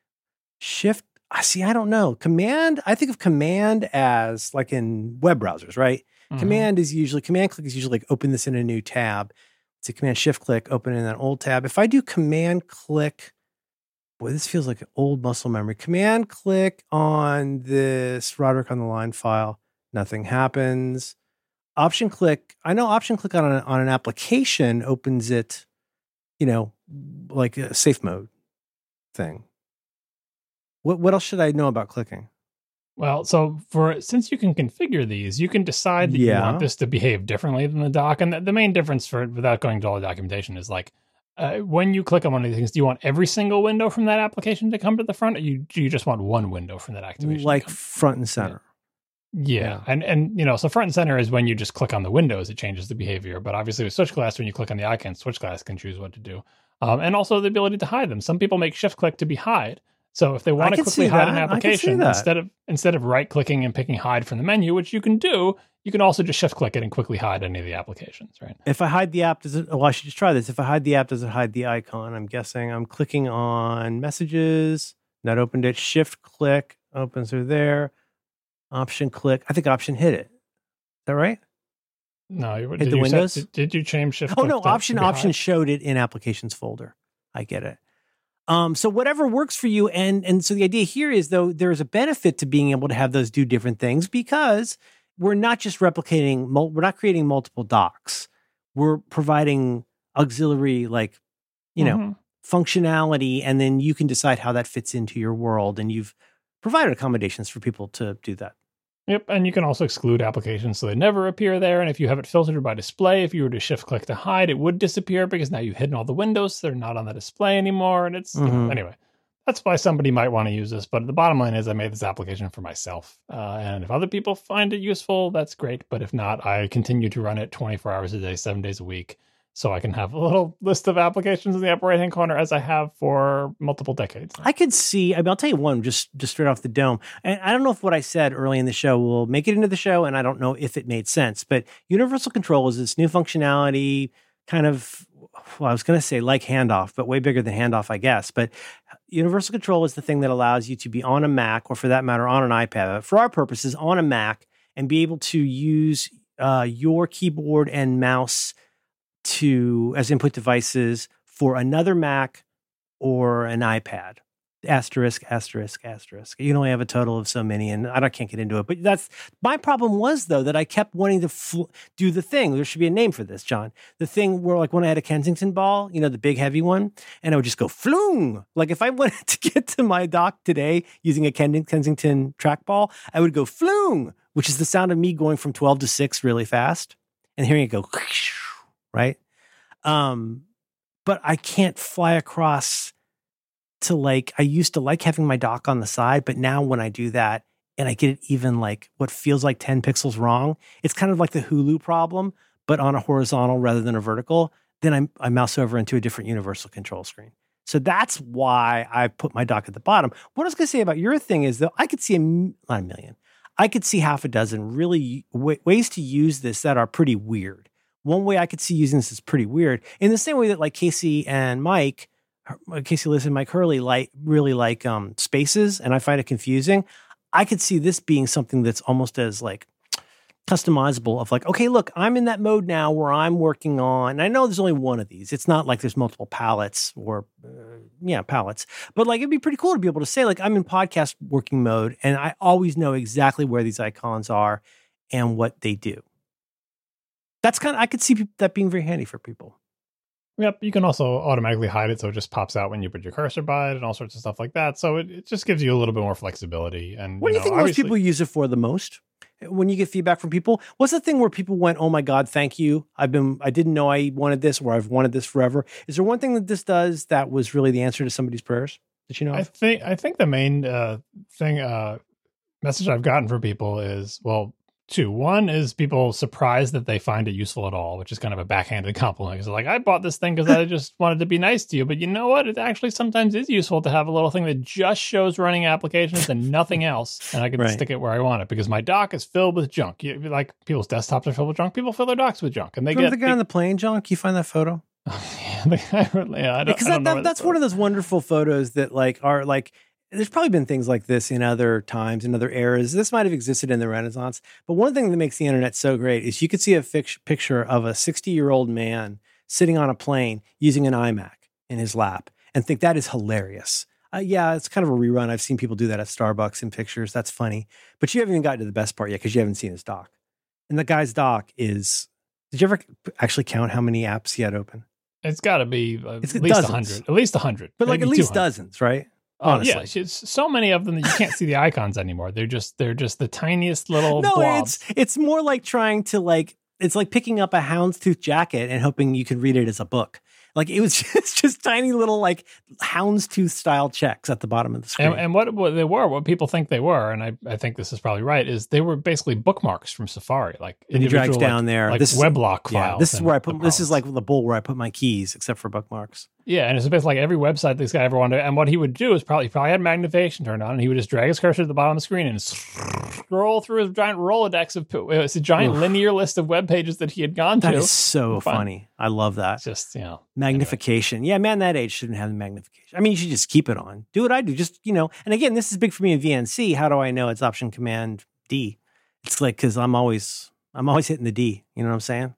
Speaker 1: shift I see, I don't know. Command, I think of command as like in web browsers, right?
Speaker 2: Mhm.
Speaker 1: Command is usually command click is usually like open this in a new tab. It's a command shift click, open in that old tab. If I do command click, boy, this feels like old muscle memory. Command click on this Roderick on the line file, nothing happens. Option click, I know option click on, a, on an application opens it, you know, like a safe mode thing. What what else should I know about clicking?
Speaker 2: Well, so for since you can configure these, you can decide that you want this to behave differently than the dock. And the, the main difference for without going to all the documentation is like uh, when you click on one of these things, do you want every single window from that application to come to the front, or you do you just want one window from that activation?
Speaker 1: Like front and center.
Speaker 2: Yeah.
Speaker 1: Yeah.
Speaker 2: And and you know, so front and center is when you just click on the windows, it changes the behavior. But obviously with Switch Glass, when you click on the icon, Switch Glass can choose what to do. Um, and also the ability to hide them. Some people make shift click to be hide. So if they want to quickly hide an
Speaker 1: that.
Speaker 2: Application, instead of instead of right clicking and picking hide from the menu, which you can do, you can also just shift click it and quickly hide any of the applications, right?
Speaker 1: If I hide the app, does it? Well, I should just try this. If I hide the app, does it hide the icon? I'm guessing. I'm clicking on messages. Not opened it. Shift click opens her there. Option click. I think option hit it. Is that right?
Speaker 2: No, you,
Speaker 1: Hit
Speaker 2: did
Speaker 1: the
Speaker 2: you set-
Speaker 1: windows?
Speaker 2: did, did you change shift?
Speaker 1: Oh no, option option
Speaker 2: hide?
Speaker 1: showed it in applications folder. I get it. Um, so whatever works for you, and and so the idea here is though there is a benefit to being able to have those do different things because we're not just replicating, mul- we're not creating multiple docks. We're providing auxiliary, like you know,
Speaker 2: Mhm.
Speaker 1: functionality, and then you can decide how that fits into your world, and you've provided accommodations for people to do that.
Speaker 2: Yep, and you can also exclude applications so they never appear there. And if you have it filtered by display, if you were to shift click to hide, it would disappear because now you've hidden all the windows, so they're not on the display anymore. And it's you know,
Speaker 1: Mhm.
Speaker 2: anyway. That's why somebody might want to use this. But the bottom line is, I made this application for myself, uh, and if other people find it useful, that's great. But if not, I continue to run it 24 hours a day, seven days a week, so I can have a little list of applications in the upper right hand corner as I have for multiple decades.
Speaker 1: I could see. I mean, I'll tell you one, just just straight off the dome. And I don't know if what I said early in the show will make it into the show, and I don't know if it made sense. But universal control is this new functionality, kind of. Well, I was going to say like handoff, but way bigger than handoff, I guess. But universal control is the thing that allows you to be on a Mac, or for that matter, on an iPad. For our purposes, on a Mac, and be able to use uh, your keyboard and mouse to as input devices for another Mac or an iPad. Asterisk, asterisk, asterisk. You can only have a total of so many, and I can't get into it. But that's my problem was though that I kept wanting to fl- do the thing. There should be a name for this, John. The thing where, like, when I had a Kensington ball, you know, the big heavy one, and I would just go floong. Like if I wanted to get to my dock today using a Ken- Kensington trackball, I would go floong, which is the sound of me going from twelve to six really fast, and hearing it go right. Um, but I can't fly across to like I used to like having my dock on the side, but now when I do that and I get it even like what feels like 10 pixels wrong, it's kind of like the Hulu problem, but on a horizontal rather than a vertical. Then I, I mouse over into a different universal control screen. So that's why I put my dock at the bottom. What I was going to say about your thing is though, I could see a, not a million, I could see half a dozen really w- ways to use this that are pretty weird. One way I could see using this is pretty weird in the same way that like Casey and Mike uh, Casey Liss and Mike Hurley like really like um, spaces, and I find it confusing. I could see this being something that's almost as like customizable of like, okay, look, I'm in that mode now where I'm working on. And I know there's only one of these. It's not like there's multiple palettes or uh, yeah, palettes. But like it'd be pretty cool to be able to say like I'm in podcast working mode, and I always know exactly where these icons are and what they do. That's kind of I could see that being very handy for people.
Speaker 2: Yep, you can also automatically hide it so it just pops out when you put your cursor by it and all sorts of stuff like that. So it, it just gives you a little bit more flexibility. And
Speaker 1: What do you
Speaker 2: know,
Speaker 1: think most people use it for the most? when you get feedback from people? What's the thing where people went, "Oh my god, thank you. I've been I didn't know I wanted this or I've wanted this forever." Is there one thing that this does that was really the answer to somebody's prayers that you know?
Speaker 2: I
Speaker 1: Of?
Speaker 2: think I think the main uh, thing uh, message I've gotten from people is well, two. One is people surprised that they find it useful at all, which is kind of a backhanded compliment. Because like I bought this thing because I just wanted to be nice to you, but you know what? It actually sometimes is useful to have a little thing that just shows running applications and nothing else, and I can
Speaker 1: Right.
Speaker 2: stick it where I want it. Because my dock is filled with junk. You, like people's desktops are filled with junk. People fill their docks with junk, and they
Speaker 1: Remember
Speaker 2: get
Speaker 1: the guy on the plane, John? Can you find that photo?
Speaker 2: yeah, the guy- yeah, I don't,
Speaker 1: because
Speaker 2: I don't
Speaker 1: that,
Speaker 2: know
Speaker 1: that, that's one of those wonderful photos that like are like there's probably been things like this in other times in other eras this might have existed in the renaissance but one thing that makes the internet so great is you could see a fix, picture of a 60 year old man sitting on a plane using an imac in his lap and think that is hilarious uh, yeah it's kind of a rerun i've seen people do that at starbucks in pictures that's funny but you haven't even gotten to the best part yet because you haven't seen his dock and the guy's dock is did you ever actually count how many apps he had open
Speaker 2: It's got to be uh,
Speaker 1: It's
Speaker 2: at least a
Speaker 1: dozens.
Speaker 2: hundred. At least a hundred.
Speaker 1: but like at least
Speaker 2: 200.
Speaker 1: dozens right honestly.
Speaker 2: yeah, so many of them that you can't see the icons anymore. They're just they're just the tiniest little
Speaker 1: no,
Speaker 2: blobs.
Speaker 1: it's it's more like trying to like it's like picking up a houndstooth jacket and hoping you can read it as a book. Like it was just just tiny little like houndstooth style checks at the bottom of the screen.
Speaker 2: And, and what, what they were, what people think they were, and I, I think this is probably right, is they were basically bookmarks from Safari, like
Speaker 1: And he drags down
Speaker 2: like,
Speaker 1: there.
Speaker 2: like
Speaker 1: This is-
Speaker 2: weblog
Speaker 1: yeah,
Speaker 2: files.
Speaker 1: this is where I put. This is like the bowl where I put my keys, except for bookmarks.
Speaker 2: Yeah, and it's basically like every website this guy ever wanted. And what he would do is probably he probably had magnification turned on, and he would just drag his cursor to the bottom of the screen and scroll through his giant Rolodex of uh, it's a giant
Speaker 1: Oof.
Speaker 2: linear list of web pages that he had gone
Speaker 1: That
Speaker 2: to.
Speaker 1: is so
Speaker 2: Fun.
Speaker 1: funny. I love that
Speaker 2: It's just you know,
Speaker 1: magnification. Yeah, man, that age shouldn't have the magnification. I mean, you should just keep it on. Do what I do. Just you know. And again, this is big for me in VNC. How do I know it's Option Command D? It's like because I'm always I'm always hitting the D. You know what I'm saying?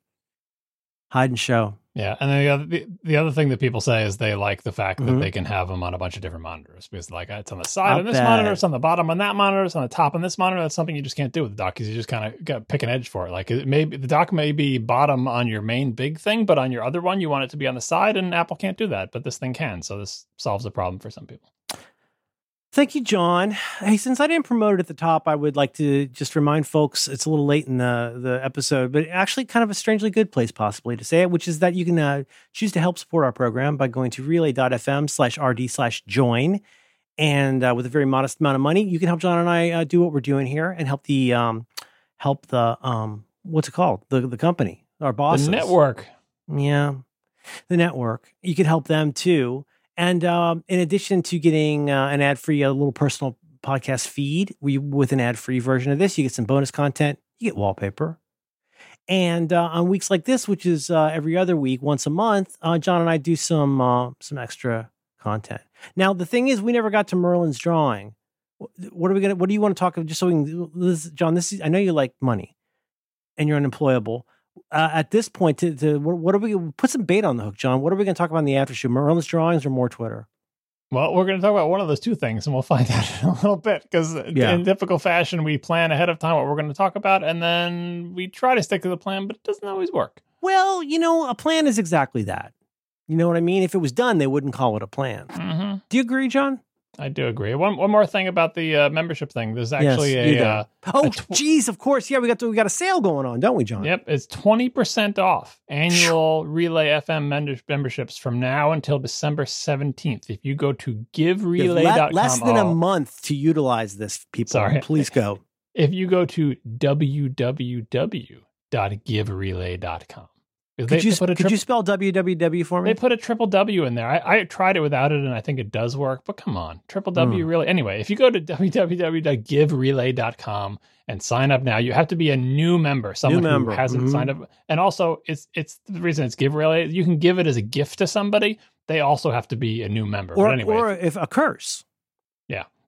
Speaker 1: Hide and show.
Speaker 2: Yeah, and then the other the, the other thing that people say is they like the fact that
Speaker 1: Mhm.
Speaker 2: they can have them on a bunch of different monitors because like it's on the side
Speaker 1: I'll
Speaker 2: on this
Speaker 1: bet.
Speaker 2: monitor, it's on the bottom on that monitor, it's on the top on this monitor. That's something you just can't do with the dock because you just kind of got pick an edge for it. Like it may the dock may be bottom on your main big thing, but on your other one you want it to be on the side, and Apple can't do that, but this thing can. So this solves a problem for some people.
Speaker 1: Thank you, John. Hey, since I didn't promote it at the top, I would like to just remind folks it's a little late in the, the episode, but actually kind of a strangely good place possibly to say it, which is that you can uh, choose to help support our program by going to relay.fm slash RD slash join. And uh, with a very modest amount of money, you can help John and I uh, do what we're doing here and help the, um, help the, um, what's it called? The, the company, our bosses.
Speaker 2: The network.
Speaker 1: Yeah, the network. You can help them too. And um, in addition to getting uh, an ad free, a little personal podcast feed, we with an ad free version of this, you get some bonus content. You get wallpaper. And uh, on weeks like this, which is uh, every other week, once a month, uh, John and I do some uh, some extra content. Now the thing is, we never got to Merlin's drawing. What are we gonna? What do you want to talk about? Just so we can, this, John. This is. I know you like money, and you're unemployable uh, at this point, to, to what, are we put some bait on the hook, John? What are we going to talk about in the after show? Merlin's drawings or more Twitter?
Speaker 2: Well, we're going to talk about one of those two things, and we'll find out in a little bit. Because
Speaker 1: Yeah.
Speaker 2: in typical fashion, we plan ahead of time what we're going to talk about, and then we try to stick to the plan, but it doesn't always work.
Speaker 1: Well, you know, a plan is exactly that. You know what I mean? If it was done, they wouldn't call it a plan.
Speaker 2: hmm
Speaker 1: Do you agree, John?
Speaker 2: I do agree. One one more thing about the uh, membership thing. There's actually
Speaker 1: Yes,
Speaker 2: a uh,
Speaker 1: Oh,
Speaker 2: tw-
Speaker 1: geez, of course. Yeah, we got to, we got a sale going on, don't we, John?
Speaker 2: yep, it's twenty percent off annual Relay FM mem- memberships from now until December seventeenth. If you go to giverelay.com,
Speaker 1: le- less than a
Speaker 2: oh,
Speaker 1: month to utilize this, people.
Speaker 2: Sorry.
Speaker 1: Please go.
Speaker 2: if you go to www.giverelay.com.
Speaker 1: Could,
Speaker 2: they-
Speaker 1: you,
Speaker 2: they put a
Speaker 1: could
Speaker 2: trip-
Speaker 1: you spell www for me?
Speaker 2: They put a triple W in there. I, I tried it without it, and I think it does work. But come on, triple W
Speaker 1: Hmm.
Speaker 2: really. Anyway, if you go to www.giverelay.com and sign up now, you have to be a new member, someone
Speaker 1: member,
Speaker 2: who hasn't
Speaker 1: mhm.
Speaker 2: signed up. And also, it's it's the reason it's Give Relay. You can give it as a gift to somebody. They also have to be a new member.
Speaker 1: or,
Speaker 2: but anyway,
Speaker 1: or if a curse.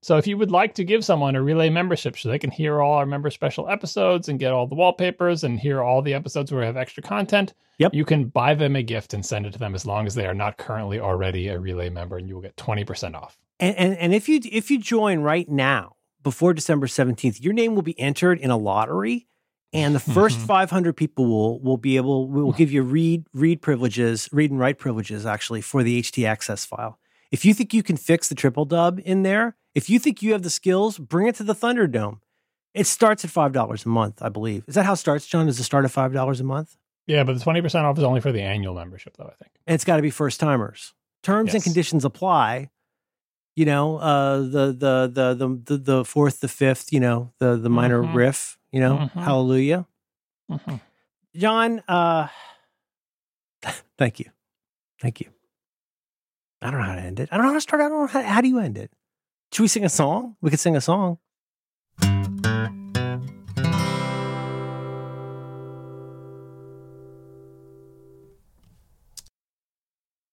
Speaker 2: So if you would like to give someone a Relay membership so they can hear all our member special episodes and get all the wallpapers and hear all the episodes where we have extra content,
Speaker 1: Yep.
Speaker 2: you can buy them a gift and send it to them as long as they are not currently already a Relay member and you will get 20% off.
Speaker 1: And, and and if you if you join right now before December seventeenth, your name will be entered in a lottery, and the 1st
Speaker 2: Mhm.
Speaker 1: five hundred people will will be able will give you read read privileges, read and write privileges actually for the htaccess file. If you think you can fix the triple dub in there, if you think you have the skills, bring it to the Thunderdome. It starts at five dollars a month, I believe. Is that how it starts, John? Does it start at five dollars a month?
Speaker 2: Yeah, but the twenty percent off is only for the annual membership, though. I think
Speaker 1: And it's got to be first timers. Terms and conditions apply. You know, uh, the, the the the the the fourth, the fifth. You know, the the minor
Speaker 2: Mhm.
Speaker 1: riff. You know,
Speaker 2: Mhm.
Speaker 1: hallelujah.
Speaker 2: Mhm.
Speaker 1: John, uh, thank you. Thank you. I don't know how to end it. I don't know how to start. I don't know how, how do you end it? Should we sing a song? We could sing a song.